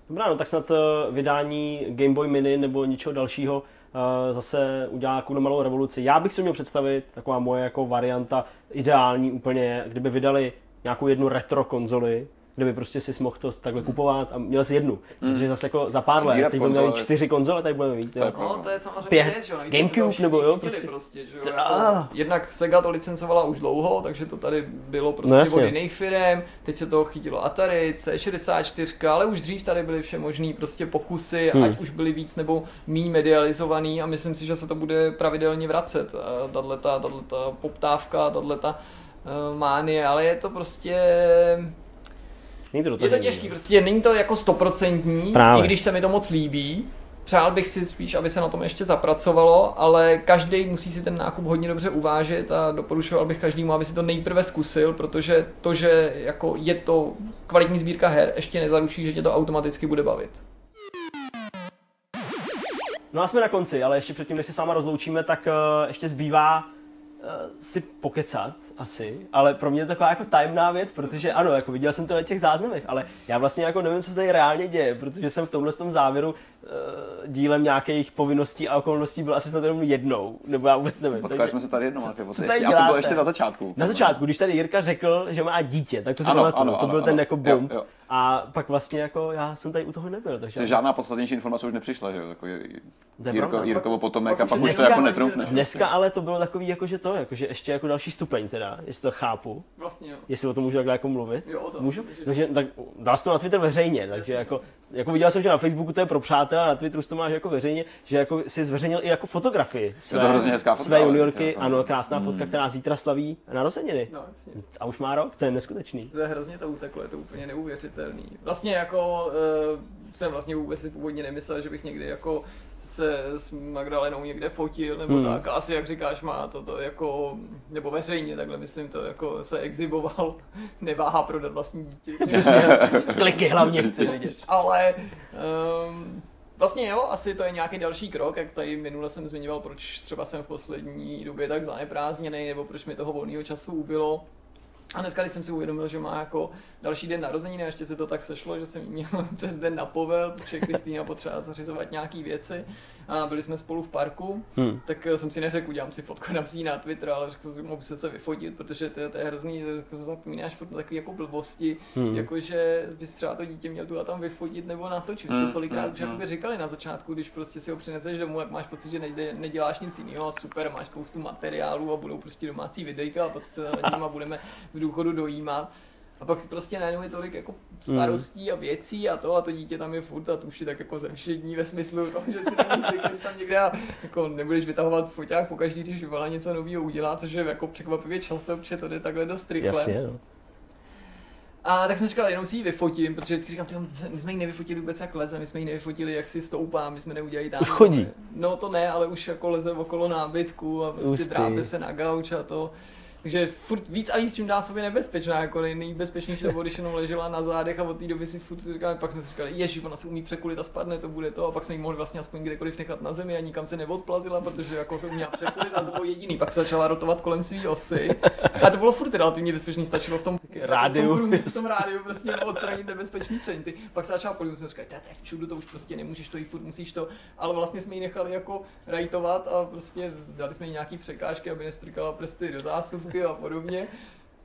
Dobrá, no tak snad eh, vydání Game Boy Mini nebo něčeho dalšího zase udělá nějakou malou revoluci. Já bych si měl představit, taková moje jako varianta ideální úplně, kdyby vydali nějakou jednu retro konzoli, kde by prostě si mohl to takhle kupovat a měl si jednu. Protože zase jako za pár let, teď budeme mít čtyři konzole, tady budeme mít. Jo. pravda. No, to je samozřejmě Pět. věc, že jo. Gamecube nebo jo, prostě. prostě, že jo. Jako, ah. jednak Sega to licencovala už dlouho, takže to tady bylo prostě No no, od jiných firm, teď se to chytilo Atari, C64, ale už dřív tady byly vše možný prostě pokusy, Hmm. ať už byly víc nebo méně medializovaný a myslím si, že se to bude pravidelně vracet. A Tato, tato poptávka, tato uh, mánie, ale je to prostě Není to je to těžký, prostě není to jako stoprocentní, i když se mi to moc líbí. Přál bych si spíš, aby se na tom ještě zapracovalo, ale každý musí si ten nákup hodně dobře uvážit a doporučoval bych každému, aby si to nejprve zkusil, protože to, že jako je to kvalitní sbírka her, ještě nezaručí, že tě to automaticky bude bavit. No a jsme na konci, ale ještě předtím, než se s váma rozloučíme, tak uh, ještě zbývá si pokecat asi, ale pro mě je to taková jako tajemná věc, protože ano, jako viděl jsem to na těch záznamech, ale já vlastně jako nevím, co se tady reálně děje, protože jsem v tomhle tom závěru dílem nějakých povinností a okolností byl asi snad jenom jednou, nebo já vůbec nevím. Potkali takže- jsme se tady jednou, co ještě, tady a to bylo ještě na začátku. Na začátku, když tady Jirka řekl, že má dítě, tak to si Ano, pamatuju, ano, to ano, byl ten ano. jako Jo, bomb. jo. A pak vlastně jako já jsem tady u toho nebyl, takže... Takže žádná podstatnější informace už nepřišla, že jo? To je Jirko. Jirkovo potomek pak a už pak už to dneska- jako netrumfneš. Dneska ale to bylo takový, jako že to, jako že ještě jako další stupeň teda, jestli to chápu. Vlastně jo. Jestli o tom můžu takhle jako mluvit? Jo, o tom. Můžu? Takže- tak dal jsi to na Twitter veřejně, takže jako, jako viděl jsem, že na Facebooku to je pro přátel a na Twitteru to máš jako veřejně, že jako si zveřejnil i jako fotografii své, to hrozně hezká fotka, své juniorky, to- ano, krásná fotka, která zítra slaví narozeniny. No, jasně. A už má rok, to je neskutečný. To je hrozně to uteklo, je to úplně neuvěřitelný. Vlastně jako uh, jsem vlastně vůbec si původně nemyslel, že bych někdy jako se s Magdalenou někde fotil, nebo Hmm. tak, asi jak říkáš, má to, to jako, nebo veřejně, takhle myslím to, jako se exiboval, neváhá prodat vlastní dítě. Přesně, kliky hlavně chci vidět. Ale um, vlastně jo, asi to je nějaký další krok, jak tady minule jsem zmiňoval, proč třeba jsem v poslední době tak zaneprázdněný, nebo proč mi toho volného času ubylo. A dneska, když jsem si uvědomil, že má jako další den narozeniny, a ještě se to tak sešlo, že jsem měl přes den na povel, protože Kristýna potřeba zařizovat nějaký věci a byli jsme spolu v parku, Hmm. tak eh, jsem si neřekl, udělám si fotku na na Twitter, ale řekl jsem, mohu se se vyfotit, protože to, je- to je hrozný, to jako zapomínáš pro takové jako blbosti, Hmm. hmm. jakože bys třeba to dítě měl tu a tam vyfotit nebo natočit. Hmm. To tolikrát hmm, už hmm. říkali na začátku, když prostě si ho přineseš domů, jak máš pocit, že nejde, neděláš nic jiného, super, máš spoustu materiálů a budou prostě domácí videjka a pak se nad nima budeme v důchodu dojímat. A pak prostě najednou je tolik jako starostí a věcí a to a to dítě tam je furt a to už je tak jako zemšední ve smyslu toho, že si tam zvykneš tam někde a jako nebudeš vytahovat foťák po každý, když Vala něco nového udělá, což je jako překvapivě často, protože to jde takhle dost rychle. Jasně, no. A tak jsem říkal, jenom si ji vyfotím, protože vždycky říkám, tyjo, my jsme ji nevyfotili vůbec jak leze, my jsme ji nevyfotili, jak si stoupá, my jsme neudělali tam. Už chodí. No to ne, ale už jako leze okolo nábytku a prostě drápe se na gauč a to. Takže furt víc a víc čím dá sobě nebezpečná, jako nej- nejbezpečnější to bylo, když jenom ležela na zádech a od té doby si furt říkáme, pak jsme si říkali, ježi, ona se umí překulit a spadne, to bude to, a pak jsme ji mohli vlastně aspoň kdekoliv nechat na zemi a nikam se neodplazila, protože jako se uměla překulit a to bylo jediný. Pak se začala rotovat kolem své osy. A to bylo furt relativně bezpečný, stačilo v tom Rádiu. v tom, průměru, v tom rádiu prostě odstranit nebezpečný předměty. Pak se začala polivit, jsme říkali, to je v čudu, to už prostě nemůžeš, to jí furt musíš to, ale vlastně jsme ji nechali jako rajtovat a prostě dali jsme jí nějaký překážky, aby nestrkala prsty do zásuvky a podobně.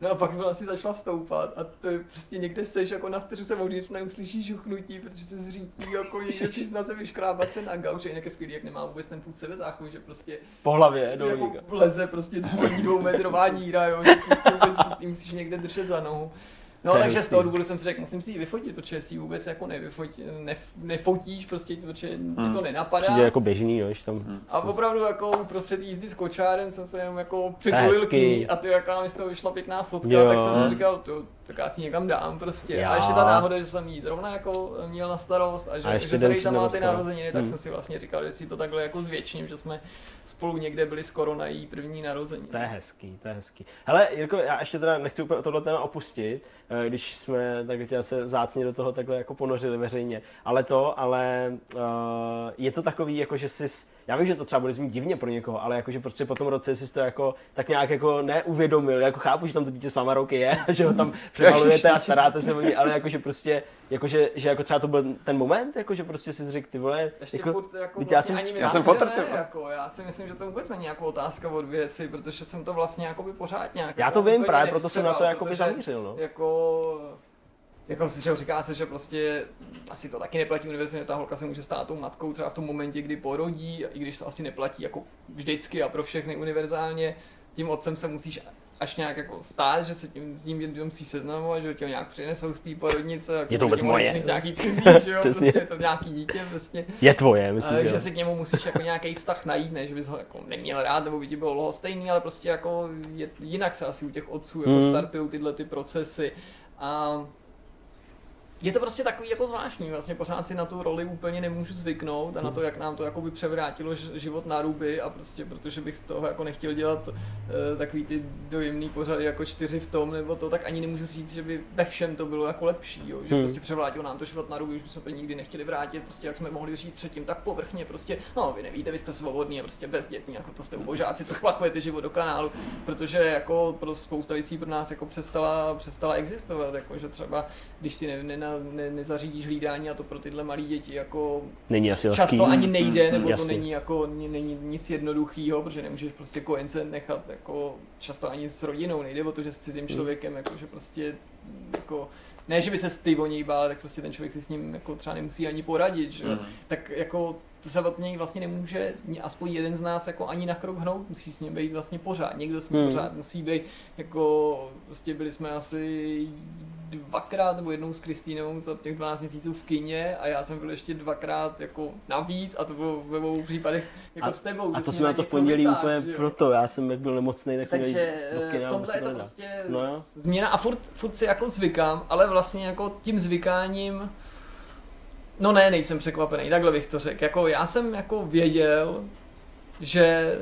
No a pak vlastně začala stoupat a to je prostě někde seš, jako na vteřinu se odjíš, neuslyšíš žuchnutí, protože se zřítí jako někde přes na zemi škrábat se na gauč, jinak je skvělý, jak nemá vůbec ten půd sebezáchovy, že prostě Po hlavě, do jako leze prostě dvoumetrová díra, jo, že prostě vůbec musíš někde držet za nohu. No takže z toho důvodu jsem si řekl, musím si ji vyfotit, protože si ji vůbec jako nevyfotí, nef, nefotíš, prostě, protože ti to nenapadá. Přijde jako běžný, jo, tam... A opravdu jako uprostřed jízdy s kočárem jsem se jenom jako k ní a ty jaká mi z toho vyšla pěkná fotka, Jo. tak jsem si říkal, to, tak já si někam dám prostě. Já. A ještě ta náhoda, že jsem jí zrovna jako měl na starost a že, A že tam má ty narozeniny, tak Hmm. jsem si vlastně říkal, že si to takhle jako zvětším, že jsme spolu někde byli skoro na její první narozeniny. To je hezký, to je hezký. Hele, Jirko, já ještě teda nechci úplně tohle téma opustit, eh, když jsme tak tě se vzácně do toho takhle jako ponořili veřejně. Ale to, ale uh, je to takový, jako že jsi, já vím, že to třeba bude znít divně pro někoho, ale jakože prostě po tom roce jsi to jako tak nějak jako neuvědomil, jako chápu, že tam to dítě s váma roky je, že ho tam přemalujete a staráte se o něj, ale jakože prostě, jakože, že jako třeba to byl ten moment, jakože prostě si řekl, ty vole, Ještě jako, furt jako vlastně já jsem- ani já jsem fotr, ne, jako, já si myslím, že to vůbec není jako otázka od věci, protože jsem to vlastně jakoby pořád nějak já jako to vím, úplně právě proto jsem na to jakoby zamířil, no. Jako, jako že říká se, že prostě asi to taky neplatí univerzitně, ta holka se může stát tou matkou třeba v tom momentě, kdy porodí, i když to asi neplatí jako vždycky a pro všechny univerzálně, tím otcem se musíš až nějak jako stát, že se tím, s ním jednou musíš seznamovat, že tě ho nějak přinesou z té porodnice. Jako, Je to vůbec tě moje. Nějaký cizí, že jo, prostě je to nějaký dítě, prostě. Je tvoje, myslím, Ale že že jo. si k němu musíš jako nějaký vztah najít, ne, že bys ho jako neměl rád, nebo by ti bylo lhostejný, ale prostě jako je, jinak se asi u těch otců jako Mm. startují tyhle ty procesy. A je to prostě takový jako zvláštní, vlastně pořád si na tu roli úplně nemůžu zvyknout a na to, jak nám to jakoby převrátilo život na ruby a prostě protože bych z toho jako nechtěl dělat uh, takový ty dojemný pořady jako čtyři v tom nebo to, tak ani nemůžu říct, že by ve všem to bylo jako lepší, jo? že Hmm. prostě převrátilo nám to život na ruby, už bychom to nikdy nechtěli vrátit, prostě jak jsme mohli žít předtím, tak povrchně, prostě, no vy nevíte, vy jste svobodní a prostě bezdětní, jako to jste ubožáci, to splachujete život do kanálu, protože jako pro spousta věcí pro nás jako přestala, přestala existovat, jako že třeba když si ne, ne, ne, nezařídíš hlídání a to pro tyhle malé děti jako Není asi lehký. často ani nejde, Mm, nebo to jasně. není jako není nic jednoduchého, protože nemůžeš prostě kojence nechat jako často ani s rodinou, nejde o to, že s cizím člověkem, jako že prostě jako ne, že by se ty o něj bál, tak prostě ten člověk si s ním jako třeba nemusí ani poradit, že? Mm. tak jako to se od něj vlastně nemůže aspoň jeden z nás jako ani na krok hnout, musí s ním být vlastně pořád, někdo s ním Hmm. pořád musí být, jako prostě byli jsme asi dvakrát nebo jednou s Kristýnou za těch 12 měsíců v kině a já jsem byl ještě dvakrát jako navíc a to bylo ve obou případech jako A- s tebou. A to jsme na to v pondělí úplně jo. proto, já jsem jak byl nemocný, tak Takže jeli do eh, kina v tomhle je to prostě No jo. změna a furt, furt si jako zvykám, ale vlastně jako tím zvykáním No ne, nejsem překvapený, takhle bych to řekl. Jako já jsem jako věděl, že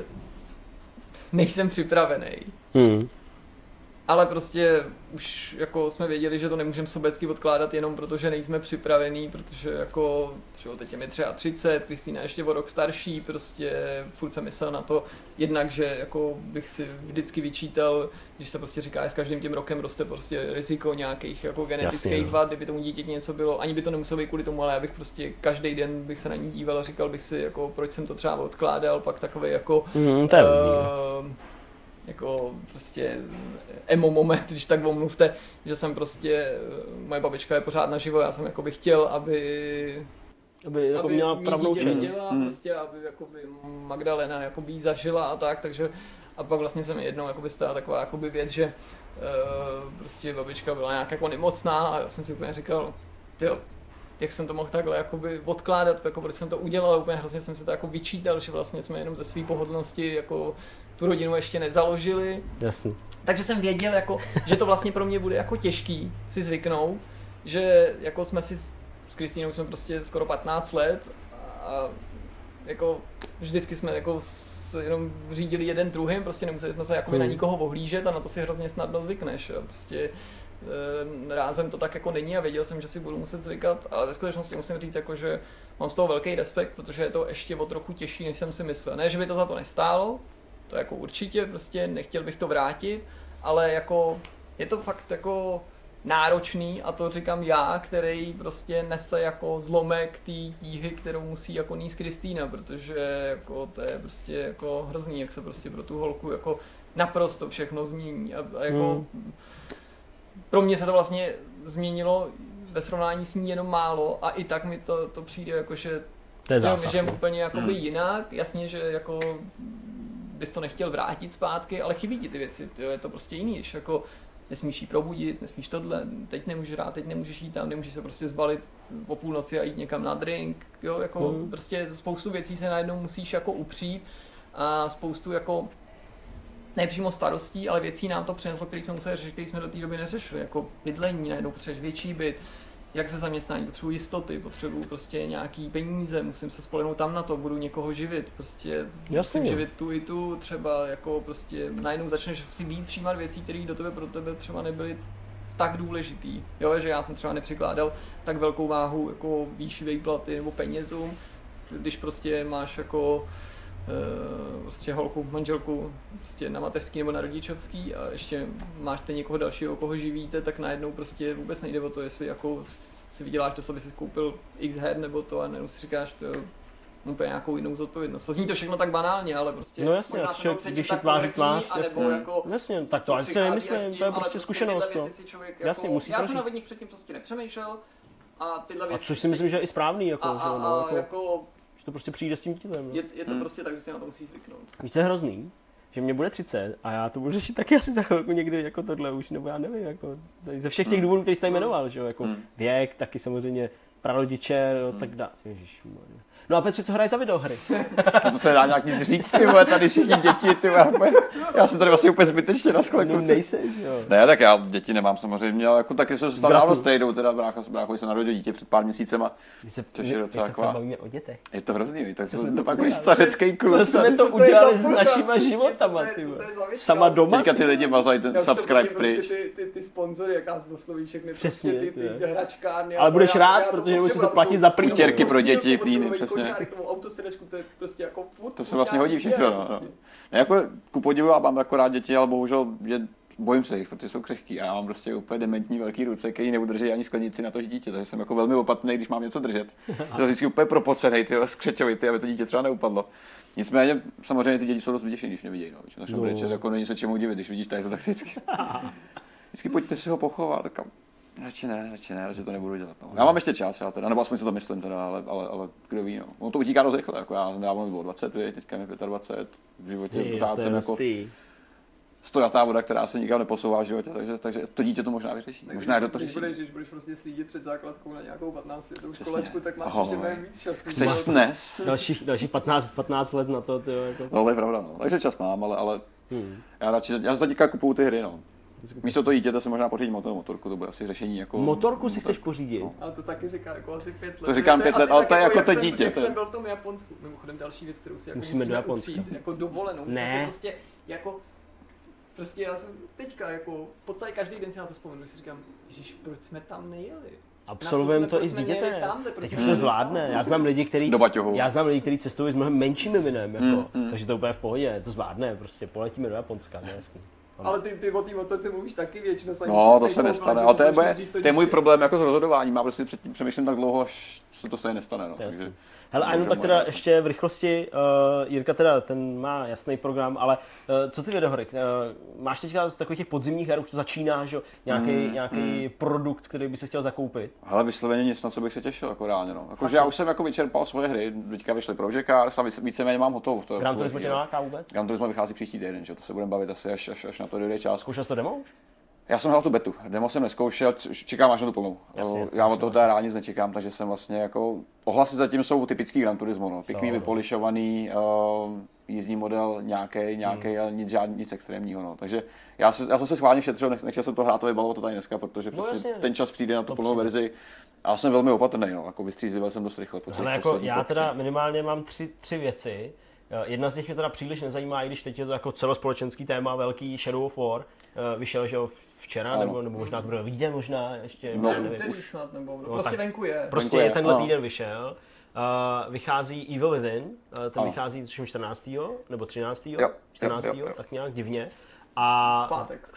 nejsem připravený. Hmm. Ale prostě už jako jsme věděli, že to nemůžeme sobecky odkládat jenom proto, že nejsme připravení, protože jako, že jo, teď je mi 33, Kristýna ještě o rok starší, prostě furt jsem myslel na to, jednak, že jako bych si vždycky vyčítal, když se prostě říká, že s každým tím rokem roste prostě riziko nějakých jako genetických Jasně, vad, kdyby tomu dítěti něco bylo, ani by to nemuselo být kvůli tomu, ale já bych prostě každý den bych se na ní díval a říkal bych si, jako proč jsem to třeba odkládal, pak takový jako to je dobrý. Jako prostě emo moment, když tak omluvte, že jsem prostě, moje babička je pořád naživo, já jsem jako bych chtěl, aby, Aby, jako aby měla mý pravnou dítě viděla, Hmm. prostě, aby jakoby Magdalena jakoby jí zažila a tak, takže a pak vlastně se mi jednou jakoby stala taková jakoby věc, že uh, prostě babička byla nějak jako nemocná a já jsem si úplně říkal, jo, jak jsem to mohl takhle jakoby odkládat, jako proč jsem to udělal, úplně hrozně jsem si to jako vyčítal, že vlastně jsme jenom ze své pohodlnosti jako tu rodinu ještě nezaložili, Jasný. takže jsem věděl, jako, že to vlastně pro mě bude jako těžký si zvyknout, že jako jsme si s Kristýnou jsme prostě skoro 15 let a jako vždycky jsme jako jenom řídili jeden druhým, prostě nemuseli jsme se jakoby na Hmm. nikoho ohlížet a na to si hrozně snadno zvykneš. Jo. Prostě rázem to tak jako není a věděl jsem, že si budu muset zvykat, ale ve skutečnosti musím říct, jako, že mám z toho velký respekt, protože je to ještě o trochu těžší, než jsem si myslel. Ne, že by to za to nestálo, to jako určitě, prostě nechtěl bych to vrátit, ale jako je to fakt jako náročný a to říkám já, který prostě nese jako zlomek té tíhy, kterou musí jako níst Kristýna, protože jako to je prostě jako hrozný, jak se prostě pro tu holku jako naprosto všechno změní a, a jako pro mě se to vlastně změnilo ve srovnání s ní jenom málo a i tak mi to, to přijde jako, že To je že zásah. žijem úplně jakoby Hmm. jinak, jasně, že jako bys to nechtěl vrátit zpátky, ale chybí ti ty věci, tyjo, je to prostě jiný, když jako nesmíš jí probudit, nesmíš tohle, teď nemůžeš hrát, teď nemůžeš jít tam, nemůžeš se prostě zbalit po půlnoci a jít někam na drink, jo, jako Hmm. prostě spoustu věcí se najednou musíš jako upřít a spoustu jako ne přímo starostí, ale věcí nám to přineslo, který jsme museli řešit, který jsme do té doby neřešili, jako bydlení, najednou potřebuješ větší byt, jak se zaměstnání, potřebuji jistoty, potřebuji prostě nějaký peníze, musím se spolehnout tam na to, budu někoho živit, prostě Jasně. musím živit tu i tu, třeba jako prostě najednou začneš si víc všímat věcí, které do tebe pro tebe třeba nebyly tak důležitý, jo, že já jsem třeba nepřikládal tak velkou váhu jako výši výplaty nebo penězům, když prostě máš jako prostě holku, manželku prostě na mateřský nebo na rodičovský a ještě máš ten někoho dalšího, koho živíte, tak najednou prostě vůbec nejde o to, jestli jako si vyděláš to, aby si koupil x her nebo to a najednou si říkáš, to úplně nějakou jinou zodpovědnost. To zní to všechno tak banálně, ale prostě No jasně, možná a člověk, když je tváří tvář, jasně. jako Jasně, tak to ani si nemyslím, tím, to je prostě tyhle zkušenost. No. si člověk Jasně, jako, musí já jsem na nich předtím prostě nepřemýšlel a tyhle A věci což si myslím, že je i správný, jako, a, že, a, no, a jako, jako že to prostě přijde s tím dílem. No. je, je to prostě tak, že si na to musí zvyknout. Víš, co je hrozný? Že mě bude 30 a já to budu řešit taky asi za chvilku někdy jako tohle už, nebo já nevím, jako tady ze všech těch důvodů, který jste jmenoval, že jo, jako Hmm. věk, taky samozřejmě prarodiče, jo, tak dále. Ježišmarja. No a Petře, co hraješ za videohry? No to se dá nějak nic říct, ty vole, tady všichni děti, ty vole, úplně- Já jsem tady vlastně úplně zbytečně na skleku. No nejseš, jo. Ne, tak já děti nemám samozřejmě, ale jako taky se stalo dávno stejdou, teda brácha, bráchovi se narodil dítě před pár měsícema. My se, Což je my, docela my se taková- fakt bavíme o dětech. Je to hrozný, tak Co to, jsme to to pak už stařecký klub. Co jsme to udělali s našima Co to je- životama, ty Sama doma, Teďka ty lidi mazají ten subscribe prostě pryč. Ty, ty, ty sponzory, jak nás osloví všechny, Přesně, prostě ty, hračkárny. Ale to budeš rád, protože potřebuji, se platit za. Utěrky pro Prostě děti, jako přesně. Kočárek, tomu autosedačku, to je prostě jako furt. To se vlastně hodí všechno, děl, no. prostě. no. Jako ku podivu, já mám jako rád děti, ale bohužel je, bojím se jich, protože jsou křehký a já mám prostě úplně dementní velký ruce, který neudrží ani sklenici na to dítě, takže jsem jako velmi opatrný, když mám něco držet. To je vždycky úplně propocenej, ty skřečovitý, aby to dítě třeba neupadlo. Nicméně, samozřejmě ty děti jsou dost vyděšený, když mě vidějí, no. Když No. no. jako není se čemu divit, když vidíš tady to takticky. Vždycky pojďte si ho pochovat, tak radši ne, radši ne, radši to nebudu dělat. No. Já mám ještě čas, já teda, nebo aspoň si to myslím teda, ale, ale, ale kdo ví, no. Ono to utíká dost rychle, jako já dávno mi bylo 20, viď, teďka mi 25, v životě Ty, pořád to je jsem jako stojatá voda, která se nikam neposouvá v životě, takže, takže to dítě to možná vyřeší. Možná je to to když řeší. budeš, když budeš prostě slídit před základkou na nějakou 15 letou Přesně. školačku, tak máš ještě mnohem víc času. Chceš snes? Dalších, dalších 15, 15 let na to, ty jo, jako. No, to je pravda, no. Takže čas mám, ale, ale Hmm. já radši, já za kupuju ty hry, no. Místo toho dítěte se možná pořídit motor, motorku, to bude asi řešení jako... Motorku si chceš pořídit? No. Ale to taky říká jako asi pět let. To říkám že pět let, ale tak to je jako jak to jsem- dítě, Jak jsem byl v tom Japonsku, mimochodem další věc, kterou si jako Musíme do Japonska. upřít, jako dovolenou. Musíme Ne. si prostě jako Prostě já jsem teďka jako, v podstatě každý den si na to vzpomenu, že si říkám, ježiš, proč jsme tam nejeli? Absolvujeme to i s dítětem. Teď jsme už to zvládne. Já znám lidi, kteří já znám lidi, kteří cestují s mnohem menším miminem, jako, Mm, mm. takže to úplně v pohodě, to zvládne, prostě poletíme do Japonska, to je jasný. Ale ty, ty o té motorce mluvíš taky většinou. No, to se nestane. Ale to je, to je můj problém jako s rozhodováním. Má prostě předtím přemýšlím tak dlouho, až se to stejně nestane. No. Takže. Hele, a jenom tak teda ještě v rychlosti, uh, Jirka teda, ten má jasný program, ale uh, co ty videohry? Uh, máš teďka z takových těch podzimních her, už to začíná, že jo, nějaký, Mm, nějaký produkt, který by se chtěl zakoupit? Hele, vysloveně nic, na co bych se těšil, jako reálně. No. Jako, že já už jsem jako vyčerpal svoje hry, teďka vyšly Project Cars a více- víceméně mám hotovo. To, Gran Turismo tě neláká vůbec? Gran Turismo vychází příští týden, že? to se budeme bavit asi až, až, až na to dojde čas. Zkoušel jsi to demo už? Já jsem hrál tu betu, demo jsem neskoušel, čekám až na tu plnou. Jasně, já od toho teda rád nic nečekám, takže jsem vlastně jako, ohlasy zatím jsou typický Gran Turismo, no. pěkný, no. vypolišovaný, uh, jízdní model nějaký, nějaký, ale nic, žádný, nic extrémního. No. Takže já, se, já jsem se schválně šetřil, nech- nechtěl jsem to hrát a vybalovat to tady dneska, protože No přesně jasně. ten čas přijde na tu plnou přijde. verzi. A já jsem velmi opatrný, no. jako vystřízlivel jsem dost rychle. Po těch jako já teda minimálně mám tři, tři věci. Jedna z nich mě teda příliš nezajímá, i když teď je to jako celospolečenský téma, velký Shadow of War. Eh, Vyšel, že jo, včera, Ano. nebo, nebo možná to bude vyjde, možná ještě, No, já Ne, nevím. úterý snad, nebo No, prostě tak- venku je. Prostě Venku je, tenhle ano. týden vyšel. Uh, vychází Evil Within, uh, ten Ano. vychází tuším 14. nebo 13. Jo, jo, 14. jo, jo. tak nějak divně. A Pátek.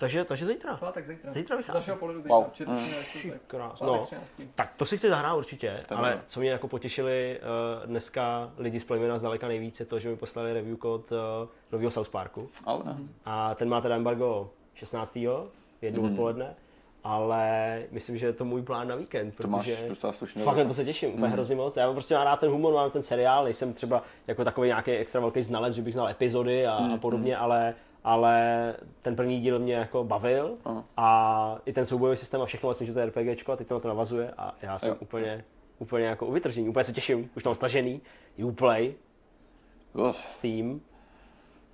Takže, takže zítra. Pátek zítra. Zítra Z vychází. našeho pohledu zítra. Wow. Mm. Pátek No, 13. tak to si chci zahrát určitě, je ale pravda. co mě jako potěšili uh, dneska lidi z Plemena zdaleka nejvíc je to, že mi poslali review kód uh, nového South Parku. Ale, A ten má teda embargo 16. jednou Mhm. odpoledne. Ale myslím, že je to můj plán na víkend, to máš protože docela slušný. fakt na to se těším, úplně hrozně moc. Já mám prostě mám rád ten humor, mám ten seriál, nejsem třeba jako takový nějaký extra velký znalec, že bych znal epizody a, a podobně, ale, ale ten první díl mě jako bavil Aha. a i ten soubojový systém a všechno vlastně, že to je RPGčko a teď to na to navazuje a já jsem Jo. úplně, úplně jako u vytržení, úplně se těším, už tam stažený, Uplay, Oh, Steam,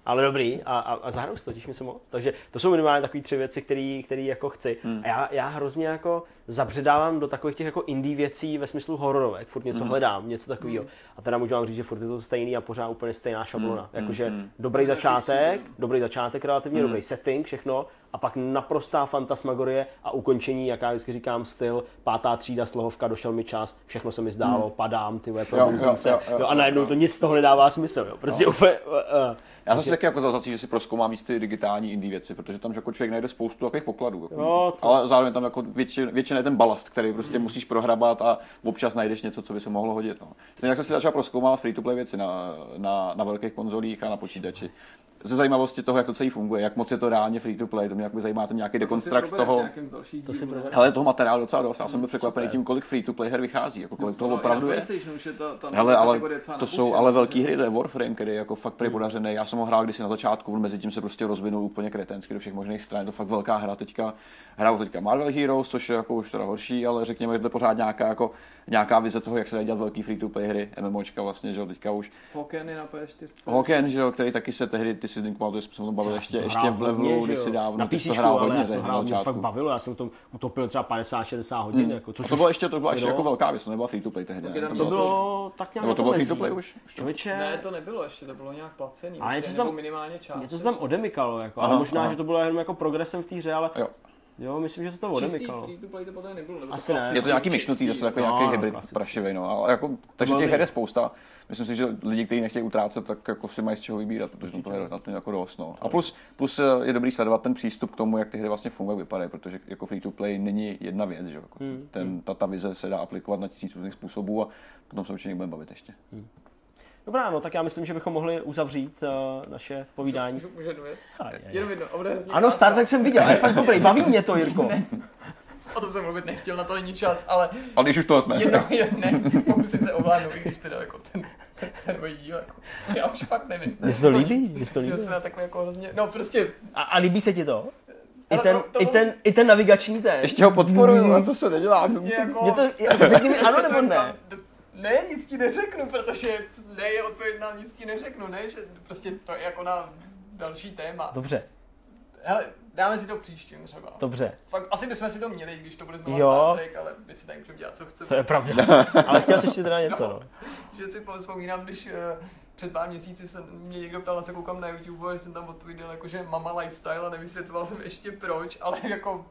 ale dobrý a, a, a zahraju si to, těším se moc. Takže to jsou minimálně takové tři věci, které jako chci. Hmm. A já, já hrozně jako zabředávám do takových těch jako indie věcí ve smyslu hororovek, furt něco hmm. hledám, něco takového. Hmm. A teda můžu vám říct, že furt je to stejný a pořád úplně stejná šablona. Hmm. Jakože hmm. dobrý začátek, dobrý začátek relativně, hmm. dobrý setting, všechno, a pak naprostá fantasmagorie a ukončení, jak já vždycky říkám, styl, pátá třída, slohovka, došel mi čas, všechno se mi zdálo, hmm. padám, ty vole, se, jo, jo, jo, a najednou to nic z toho nedává smysl, jo. Prostě jo. úplně, uh, uh. Já jsem si taky jako zazací, že si proskoumám ty digitální indie věci, protože tam jako člověk najde spoustu takových pokladů. Jako, jo, to... Ale zároveň tam jako většina, většina je ten balast, který prostě musíš prohrabat a občas najdeš něco, co by se mohlo hodit. No. Stejně jak jsem si začal proskoumávat free-to-play věci na, na, na velkých konzolích a na počítači ze zajímavosti toho, jak to celý funguje, jak moc je to reálně free to play, to mě jak by zajímá ten nějaký dekonstrukt toho. To si Hele, toho materiálu docela dost. Já jsem byl překvapený tím, kolik free to play her vychází, jako kolik toho opravdu je. Hele, ale to jsou ale velký hry, to je Warframe, který je jako fakt prý podařený. Já jsem ho hrál kdysi na začátku, mezi tím se prostě rozvinul úplně kretensky do všech možných stran. Je to fakt velká hra teďka. Hraju teďka Marvel Heroes, což je jako už teda horší, ale řekněme, že to pořád nějaká, jako, nějaká vize toho, jak se dá dělat velký free to play hry, MMOčka vlastně, že jo, teďka už. Hoken je na PS4. Hoken, že jo, který taky se tehdy, ty si pamatuješ, jsme se o tom bavili ještě, ještě v levelu, když si dávno, na PC, to hrál hodně, já hrál, mě fakt bavilo, já jsem to utopil třeba 50-60 hodin. Hmm. Jako, což to bylo ještě, to byla ještě jako velká věc, to nebyla free to play tehdy. To, to bylo tak nějak Nebo to bylo free to play už? Člověče... Ne, to nebylo ještě, to bylo nějak placený. A něco tam, minimálně část. Něco se tam odemykalo, jako, ale možná, že to bylo jenom jako progresem v té hře, ale Jo, myslím, že se to odemykalo. free to play to potom nebylo. Nebo Asi ne. Je to nějaký mixnutý, zase jako nějaký no, hybrid prašivý, no. Ale jako, takže těch her je spousta. Myslím si, že lidi, kteří nechtějí utrácet, tak jako si mají z čeho vybírat, protože to je na to jako dost. No. A plus, plus je dobrý sledovat ten přístup k tomu, jak ty hry vlastně fungují, vypadají, protože jako free to play není jedna věc, že? Jako hmm. ten, hmm. ta, ta vize se dá aplikovat na tisíc různých způsobů a potom se určitě budeme bavit ještě. Hmm. Dobrá, no tak já myslím, že bychom mohli uzavřít uh, naše povídání. Můžu, můžu, můžu Jenom jedno, Ano, Star Trek jsem viděl, je fakt dobrý, baví mě to, Jirko. Ne. O tom jsem mluvit nechtěl, na to není čas, ale... Ale když už to jsme. Jedno, ne, pokusím se ovládnout, i když teda jako ten, ten, ten můj díl, jako, já už fakt nevím. Mně se to líbí? Mně se to líbí? Já jsem na takový jako hrozně, no prostě... A, a líbí se ti to? I ten, to, to i, ten, I ten navigační ten. Ještě ho podporuju, a to se nedělá. Prostě jako, mě to, řekni mi ano nebo ne. Ne, nic ti neřeknu, protože ne je odpověď na nic ti neřeknu, ne, že prostě to je jako na další téma. Dobře. Hele, dáme si to příštím třeba. Dobře. Fakt, asi bychom si to měli, když to bude znovu Star Trek, ale my si tady můžeme dělat, co chceme. To je pravda. ale chtěl jsi ještě teda něco, no. no. Že si vzpomínám, když uh, před pár měsíci se mě někdo ptal, na co koukám na YouTube, a jsem tam odpověděl, jako, že mama lifestyle a nevysvětloval jsem ještě proč, ale jako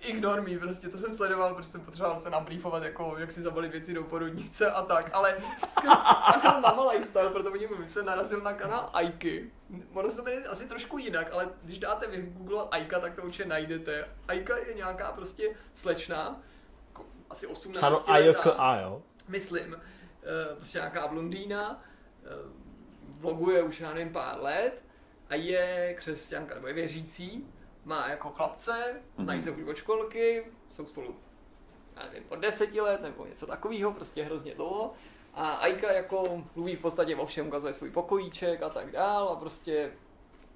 ignore me, prostě to jsem sledoval, protože jsem potřeboval se nabrýfovat, jako jak si zabalit věci do porodnice a tak, ale skrz kanál Mama Lifestyle, proto o něm mluvím, jsem narazil na kanál Aiky. Ono se to jmenuje asi trošku jinak, ale když dáte vy Google Aika, tak to určitě najdete. Aika je nějaká prostě slečna, jako asi 18 Sano letá, jo? Myslím, eh, prostě nějaká blondýna, eh, vloguje už já nevím pár let a je křesťanka, nebo je věřící má jako chlapce, mm-hmm. znají se už od školky, jsou spolu, já nevím, od deseti let nebo něco takového, prostě hrozně dlouho. A Aika jako mluví v podstatě o všem, ukazuje svůj pokojíček a tak dál a prostě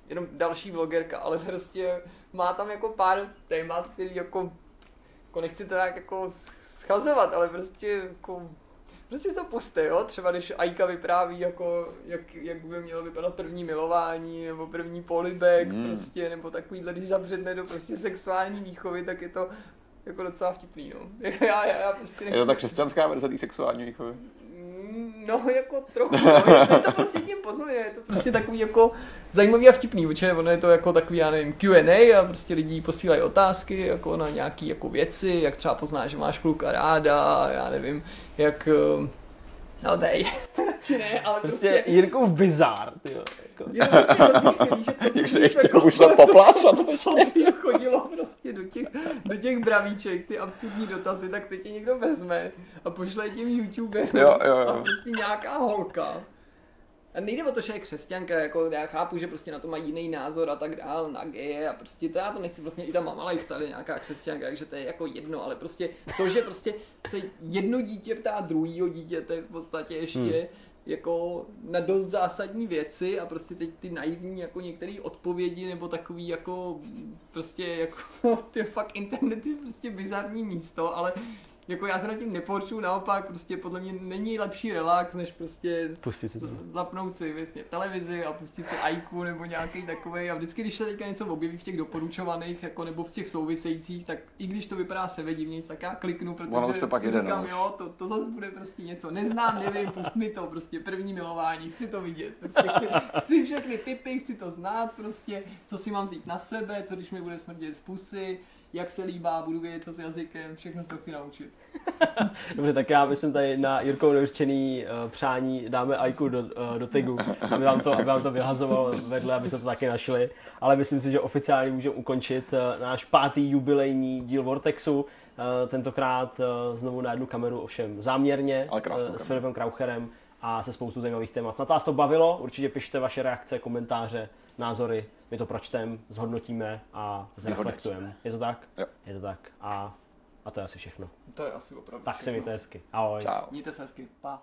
jenom další vlogerka, ale prostě má tam jako pár témat, který jako, jako nechci to tak jako schazovat, ale prostě jako Prostě si to puste, jo? Třeba když Aika vypráví, jako, jak, jak by mělo vypadat první milování, nebo první polibek, mm. prostě, nebo takovýhle, když zabředne do prostě sexuální výchovy, tak je to jako docela vtipný, no. já, já, já prostě nechci... Je to ta křesťanská verze té sexuální výchovy? No, jako trochu, no, je to prostě tím poznuje, je to prostě takový jako zajímavý a vtipný, protože ono je to jako takový, já nevím, Q&A a prostě lidi posílají otázky jako na nějaký jako věci, jak třeba poznáš, že máš kluka ráda, já nevím, jak eh, No dej. Či ne, ale prostě... prostě Jirkův bizár, ty jako. Je prostě hrozně skvělý, že Jak se ještě už se poplácat. chodilo prostě do těch, do těch bravíček, ty absurdní dotazy, tak teď je někdo vezme a pošle těm youtuberům jo, jo, jo. a prostě nějaká holka a nejde o to, že je křesťanka, jako já chápu, že prostě na to mají jiný názor a tak dál, na geje a prostě to já to nechci vlastně i ta mama lifestyle nějaká křesťanka, takže to je jako jedno, ale prostě to, že prostě se jedno dítě ptá druhýho to je v podstatě ještě hmm. Jako na dost zásadní věci a prostě teď ty naivní jako některé odpovědi nebo takový jako prostě jako ty fakt internet je prostě bizarní místo, ale Jako já se nad tím neporču, naopak prostě podle mě není lepší relax, než prostě Pustit si to. zapnout si vlastně televizi a pustit si ajku nebo nějaký takový. A vždycky, když se teďka něco objeví v těch doporučovaných jako nebo v těch souvisejících, tak i když to vypadá se divnějc, tak já kliknu, protože Ono už to pak si jde, říkám, no. jo, to, to zase bude prostě něco. Neznám, nevím, pust mi to, prostě první milování, chci to vidět. Prostě chci, chci všechny typy, chci to znát, prostě, co si mám vzít na sebe, co když mi bude smrdět z pusy, jak se líbá, budu vědět, co s jazykem, všechno se to chci naučit. Dobře, tak já myslím tady na Jirkou neurčený uh, přání dáme Aiku do, uh, do tagu, aby vám, to, aby vám to vyhazoval vedle, aby se to taky našli. Ale myslím si, že oficiálně můžeme ukončit uh, náš pátý jubilejní díl Vortexu. Uh, tentokrát uh, znovu na jednu kameru, ovšem záměrně, uh, s. Filipem Kraucherem a se spoustu zajímavých témat. Snad vás to bavilo, určitě pište vaše reakce, komentáře, názory, my to pročteme, zhodnotíme a zreflektujeme. Je to tak? Jo. Je to tak. A, a to je asi všechno. To je asi opravdu Tak se všechno. mějte hezky. Ahoj. Čau. Mějte se hezky. Pa.